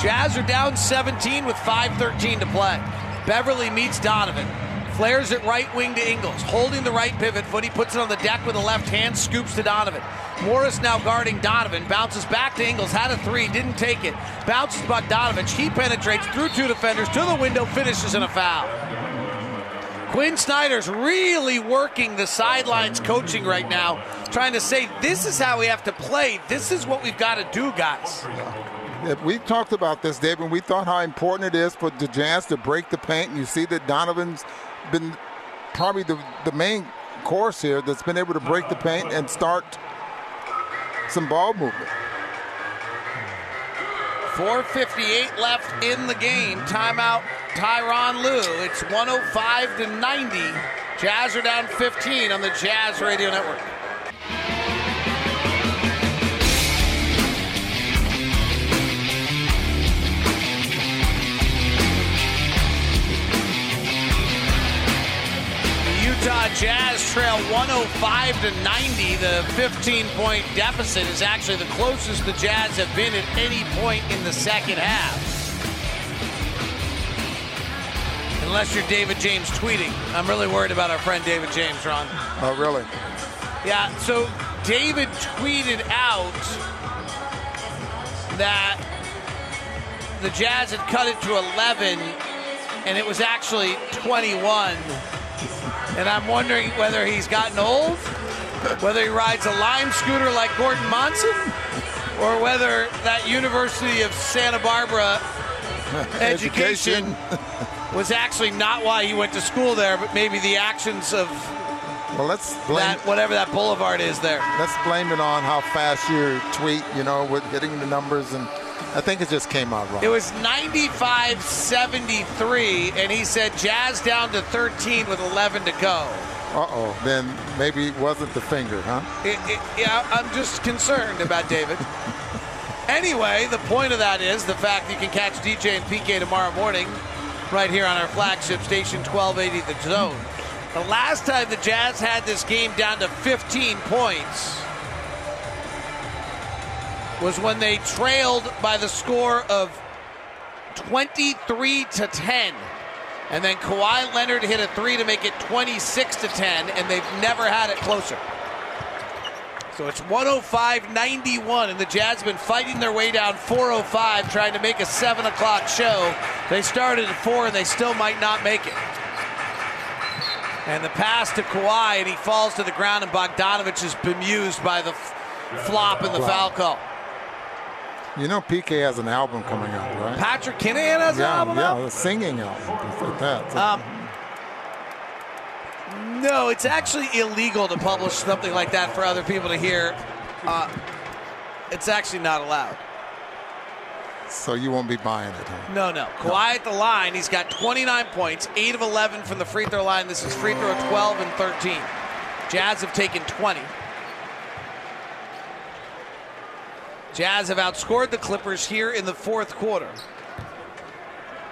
Jazz are down 17 with 5.13 to play. Beverley meets Donovan. Flares it right wing to Ingles. Holding the right pivot foot. He puts it on the deck with the left hand. Scoops to Donovan. Morris now guarding Donovan. Bounces back to Ingles. Had a three. Didn't take it. Bounces by Donovan. He penetrates through two defenders to the window. Finishes in a foul. Quin Snyder's really working the sidelines coaching right now, trying to say, this is how we have to play. This is what we've got to do, guys. We talked about this, David. We thought how important it is for the Jazz to break the paint. And you see that Donovan's been probably the, the main course here that's been able to break the paint and start some ball movement. 4.58 left in the game. Timeout, Tyronn Lue. It's 105 to 90. Jazz are down 15 on the Jazz Radio Network. Utah Jazz trail 105 to 90. The 15 point deficit is actually the closest the Jazz have been at any point in the second half. Unless you're David James tweeting. I'm really worried about our friend David James, Ron. Oh, really? Yeah, so David tweeted out that the Jazz had cut it to 11 and it was actually 21. And I'm wondering whether he's gotten old, whether he rides a lime scooter like Gordon Monson, or whether that University of Santa Barbara education was actually not why he went to school there, but maybe the actions of Well, let's blame that whatever that boulevard is there. let's blame it on how fast you tweet. You know, with hitting the numbers, and I think it just came out wrong. It was 95 73, and he said Jazz down to 13 with 11 to go. Uh oh. Then maybe it wasn't the finger, huh? It, it, yeah, I'm just concerned about David. anyway, the point of that is the fact you can catch DJ and PK tomorrow morning right here on our flagship station 1280 The Zone. The last time the Jazz had this game down to 15 points was when they trailed by the score of 23 to 10. And then Kawhi Leonard hit a three to make it 26 to 10, and they've never had it closer. So it's 105 91, and the Jazz have been fighting their way down 405, trying to make a 7 o'clock show. They started at 4, and they still might not make it. And the pass to Kawhi, and he falls to the ground, and Bogdanovich is bemused by the f- flop and the foul call. You know, PK has an album coming out, right? Patrick Kinahan has yeah, an album yeah, out? a singing album, like that. Um, no, it's actually illegal to publish something like that for other people to hear. Uh, it's actually not allowed. so you won't be buying it, huh? No, no. Kawhi at the line. He's got 29 points, 8 of 11 from the free throw line. This is free throw 12 and 13. Jazz have taken 20. Jazz have outscored the Clippers here in the fourth quarter.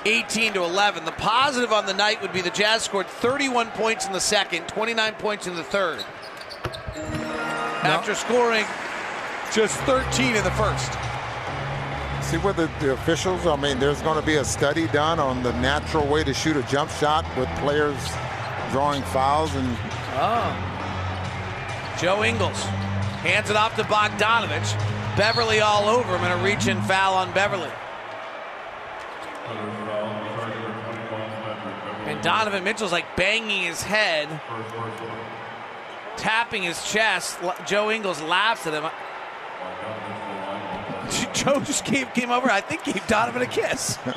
18 to 11. The positive on the night would be the Jazz scored 31 points in the second, 29 points in the third. After scoring just 13 in the first. See what the, the officials, I mean, there's going to be a study done on the natural way to shoot a jump shot with players drawing fouls and Oh. Joe Ingles hands it off to Bogdanovich. Beverley all over him and a reach in foul on Beverley. And Donovan Mitchell's like banging his head, tapping his chest. Joe Ingles laughs at him. Joe just came, came over, I think gave Donovan a kiss.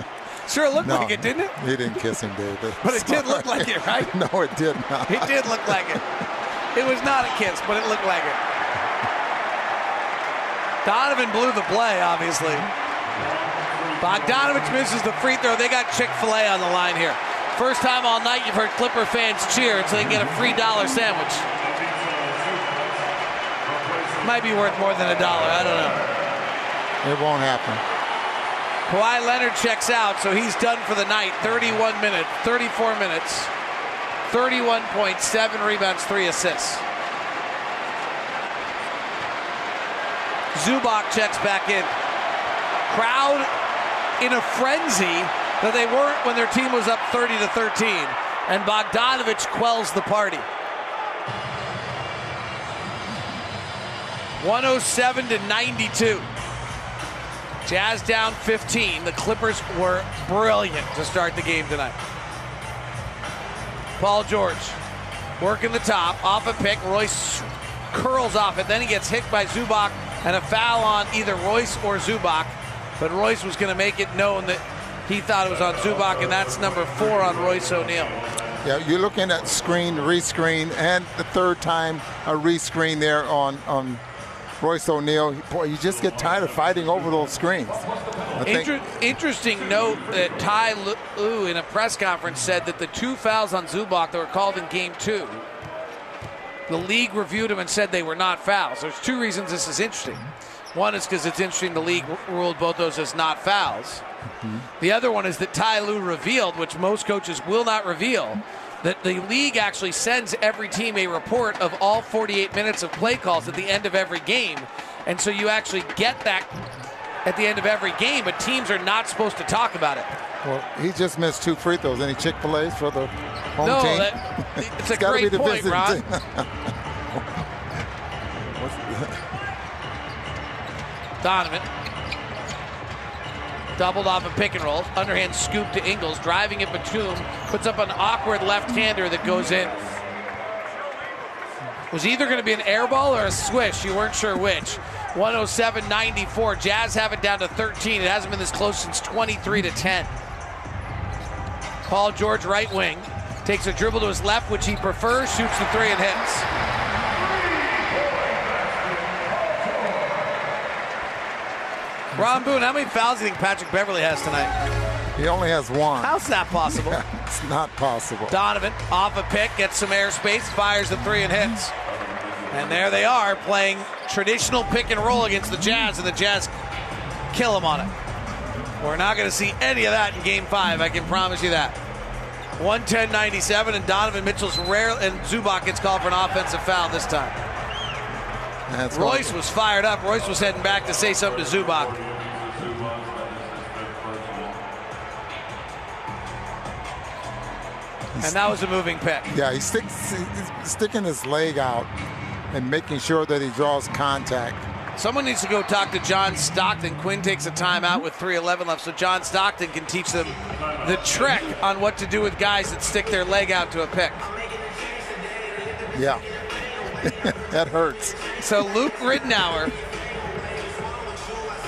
Sure looked No, like it, didn't it? He didn't kiss him, David. But it did look like it, right? no, it did not. It did look like it. It was not a kiss, but it looked like it. Donovan blew the play, obviously. Bogdanovich misses the free throw. They got Chick fil A on the line here. First time all night you've heard Clipper fans cheer, so they can get a free dollar sandwich. Might be worth more than a dollar. I don't know. It won't happen. Kawhi Leonard checks out, so he's done for the night. 31 minutes, 34 minutes, 31.7 rebounds, three assists. Zubac checks back in. Crowd in a frenzy that they weren't when their team was up 30 to 13. And Bogdanovich quells the party. 107 to 92. Jazz down 15. The Clippers were brilliant to start the game tonight. Paul George working the top, off a pick. Royce curls off it. Then he gets hit by Zubac and a foul on either Royce or Zubac. But Royce was going to make it known that he thought it was on Zubac, and that's number four on Royce O'Neale. Yeah, you're looking at screen, rescreen, and the third time a rescreen there on on Royce O'Neale. Boy, you just get tired of fighting over those screens. Inter- interesting note that Ty Lue in a press conference said that the two fouls on Zubac that were called in game two, the league reviewed them and said they were not fouls. There's two reasons this is interesting. One is because it's interesting the league ruled both those as not fouls. Mm-hmm. The other one is that Ty Lue revealed, which most coaches will not reveal, that the league actually sends every team a report of all 48 minutes of play calls at the end of every game. And so you actually get that at the end of every game, but teams are not supposed to talk about it. Well, he just missed two free throws. Any Chick Fil A's for the home no, team? that, it's a gotta be great the point, Ron. Donovan. Doubled off a pick and roll. Underhand scoop to Ingles. Driving at Batum. Puts up an awkward left hander that goes in. Was either going to be an air ball or a swish. You weren't sure which. 107 94. Jazz have it down to 13. It hasn't been this close since 23 to 10. Paul George, right wing. Takes a dribble to his left, which he prefers. Shoots the three and hits. Ron Boone, how many fouls do you think Patrick Beverley has tonight? He only has one. How's that possible? it's not possible. Donovan off a pick, gets some airspace, fires the three and hits. And there they are playing traditional pick and roll against the Jazz, and the Jazz kill them on it. We're not going to see any of that in game five, I can promise you that. 110 97, and Donovan Mitchell's rare, and Zubac gets called for an offensive foul this time. That's Royce was fired up. Royce was heading back to say something to Zubac. And that was a moving pick. Yeah, he sticks he's sticking his leg out and making sure that he draws contact. Someone needs to go talk to John Stockton. Quin takes a timeout with 3:11 left, so John Stockton can teach them the trick on what to do with guys that stick their leg out to a pick. Yeah. that hurts. So Luke Ridnour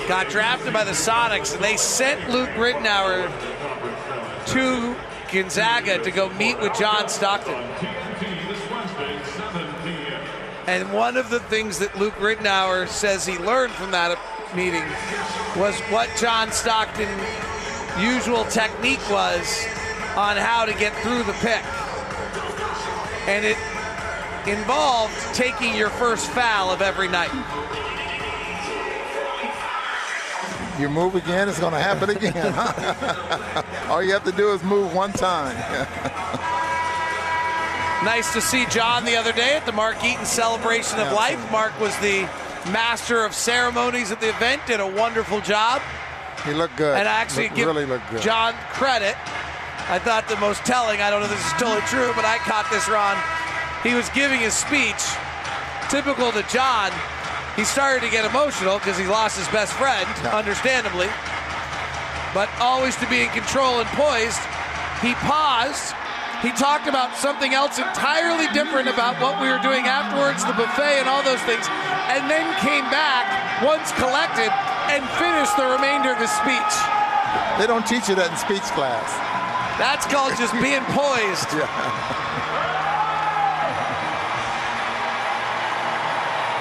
got drafted by the Sonics, and they sent Luke Ridnour to Gonzaga to go meet with John Stockton. And one of the things that Luke Ridnour says he learned from that meeting was what John Stockton usual technique was on how to get through the pick. And it involved taking your first foul of every night. You move again, it's going to happen again. All you have to do is move one time. Nice to see John the other day at the Mark Eaton Celebration of Life. Mark was the master of ceremonies at the event, did a wonderful job. he looked good. And I actually Looked- give really looked good. John credit. I thought the most telling, I don't know if this is totally true, but I caught this, Ron. He was giving his speech. Typical to John, he started to get emotional because he lost his best friend, understandably. But always to be in control and poised, he paused. He talked about something else entirely different about what we were doing afterwards, the buffet and all those things, and then came back once collected and finished the remainder of his speech. They don't teach you that in speech class. That's called just being poised.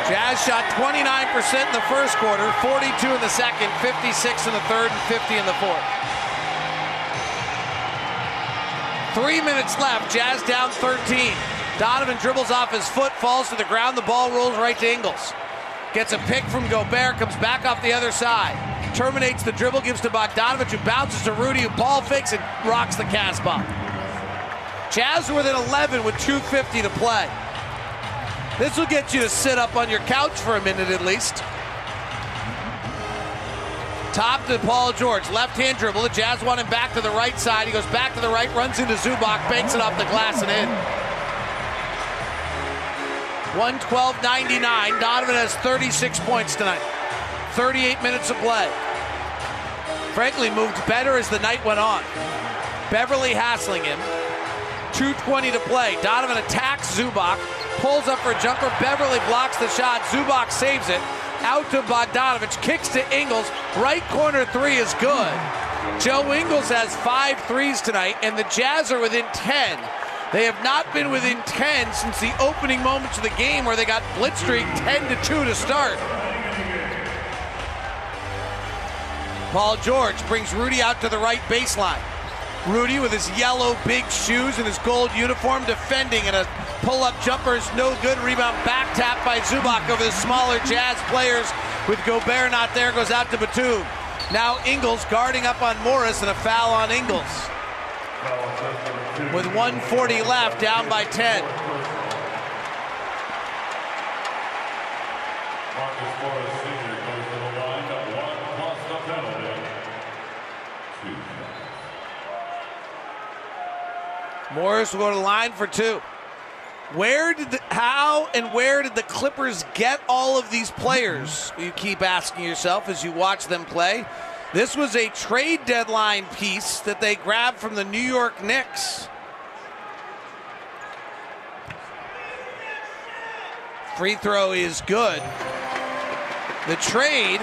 Jazz shot 29% in the first quarter, 42 in the second, 56 in the third, and 50 in the fourth. Three minutes left. Jazz down 13. Donovan dribbles off his foot, falls to the ground. The ball rolls right to Ingles. Gets a pick from Gobert, comes back off the other side. Terminates the dribble, gives to Bogdanovich, who bounces to Rudy, who ball fakes and rocks the Casbah. Jazz within 11 with 2.50 to play. This will get you to sit up on your couch for a minute at least. Top to Paul George. Left hand dribble. The Jazz want him back to the right side. He goes back to the right, runs into Zubac, banks it off the glass and in. 112.99. Donovan has 36 points tonight. 38 minutes of play. Frankly, moved better as the night went on. Beverley hassling him. 2.20 to play. Donovan attacks Zubac, pulls up for a jumper. Beverley blocks the shot. Zubac saves it. Out to Bogdanovich, kicks to Ingles. Right corner three is good. Joe Ingles has five threes tonight, and the Jazz are within 10. They have not been within 10 since the opening moments of the game where they got blitzstreak 10 to 2 to start. Paul George brings Rudy out to the right baseline. Rudy with his yellow big shoes and his gold uniform defending and a pull-up jumper is no good. Rebound back tap by Zubac over the smaller Jazz players with Gobert not there goes out to Batum. Now Ingles guarding up on Morris and a foul on Ingles. With 140 left, down by 10. Marcus Morris Sr. goes to the line at one plus the penalty. Two Morris will go to the line for two. Where did the, how and where did the Clippers get all of these players? You keep asking yourself as you watch them play. This was a trade deadline piece that they grabbed from the New York Knicks. Free throw is good. The trade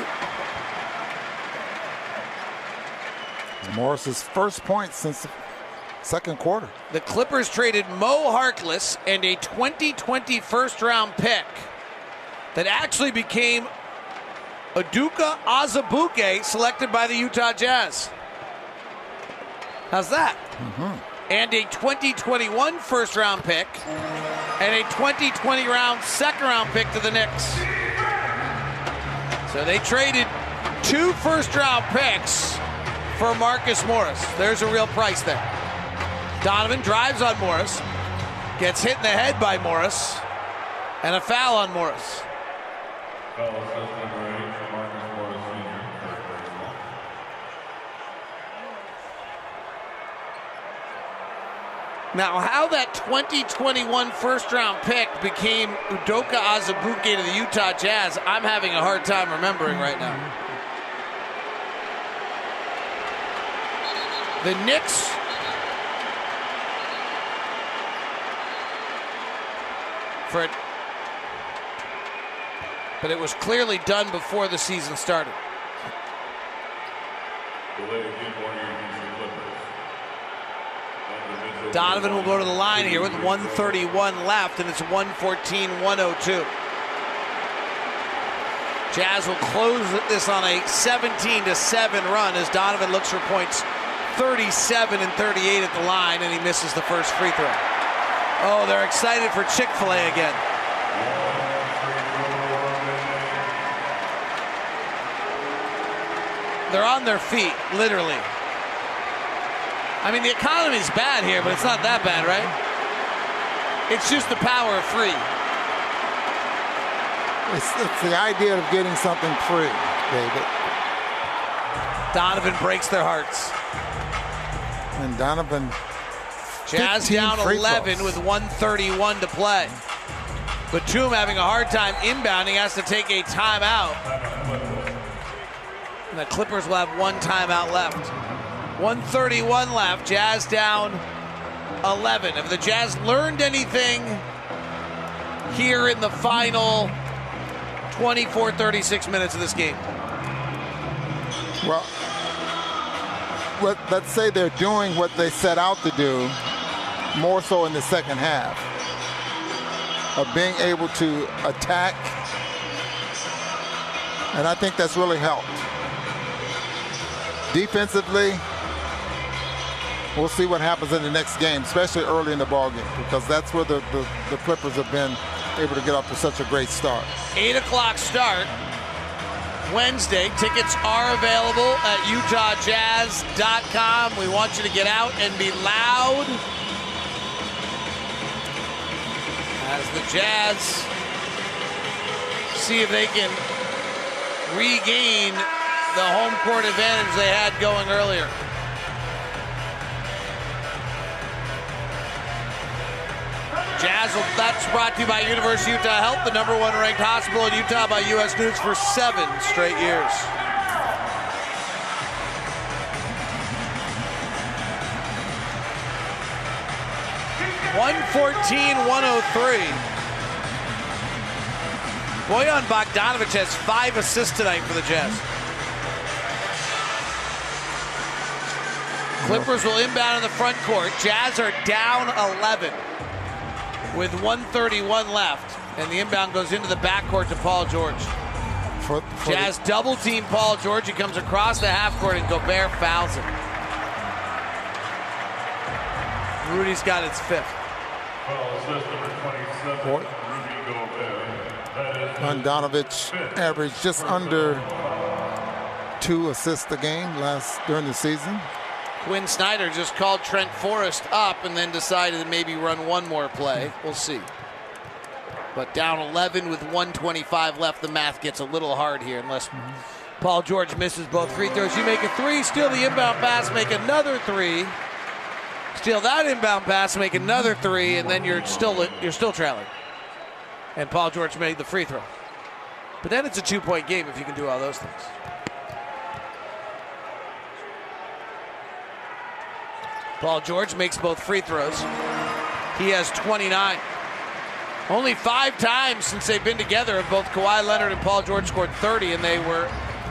Morris's first point since second quarter. The Clippers traded Mo Harkless and a 2020 first round pick that actually became Udoka Azubuike, selected by the Utah Jazz. How's that? Mm-hmm. And a 2021 first round pick and a 2020 round second round pick to the Knicks. So they traded two first round picks for Marcus Morris. There's a real price there. Donovan drives on Morris, gets hit in the head by Morris, and a foul on Morris. Now, how that 2021 first round pick became Udoka Azubuike to the Utah Jazz, I'm having a hard time remembering right now. The Knicks. But it was clearly done before the season started. Delay of game warning against the Clippers. Donovan Donovan will go to the line here with 131 left, and it's 114 102. Jazz will close this on a 17 to 7 run as Donovan looks for points 37 and 38 at the line, and he misses the first free throw. Oh, they're excited for Chick fil A again. They're on their feet, literally. I mean, the economy's bad here, but it's not that bad, right? It's just the power of free. It's, it's the idea of getting something free, David. Donovan breaks their hearts. And Donovan. Jazz down 11 throws. with 131 to play. Batum having a hard time inbounding, has to take a timeout. And the Clippers will have one timeout left. 131 left. Jazz down 11. Have the Jazz learned anything here in the final 24 36 minutes of this game? Well, let's say they're doing what they set out to do, more so in the second half, of being able to attack And I think that's really helped. Defensively, we'll see what happens in the next game, especially early in the ball game, because that's where the, the, the Clippers have been able to get off to such a great start. 8 o'clock start. Wednesday. Tickets are available at UtahJazz.com. We want you to get out and be loud as the Jazz see if they can regain the home court advantage they had going earlier. Jazz, that's brought to you by University of Utah Health, the number one ranked hospital in Utah by U.S. News for seven straight years. One fourteen, one oh three. Bojan Bogdanovich has five assists tonight for the Jazz. Clippers will inbound in the front court. Jazz are down 11 with 131 left, and the inbound goes into the backcourt to Paul George. For, for Jazz double team Paul George. He comes across the half court, and Gobert fouls him. Rudy's got his fifth. Foul assist number 27, Fourth. Rudy Gobert. That is his Bogdanovich averaged just under two assists a game last during the season. Quin Snyder just called Trent Forrest up and then decided to maybe run one more play. We'll see. But down 11 with 125 left, the math gets a little hard here unless Paul George misses both free throws. You make a three, steal the inbound pass, make another three, steal that inbound pass, make another three, and then you're still you're still trailing. And Paul George made the free throw. But then it's a two-point game if you can do all those things. Paul George makes both free throws. He has 29. Only five times since they've been together have both Kawhi Leonard and Paul George scored 30, and they were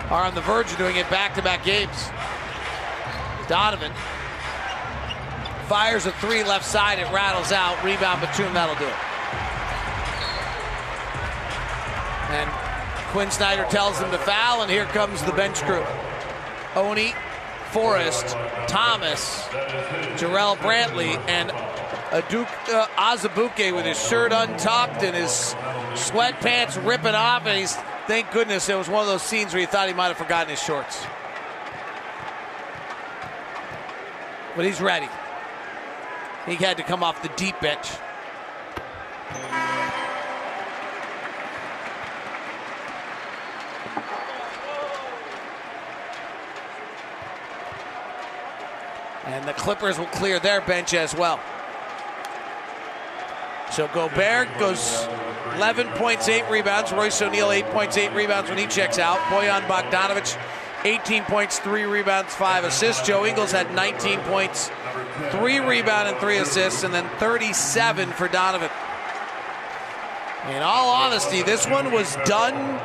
are on the verge of doing it back-to-back games. Donovan fires a three left side. It rattles out. Rebound Batum. That'll do it. And Quin Snyder tells them to foul, and here comes the bench crew. Oni, Forrest, Thomas, Jarrell Brantley, and Aduk, uh, Azubuike with his shirt untucked and his sweatpants ripping off. And he's, thank goodness, it was one of those scenes where you thought he might have forgotten his shorts. But he's ready. He had to come off the deep bench. And the Clippers will clear their bench as well. So Gobert goes 11 points, 8 rebounds. Royce O'Neale, 8 points, 8 rebounds when he checks out. Bojan Bogdanovich, 18 points, 3 rebounds, 5 assists. Joe Ingles had 19 points, 3 rebound and 3 assists, and then 37 for Donovan. In all honesty, this one was done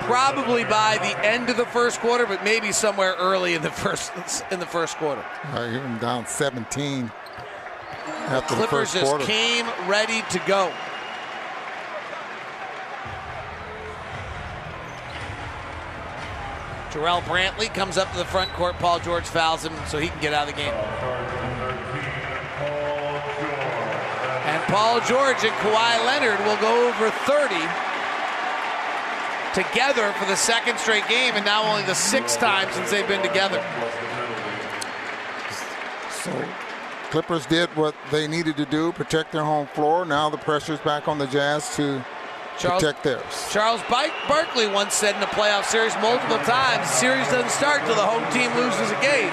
probably by the end of the first quarter, but maybe somewhere early in the first in the first quarter. Uh, even down 17 after the Clippers just came ready to go. Jarrell Brantley comes up to the front court. Paul George fouls him so he can get out of the game. And Paul George and Kawhi Leonard will go over 30 together for the second straight game, and now only the sixth time since they've been together. So Clippers did what they needed to do, protect their home floor. Now the pressure's back on the Jazz to Charles- protect theirs. Charles Bar- Barkley once said in a playoff series multiple times, series doesn't start till the home team loses a game.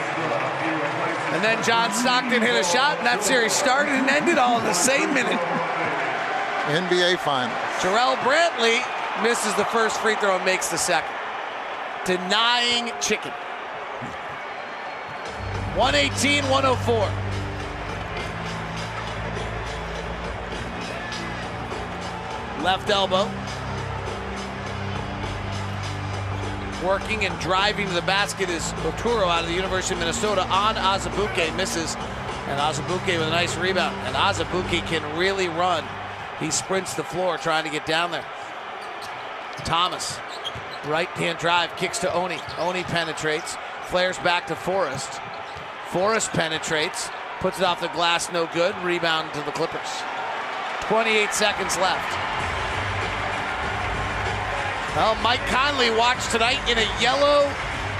And then John Stockton hit a shot, and that series started and ended all in the same minute. NBA Finals. Jarrell Brantley misses the first free throw and makes the second, denying chicken. 118 104. Left elbow. Working and driving to the basket is Oturu out of the University of Minnesota on Azubuike. Misses. And Azubuike with a nice rebound. And Azubuike can really run. He sprints the floor trying to get down there. Thomas Right hand drive, kicks to Oni. Oni penetrates, flares back to Forrest. Forrest penetrates, puts it off the glass, no good. Rebound to the Clippers. 28 seconds left. Well, Mike Conley watched tonight in a yellow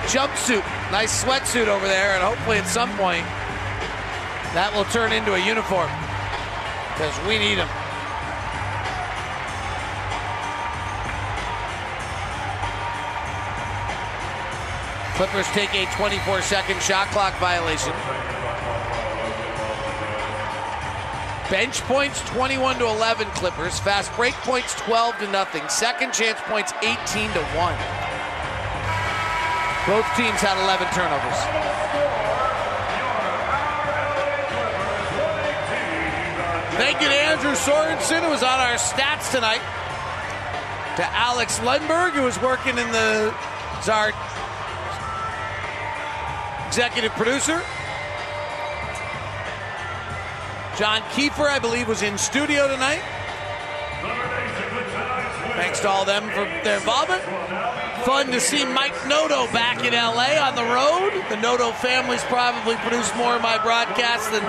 jumpsuit. Nice sweatsuit over there, and hopefully at some point that will turn into a uniform because we need him. Clippers take a 24 second shot clock violation. Bench points 21 to 11 Clippers. Fast break points 12 to nothing. Second chance points 18 to 1. Both teams had 11 turnovers. Thank you to Andrew Sorensen, who was on our stats tonight. To Alex Lundberg, who was working in the Czar executive producer. John Kiefer, I believe, was in studio tonight. Thanks to all them for their involvement. Fun to see Mike Noto back in LA on the road. The Noto family's probably produced more of my broadcasts than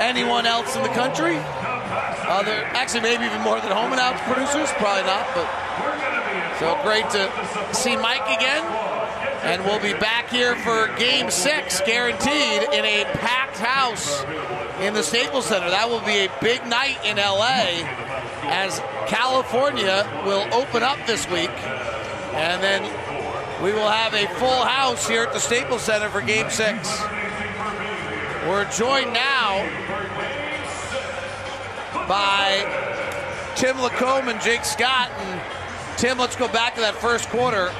anyone else in the country. Other, actually, maybe even more than Home and Out producers. Probably not, but so great to see Mike again. And we'll be back here for game six, guaranteed, in a packed house in the Staples Center. That will be a big night in LA as California will open up this week. And then we will have a full house here at the Staples Center for game six. We're joined now by Tim Lacombe and Jake Scott. And Tim, let's go back to that first quarter.